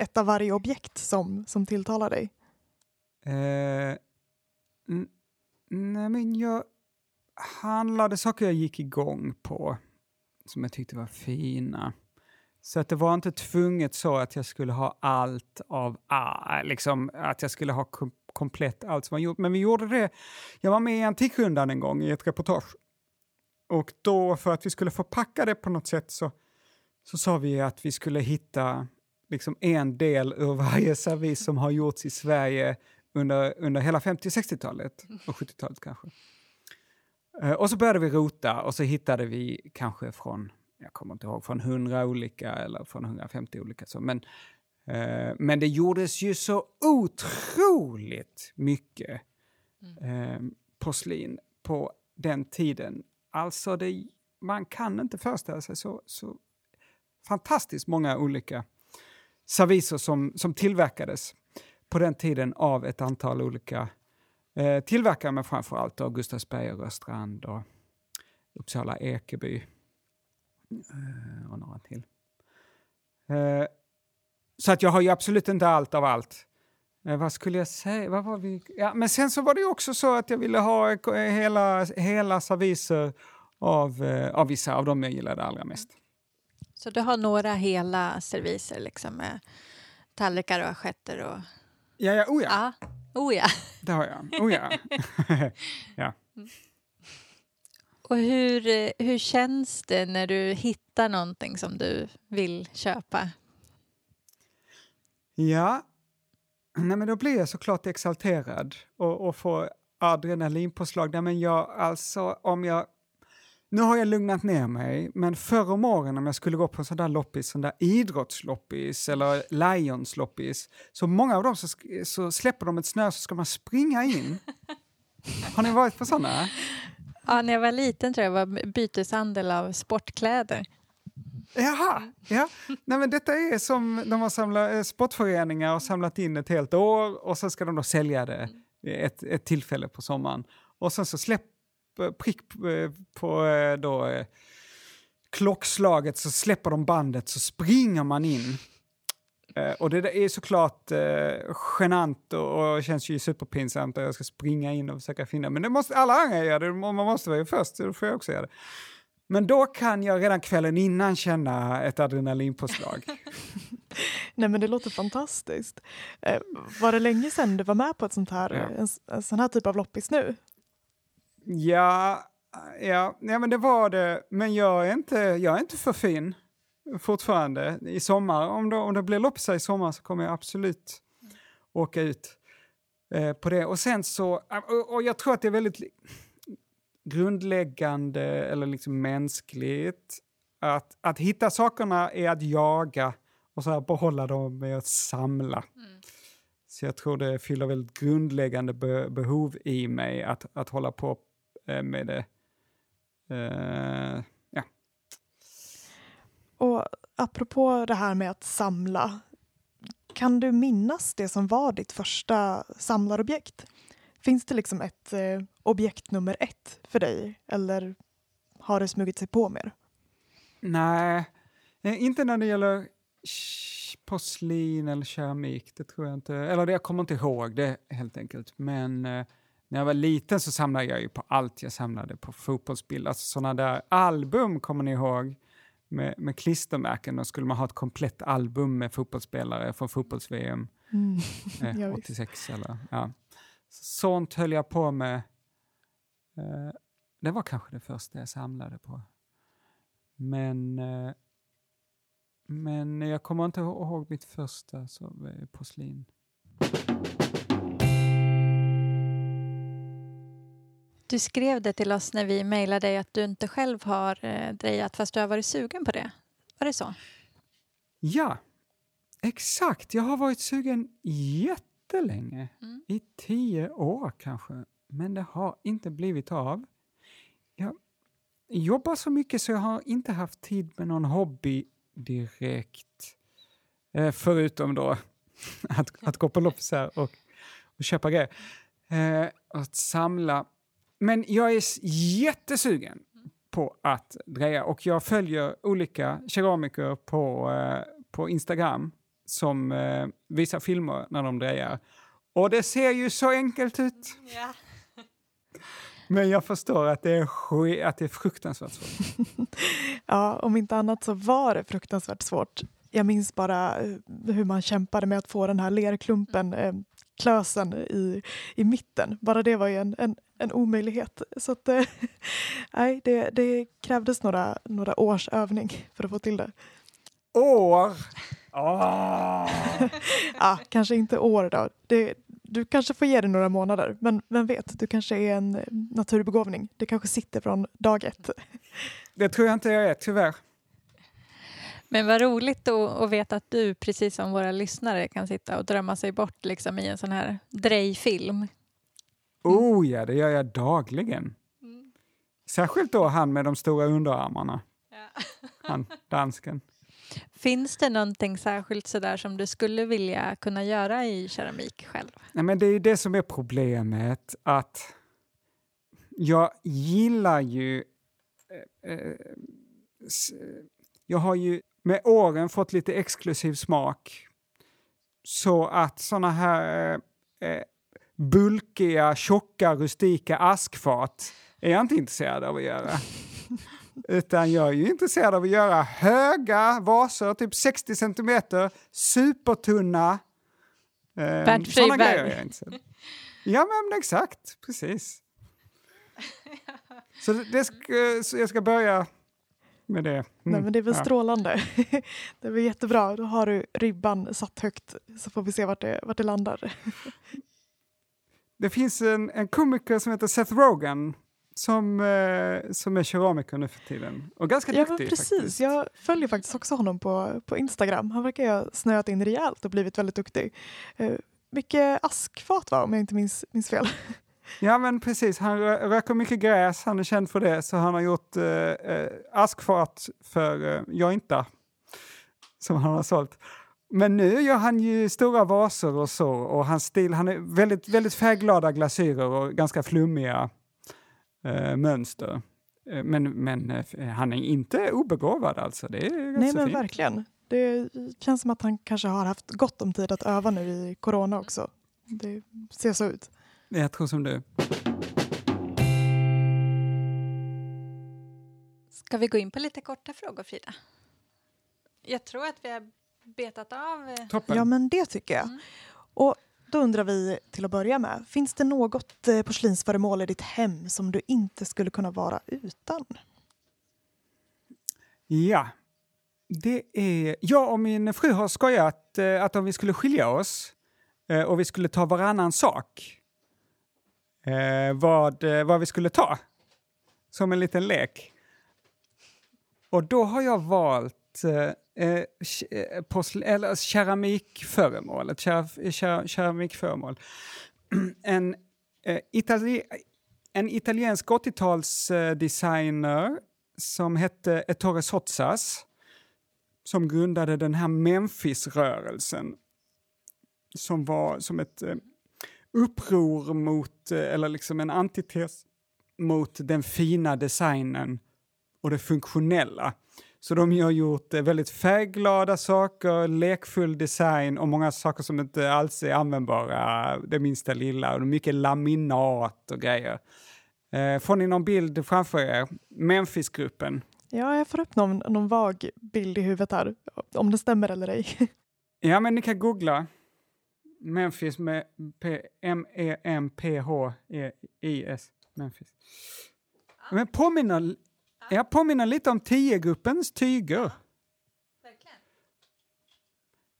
ett av varje objekt som, som tilltalar dig? Eh, nej, men jag handlade saker jag gick igång på som jag tyckte var fina. Så att det var inte tvunget så att jag skulle ha allt av, ah, liksom att jag skulle ha kom komplett allt som var gjort. Men vi gjorde det. Jag var med i Antikrundan en gång i ett reportage. Och då för att vi skulle förpacka det på något sätt så, så sa vi att vi skulle hitta liksom en del ur varje servis som har gjorts i Sverige under, under hela 50-60-talet och 70-talet kanske. Eh, och så började vi rota och så hittade vi kanske från jag kommer inte ihåg, från 100 olika eller från 150 olika. Så, men, eh, men det gjordes ju så otroligt mycket eh, porslin på den tiden. Alltså, det, man kan inte föreställa sig så, så fantastiskt många olika serviser som, som tillverkades på den tiden av ett antal olika eh, tillverkare, men framför allt Gustavsberg och Röstrand och Uppsala Ekeby Eh, och några till. Eh, så att jag har ju absolut inte allt av allt. Eh, vad skulle jag säga? Vad var vi? Ja, men sen så var det också så att jag ville ha eh, hela, hela serviser av, eh, av vissa av dem jag gillade allra mest. Så du har några hela serviser liksom med tallrikar och assietter och... Ja, ja, oh ja. Ah, oh ja. Det har jag. Oh ja. ja. Mm. Och hur, hur känns det när du hittar någonting som du vill köpa? Ja, Nej, men då blir jag såklart exalterad och, och får adrenalinpåslag. Nej, men jag, alltså, om jag, nu har jag lugnat ner mig, men förr om åren om jag skulle gå på en sån där loppis, sån där idrottsloppis eller Lions-loppis, så många av dem så, så släpper de ett snö så ska man springa in. Har ni varit på såna? Ja, när jag var liten tror jag var byteshandel av sportkläder. Jaha, ja. Nej, men detta är som de har samlat, eh, sportföreningar och samlat in ett helt år och sen ska de då sälja det ett, ett tillfälle på sommaren. Och sen så släpp eh, prick eh, på då, klockslaget så släpper de bandet så springer man in och det är såklart uh, genant och, och känns ju superpinsamt att jag ska springa in och försöka finna, men det måste, alla andra göra det, man måste vara först, då får jag också göra det. Men då kan jag redan kvällen innan känna ett adrenalinpåslag. Nej men det låter fantastiskt. Eh, var det länge sedan du var med på ett sånt här, ja. en, en sån här typ av loppis nu? Ja, ja, ja, men det var det. Men jag är inte, jag är inte för fin fortfarande. I sommar, om det, om det blir loppisar i sommar så kommer jag absolut åka ut eh, på det. Och sen så, och, och, jag tror att det är väldigt grundläggande eller liksom mänskligt att, att hitta sakerna är att jaga och så här behålla dem med att samla. Mm. Så jag tror det fyller väldigt grundläggande be behov i mig att, att hålla på eh, med det. Uh, och apropå det här med att samla, kan du minnas det som var ditt första samlarobjekt? Finns det liksom ett eh, objekt nummer ett för dig eller har det smugit sig på mer? Nej, eh, inte när det gäller porslin eller keramik. Det tror jag inte. Eller jag kommer inte ihåg det helt enkelt. Men eh, när jag var liten så samlade jag ju på allt. Jag samlade på fotbollsbilder, alltså sådana där album kommer ni ihåg? med, med klistermärken. Då skulle man ha ett komplett album med fotbollsspelare från fotbolls-VM mm. eh, 86. Eller, ja. Sånt höll jag på med. Eh, det var kanske det första jag samlade på. Men, eh, men jag kommer inte ihåg mitt första så, eh, porslin. Du skrev det till oss när vi mejlade dig att du inte själv har eh, drejat fast du har varit sugen på det. Var det så? Ja, exakt. Jag har varit sugen jättelänge. Mm. I tio år kanske. Men det har inte blivit av. jag jobbar så mycket så jag har inte haft tid med någon hobby direkt. Eh, förutom då att, att gå på loppisar och, och köpa grejer. Eh, att samla. Men jag är jättesugen på att dreja och jag följer olika keramiker på, eh, på Instagram som eh, visar filmer när de drejar. Och det ser ju så enkelt ut. Ja. Men jag förstår att det är, att det är fruktansvärt svårt. ja, om inte annat så var det fruktansvärt svårt. Jag minns bara eh, hur man kämpade med att få den här lerklumpen, eh, klösen i, i mitten. Bara det var ju en, en, en omöjlighet. Så att, eh, nej, det, det krävdes några, några års övning för att få till det. År? Oh. ja, kanske inte år då. Det, du kanske får ge det några månader, men vem vet, du kanske är en naturbegåvning. Det kanske sitter från dag ett. Det tror jag inte jag är, tyvärr. Men vad roligt då att veta att du, precis som våra lyssnare, kan sitta och drömma sig bort liksom, i en sån här drejfilm. Oh ja, det gör jag dagligen. Mm. Särskilt då han med de stora underarmarna. Ja. han, dansken. Finns det någonting särskilt sådär som du skulle vilja kunna göra i keramik själv? Nej, men det är det som är problemet, att jag gillar ju... Eh, eh, jag har ju med åren fått lite exklusiv smak. Så att såna här eh, bulkiga, tjocka, rustika askfat är jag inte intresserad av att göra. Utan jag är ju intresserad av att göra höga vaser, typ 60 centimeter, supertunna. Eh, Sådana grejer är jag intresserad Ja, men exakt. Precis. Så, det ska, så jag ska börja med det. Mm. Nej, men det är väl ja. strålande. det är väl jättebra. Då har du ribban satt högt så får vi se vart det, vart det landar. Det finns en, en komiker som heter Seth Rogen som, eh, som är keramiker nu för tiden. Och ganska ja, duktig precis. faktiskt. Jag följer faktiskt också honom på, på Instagram. Han verkar ha snöat in rejält och blivit väldigt duktig. Eh, mycket askfat va, om jag inte minns, minns fel. Ja men precis, han röker mycket gräs, han är känd för det, så han har gjort eh, eh, askfat för eh, Jointa som han har sålt. Men nu gör han ju stora vaser och så och hans stil, han är väldigt, väldigt färgglada glasyrer och ganska flummiga eh, mönster. Eh, men, men eh, han är inte obegåvad alltså. Det är Nej men fint. verkligen. Det känns som att han kanske har haft gott om tid att öva nu i corona också. Det ser så ut. Jag tror som du. Ska vi gå in på lite korta frågor, Frida? Jag tror att vi har betat av... Eh, Toppen. Ja, men det tycker jag. Mm. Och då undrar vi till att börja med, finns det något eh, porslinsföremål i ditt hem som du inte skulle kunna vara utan? Ja, det är... Jag och min fru har skojat eh, att om vi skulle skilja oss och vi skulle ta varannan sak vad, vad vi skulle ta. Som en liten lek. Och då har jag valt att eh, eh, eh posl, eller alltså keramikföremål. Ett ker keramikföremål. en, eh, itali en italiensk 80-talsdesigner som hette Ettore Sotsas som grundade den här Memphis-rörelsen som var som ett eh, uppror mot, eh, eller liksom en antites mot den fina designen och det funktionella. Så de har gjort eh, väldigt färgglada saker, lekfull design och många saker som inte alls är användbara, det minsta lilla. Och mycket laminat och grejer. Eh, får ni någon bild framför er? Memphis-gruppen. Ja, jag får upp någon, någon vag bild i huvudet här, om det stämmer eller ej. ja, men ni kan googla. Memphis med M-E-M-P-H-I-S. Memphis. Men påminner, jag påminner lite om tiogruppens tyger. Verkligen.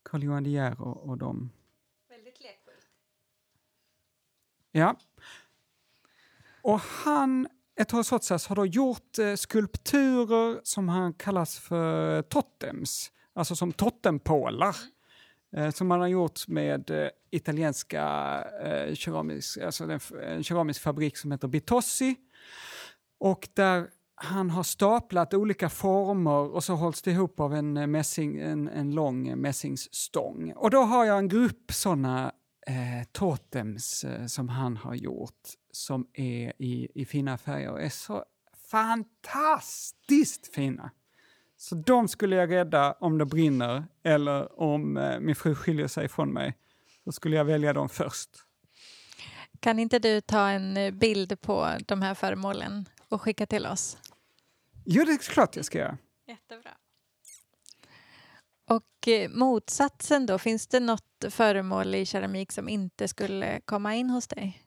Carl Johan De Geer och, och dem. Väldigt lekfullt. Ja. Och han, Ettore Sotsas, har då gjort eh, skulpturer som han kallas för totems, alltså som totempålar. Mm eh, som man har gjort med eh, italienska eh, keramisk, alltså en, en keramisk fabrik som heter Bitossi. Och där han har staplat olika former och så hålls det ihop av en, eh, mässing, en, en lång eh, mässingsstång. Och då har jag en grupp såna eh, totems eh, som han har gjort som är i, i fina färger och är så fantastiskt fina. Så de skulle jag rädda om det brinner eller om eh, min fru skiljer sig från mig. Då skulle jag välja dem först. Kan inte du ta en eh, bild på de här föremålen och skicka till oss? Jo, det är klart jag ska göra. Jättebra. Och eh, motsatsen då, finns det något föremål i keramik som inte skulle komma in hos dig?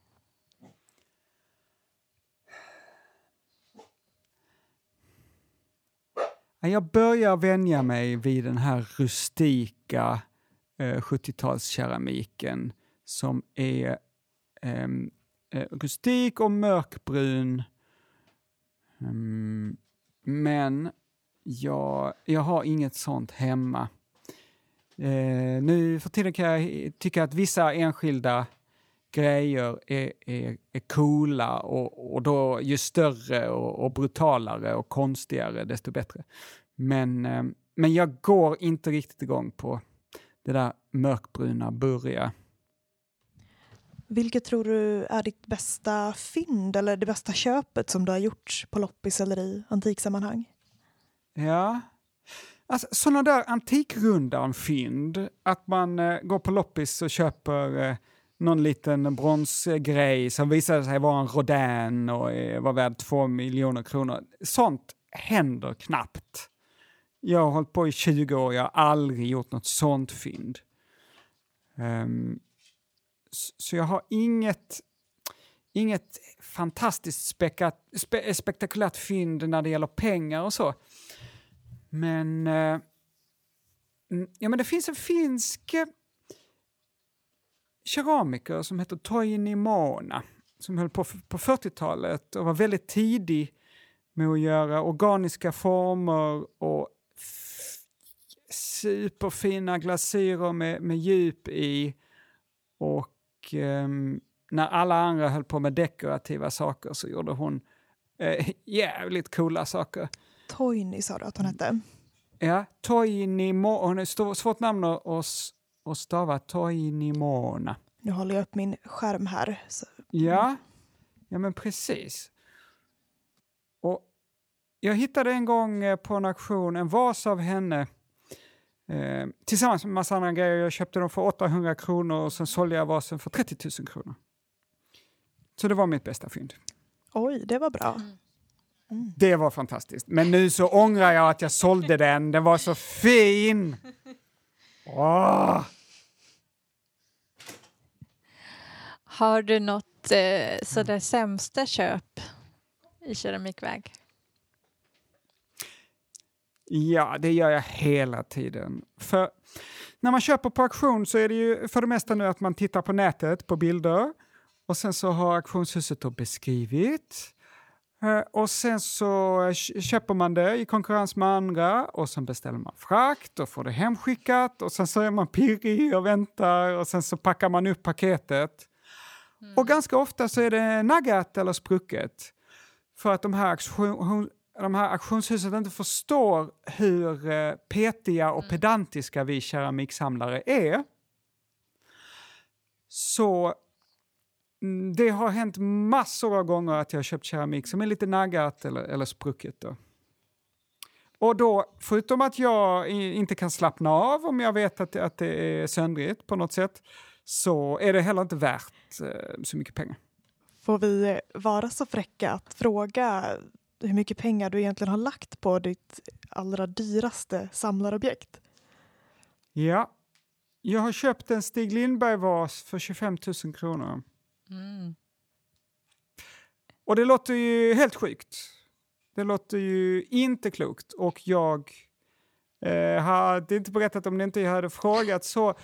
Jag börjar vänja mig vid den här rustika eh, 70-talskeramiken som är ehm, eh, rustik och mörkbrun. Mm, men jag, jag har inget sånt hemma. Eh, nu för tiden kan jag tycka att vissa enskilda grejer är, är, är coola och, och då ju större och, och, brutalare och konstigare desto bättre. Men, eh, men jag går inte riktigt igång på det där mörkbruna, burriga. Vilket tror du är ditt bästa fynd eller det bästa köpet som du har gjort på loppis eller i antiksammanhang? Ja, alltså, sådana där antikrundan-fynd, att man eh, går på loppis och köper eh, någon liten bronsgrej som visade sig vara en Rodin och var värd två miljoner kronor. Sånt händer knappt. Jag har hållit på i 20 år, jag har aldrig gjort något sånt fynd. Um, så jag har inget, inget fantastiskt spekat, spe, spektakulärt fynd när det gäller pengar och så. Men, eh, ja, men det finns en finsk eh, keramiker som heter Toini Mona som höll på på 40-talet och var väldigt tidig med att göra organiska former och superfina glasyrer med, med djup i. Och um, när alla andra höll på med dekorativa saker så gjorde hon uh, jävligt coola saker. Toini sa du att hon hette? Ja, Toini. Hon är svårt namn att och stava Toinimona. Nu håller jag upp min skärm här. Så. Ja, ja men precis. Och jag hittade en gång eh, på en auktion en vas av henne eh, tillsammans med en massa andra grejer. Jag köpte dem för 800 kronor och sen sålde jag vasen för 30 000 kronor. Så det var mitt bästa fynd. Oj, det var bra. Mm. Det var fantastiskt. Men nu så ångrar jag att jag sålde den. Den var så fin! Åh! Har du något eh, sådär sämsta köp i keramikväg? Ja, det gör jag hela tiden. För när man köper på auktion så är det ju för det mesta nu att man tittar på nätet på bilder och sen så har auktionshuset då beskrivit Eh, och sen så köper man det i konkurrens med andra och sen beställer man frakt och får det hemskickat och sen så är man pirrig och väntar och sen så packar man upp paketet. Mm. Och ganska ofta så är det naggat eller sprucket. För att de här, de här auktionshusen inte förstår hur eh, petiga och mm. pedantiska vi keramiksamlare är. Så Mm, det har hänt massor av gånger att jag har köpt keramik som är lite naggat eller, eller sprucket. Då. Och då, förutom att jag inte kan slappna av om jag vet att, att det är söndrigt på något sätt, så är det heller inte värt eh, så mycket pengar. Får vi vara så fräcka att fråga hur mycket pengar du egentligen har lagt på ditt allra dyraste samlarobjekt? Ja, jag har köpt en Stig Lindberg-vas för 25 000 kronor. Mm. Och det låter ju helt sjukt. Det låter ju inte klokt och jag eh, hade inte berättat om det inte jag hade frågat så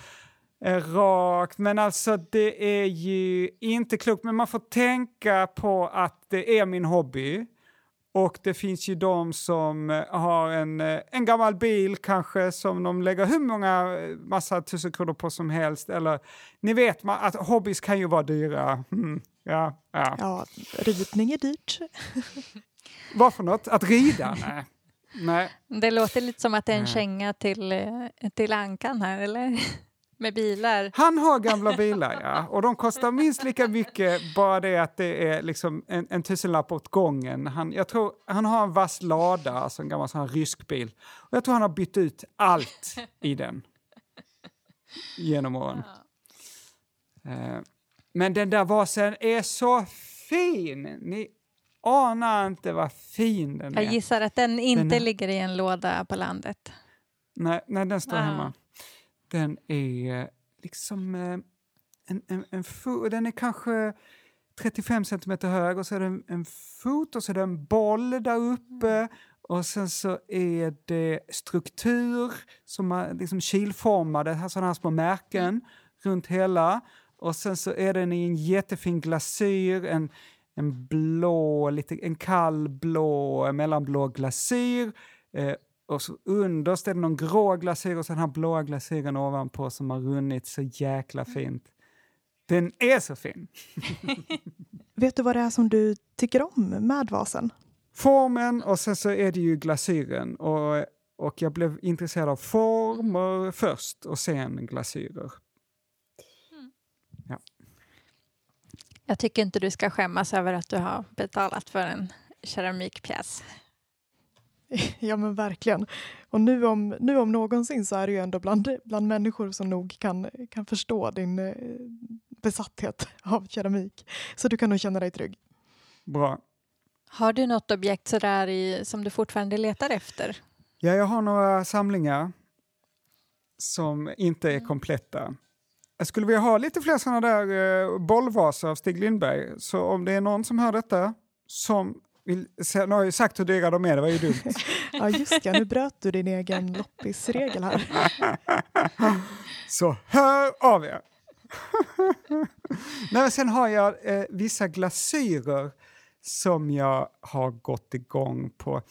eh, rakt. Men alltså det är ju inte klokt. Men man får tänka på att det är min hobby. Och det finns ju de som eh, har en, eh, en gammal bil kanske som de lägger hur många eh, massa tusen kronor på som helst. Eller ni vet man, att hobbys kan ju vara dyra. Mm, ja, ja. ja, ritning är dyrt. Vad för något? Att rida? Nej. Nej. Det låter lite som att det är en Nej. känga till, till Ankan här, eller? Med bilar. Han har gamla bilar, ja. Och de kostar minst lika mycket, bara det att det är liksom en, en tusenlapp åt gången. Han, jag tror, han har en vass lada, alltså en gammal sån rysk bil. Och jag tror han har bytt ut allt i den. Genom åren. Eh, men den där vasen är så fin! Ni anar inte vad fin den Jag är. gissar att den inte Den ligger i en låda på landet. Nej, nej den står Ah. hemma. Den är eh, liksom eh, en, en, en den är kanske 35 centimeter hög och så är det en, en fot och så är det en boll där uppe och sen så är det struktur som är liksom kilformade, sådana här små märken runt hela. Och sen så är den i en jättefin glasyr, en, en blå, lite, en kall blå, mellanblå glasyr. Eh, och så underst är det någon grå glasyr och så den här blåa glasyren ovanpå som har runnit så jäkla fint. Den är så fin! Vet du vad det är som du tycker om med vasen? Formen och sen så är det ju glasyren. Och, och jag blev intresserad av former först och sen glasyrer. Jag tycker inte du ska skämmas över att du har betalat för en keramikpjäs. Ja men verkligen. Och nu om, nu om någonsin så är det ju ändå bland, bland människor som nog kan, kan förstå din eh, besatthet av keramik. Så du kan nog känna dig trygg. Bra. Har du något objekt sådär i, som du fortfarande letar efter? Ja, jag har några samlingar som inte är kompletta. Jag skulle vilja ha lite fler sådana där eh, bollvaser av Stig Lindberg. Så om det är någon som hör detta som vill... se- Nu har jag ju sagt hur dyra de är, det var ju dumt. Ja just ja, nu bröt du din egen loppisregel här. Så hör av er! Nej, sen har jag eh, vissa glasyrer som jag har gått igång på.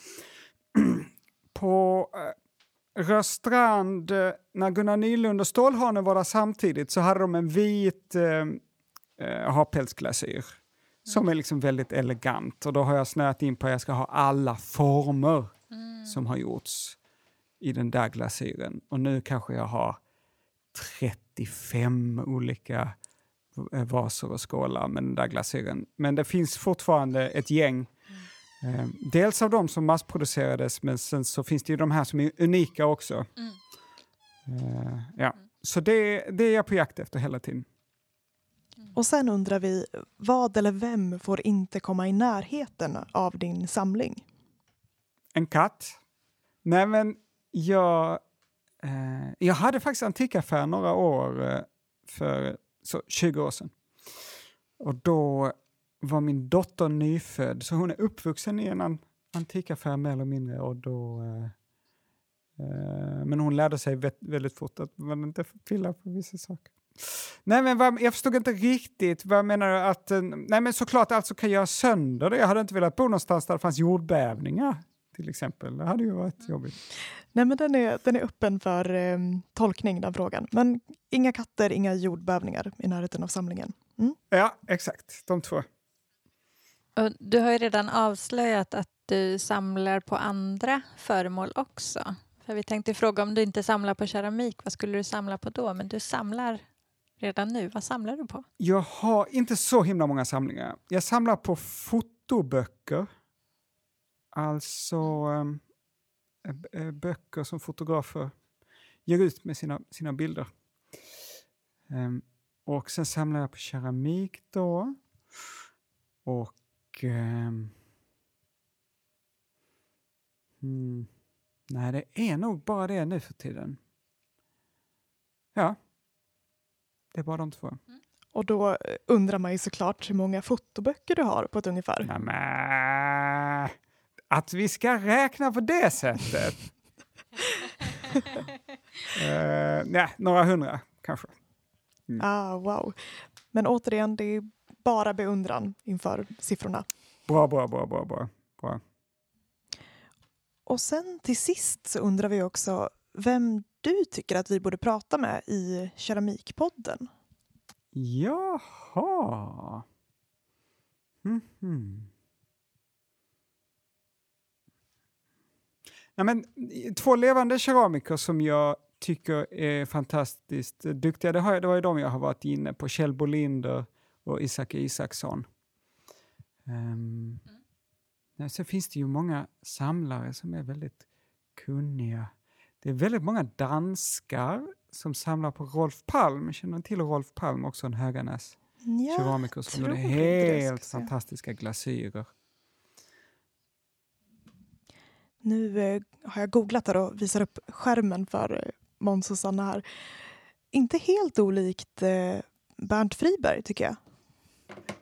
på eh, Rörstrand, eh, när Gunnar Nylund och Stålhanen var där samtidigt så hade de en vit eh, eh, harpälsglasyr som är liksom väldigt elegant. Och då har jag snöat in på att jag ska ha alla former som har gjorts i den där glasyren. Och nu kanske jag har 35 olika vaser och skålar med den där glasyren. Men det finns fortfarande ett gäng. Eh, dels av de som massproducerades, men sen så finns det ju de här som är unika också. Eh, ja. Så det, det är jag på jakt efter hela tiden. Och sen undrar vi, vad eller vem får inte komma i närheten av din samling? En katt. Nej men jag, eh, jag hade faktiskt antikaffär några år eh, för så, 20 år sedan. Och då var min dotter nyfödd, så hon är uppvuxen i en an antikaffär mer eller mindre. Och då, eh, eh men hon lärde sig väldigt fort att man inte får pilla på vissa saker. Nej, men vad, jag förstod inte riktigt. Vad menar du? Att, eh, nej, men såklart alltså kan göra sönder det. Jag hade inte velat bo någonstans där det fanns jordbävningar till exempel. Det hade ju varit jobbigt. Nej men den är, den är öppen för eh, tolkning den frågan. Men inga katter, inga jordbävningar i närheten av samlingen. Mm. Ja, exakt. De två. Och du har ju redan avslöjat att du samlar på andra föremål också. För vi tänkte fråga om du inte samlar på keramik, vad skulle du samla på då? Men du samlar redan nu. Vad samlar du på? Jag har inte så himla många samlingar. Jag samlar på fotoböcker. Alltså ehm, eh, eh, böcker som fotografer ger ut med sina, sina bilder. Ehm, och sen samlar jag på keramik då. Och... ehm, hmm, nej, det är nog bara det nu för tiden. Ja. Det är bara de två. Och då eh, undrar man ju såklart hur många fotoböcker du har på ett ungefär. Nämen, att vi ska räkna på det sättet? uh, nej, några hundra kanske. Ah, wow. Men återigen, det är bara beundran inför siffrorna. Bra, bra, bra, bra, bra. bra. Och sen till sist så undrar vi också vem du tycker att vi borde prata med i Keramikpodden. Jaha. Mhm. Ja, men, två levande keramiker som jag tycker är fantastiskt duktiga, det, har, det var ju de jag har varit inne på, Kjell Bolinder och Isak Isaksson. Um, mm. Sen finns det ju många samlare som är väldigt kunniga. Det är väldigt många danskar som samlar på Rolf Palm. Känner till Rolf Palm, också en Höganäs ja, keramiker som gjorde helt fantastiska glasyrer. Nu eh, har jag googlat där och visar upp skärmen för eh, Måns och Sanna här. Inte helt olikt eh, Bernt Friberg tycker jag.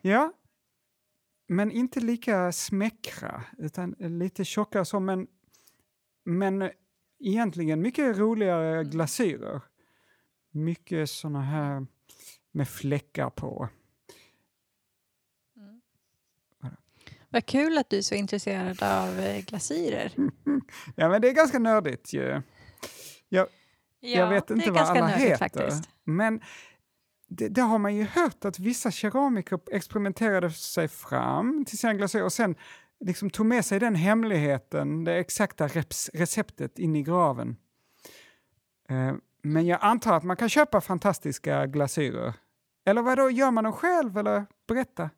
Ja, men inte lika smäckra, utan lite tjockare så, men, men egentligen mycket roligare mm. glasyrer. Mycket såna här med fläckar på. Mm. Vad kul att du är så intresserad av eh, glasyrer. ja, men det är ganska nördigt ju. Jag, ja, jag vet inte vad alla heter. Faktiskt. Men det, det, har man ju hört att vissa keramiker experimenterade sig fram till sina glasyrer och sen liksom tog med sig den hemligheten, det exakta receptet in i graven. Eh, men jag antar att man kan köpa fantastiska glasyrer. Eller vad då, gör man dem själv eller berätta?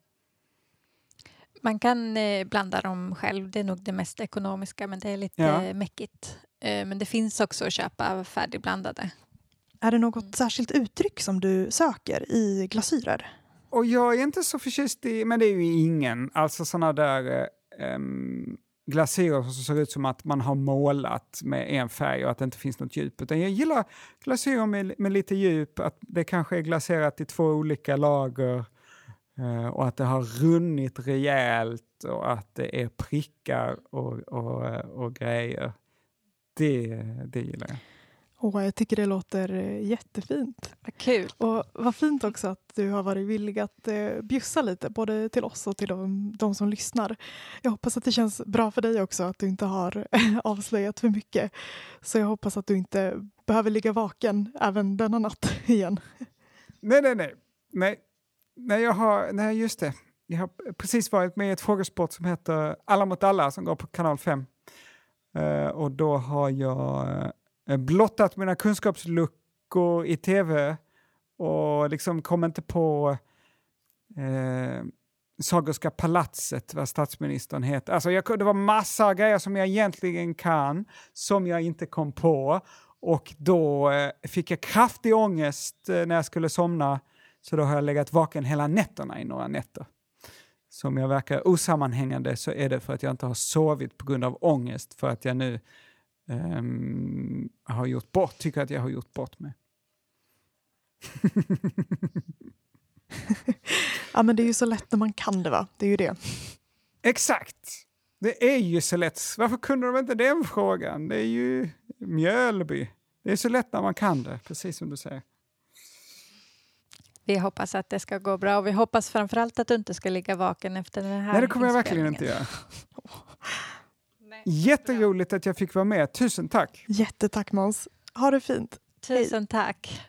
Man kan eh, blanda dem själv, det är nog det mest ekonomiska men det är lite ja. mäckigt. Eh, men det finns också att köpa färdigblandade. Är det något mm. särskilt uttryck som du söker i glasyrer? Och jag är inte så förtjust i, men det är ju ingen, alltså såna där Ehm, um, glasyrer som ser ut som att man har målat med en färg och att det inte finns något djup. Utan jag gillar glasyrer med, med lite djup, att det kanske är glaserat i två olika lager uh, och att det har runnit rejält och att det är prickar och, och, eh, och grejer. Det, det gillar jag. Oh, jag tycker det låter eh, jättefint. Vad kul. Och vad fint också att du har varit villig att eh, bjussa lite, både till oss och till de, de, som lyssnar. Jag hoppas att det känns bra för dig också, att du inte har avslöjat för mycket. Så jag hoppas att du inte behöver ligga vaken även denna natt igen. Nej, nej, nej. Nej, nej, jag har, nej just det. Jag har precis varit med i ett frågesport som heter Alla mot alla som går på kanal 5. Uh, eh, och då har jag Eh, blottat mina kunskapsluckor i tv och liksom kom inte på eh, Sagerska palatset, vad statsministern heter. Alltså jag, det var massa grejer som jag egentligen kan, som jag inte kom på. Och då eh, fick jag kraftig ångest eh, när jag skulle somna, så då har jag legat vaken hela nätterna i några nätter. Så om jag verkar osammanhängande så är det för att jag inte har sovit på grund av ångest, för att jag nu um, har gjort bort, tycker att jag har gjort bort mig. ja, men det är ju så lätt när man kan det, va? Det är ju det. Exakt! Det är ju så lätt. Varför kunde de inte den frågan? Det är ju Mjölby. Det är så lätt när man kan det, precis som du säger. Vi hoppas att det ska gå bra och vi hoppas framförallt att du inte ska ligga vaken efter den här Nej, det kommer jag verkligen inte göra. Jätteroligt att jag fick vara med. Tusen tack. Jättetack Måns. Ha det fint. Tusen Hej. tack.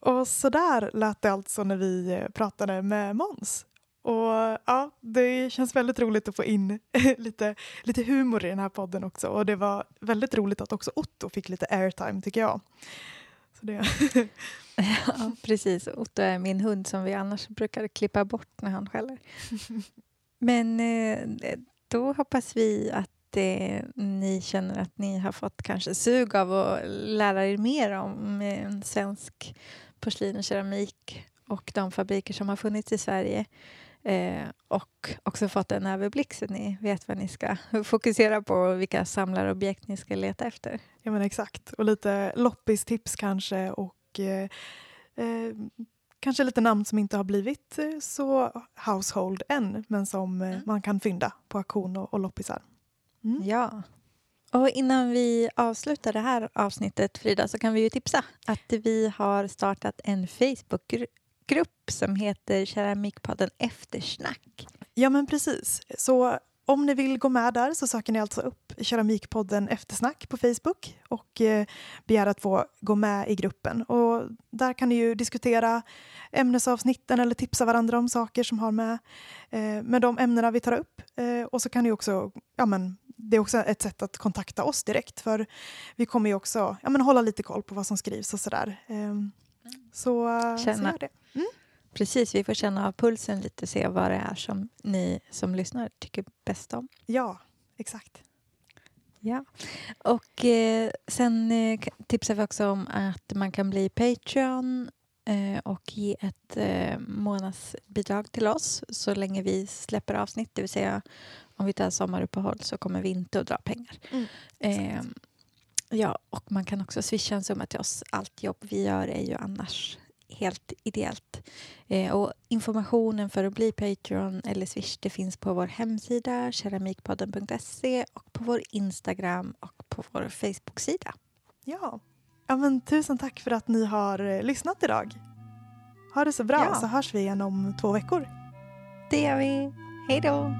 Och så där lät det alltså när vi eh, pratade med Måns. Och ja, det känns väldigt roligt att få in lite, lite humor i den här podden också. Och det var väldigt roligt att också Otto fick lite airtime tycker jag. Så det. ja, precis. Otto är min hund som vi annars brukar klippa bort när han skäller. Men eh, då hoppas vi att eh, ni känner att ni har fått kanske sug av att lära er mer om eh, svensk porslin och keramik och de fabriker som har funnits i Sverige. Eh, och också fått en överblick så ni vet vad ni ska fokusera på och vilka samlarobjekt ni ska leta efter. Ja men exakt, och lite loppistips kanske och eh, eh, kanske lite namn som inte har blivit eh, så household än men som mm. man kan fynda på auktion och, och loppisar. Mm. Ja. Och innan vi avslutar det här avsnittet, Frida, så kan vi ju tipsa att vi har startat en Facebookgrupp grupp som heter Keramikpodden Eftersnack. Ja, men precis. Så om ni vill gå med där så söker ni alltså upp Keramikpodden Eftersnack på Facebook och eh, begär att få gå med i gruppen. Och där kan ni ju diskutera ämnesavsnitten eller tipsa varandra om saker som har med, eh, med de ämnena vi tar upp. Eh, och så kan ni också, ja men, det är också ett sätt att kontakta oss direkt för vi kommer ju också ja, men, hålla lite koll på vad som skrivs och sådär. Ehm, så, så Känna. gör det. Mm. Precis, vi får känna av pulsen lite se vad det är som ni som lyssnar tycker bäst om. Ja, exakt. Ja. Och eh, sen eh, tipsar vi också om att man kan bli Patreon eh, och ge ett eh, månadsbidrag till oss så länge vi släpper avsnitt. Det vill säga om vi tar sommaruppehåll så kommer vi inte att dra pengar. Mm, eh, ja, och man kan också swisha en summa till oss. Allt jobb vi gör är ju annars helt ideellt. Eh, och informationen för att bli Patreon eller Swish det finns på vår hemsida keramikpodden.se och på vår Instagram och på vår Facebook-sida. Ja. ja men tusen tack för att ni har eh, lyssnat idag. Ha det så bra Ja. så hörs vi igen om två veckor. Det gör vi. Hej då!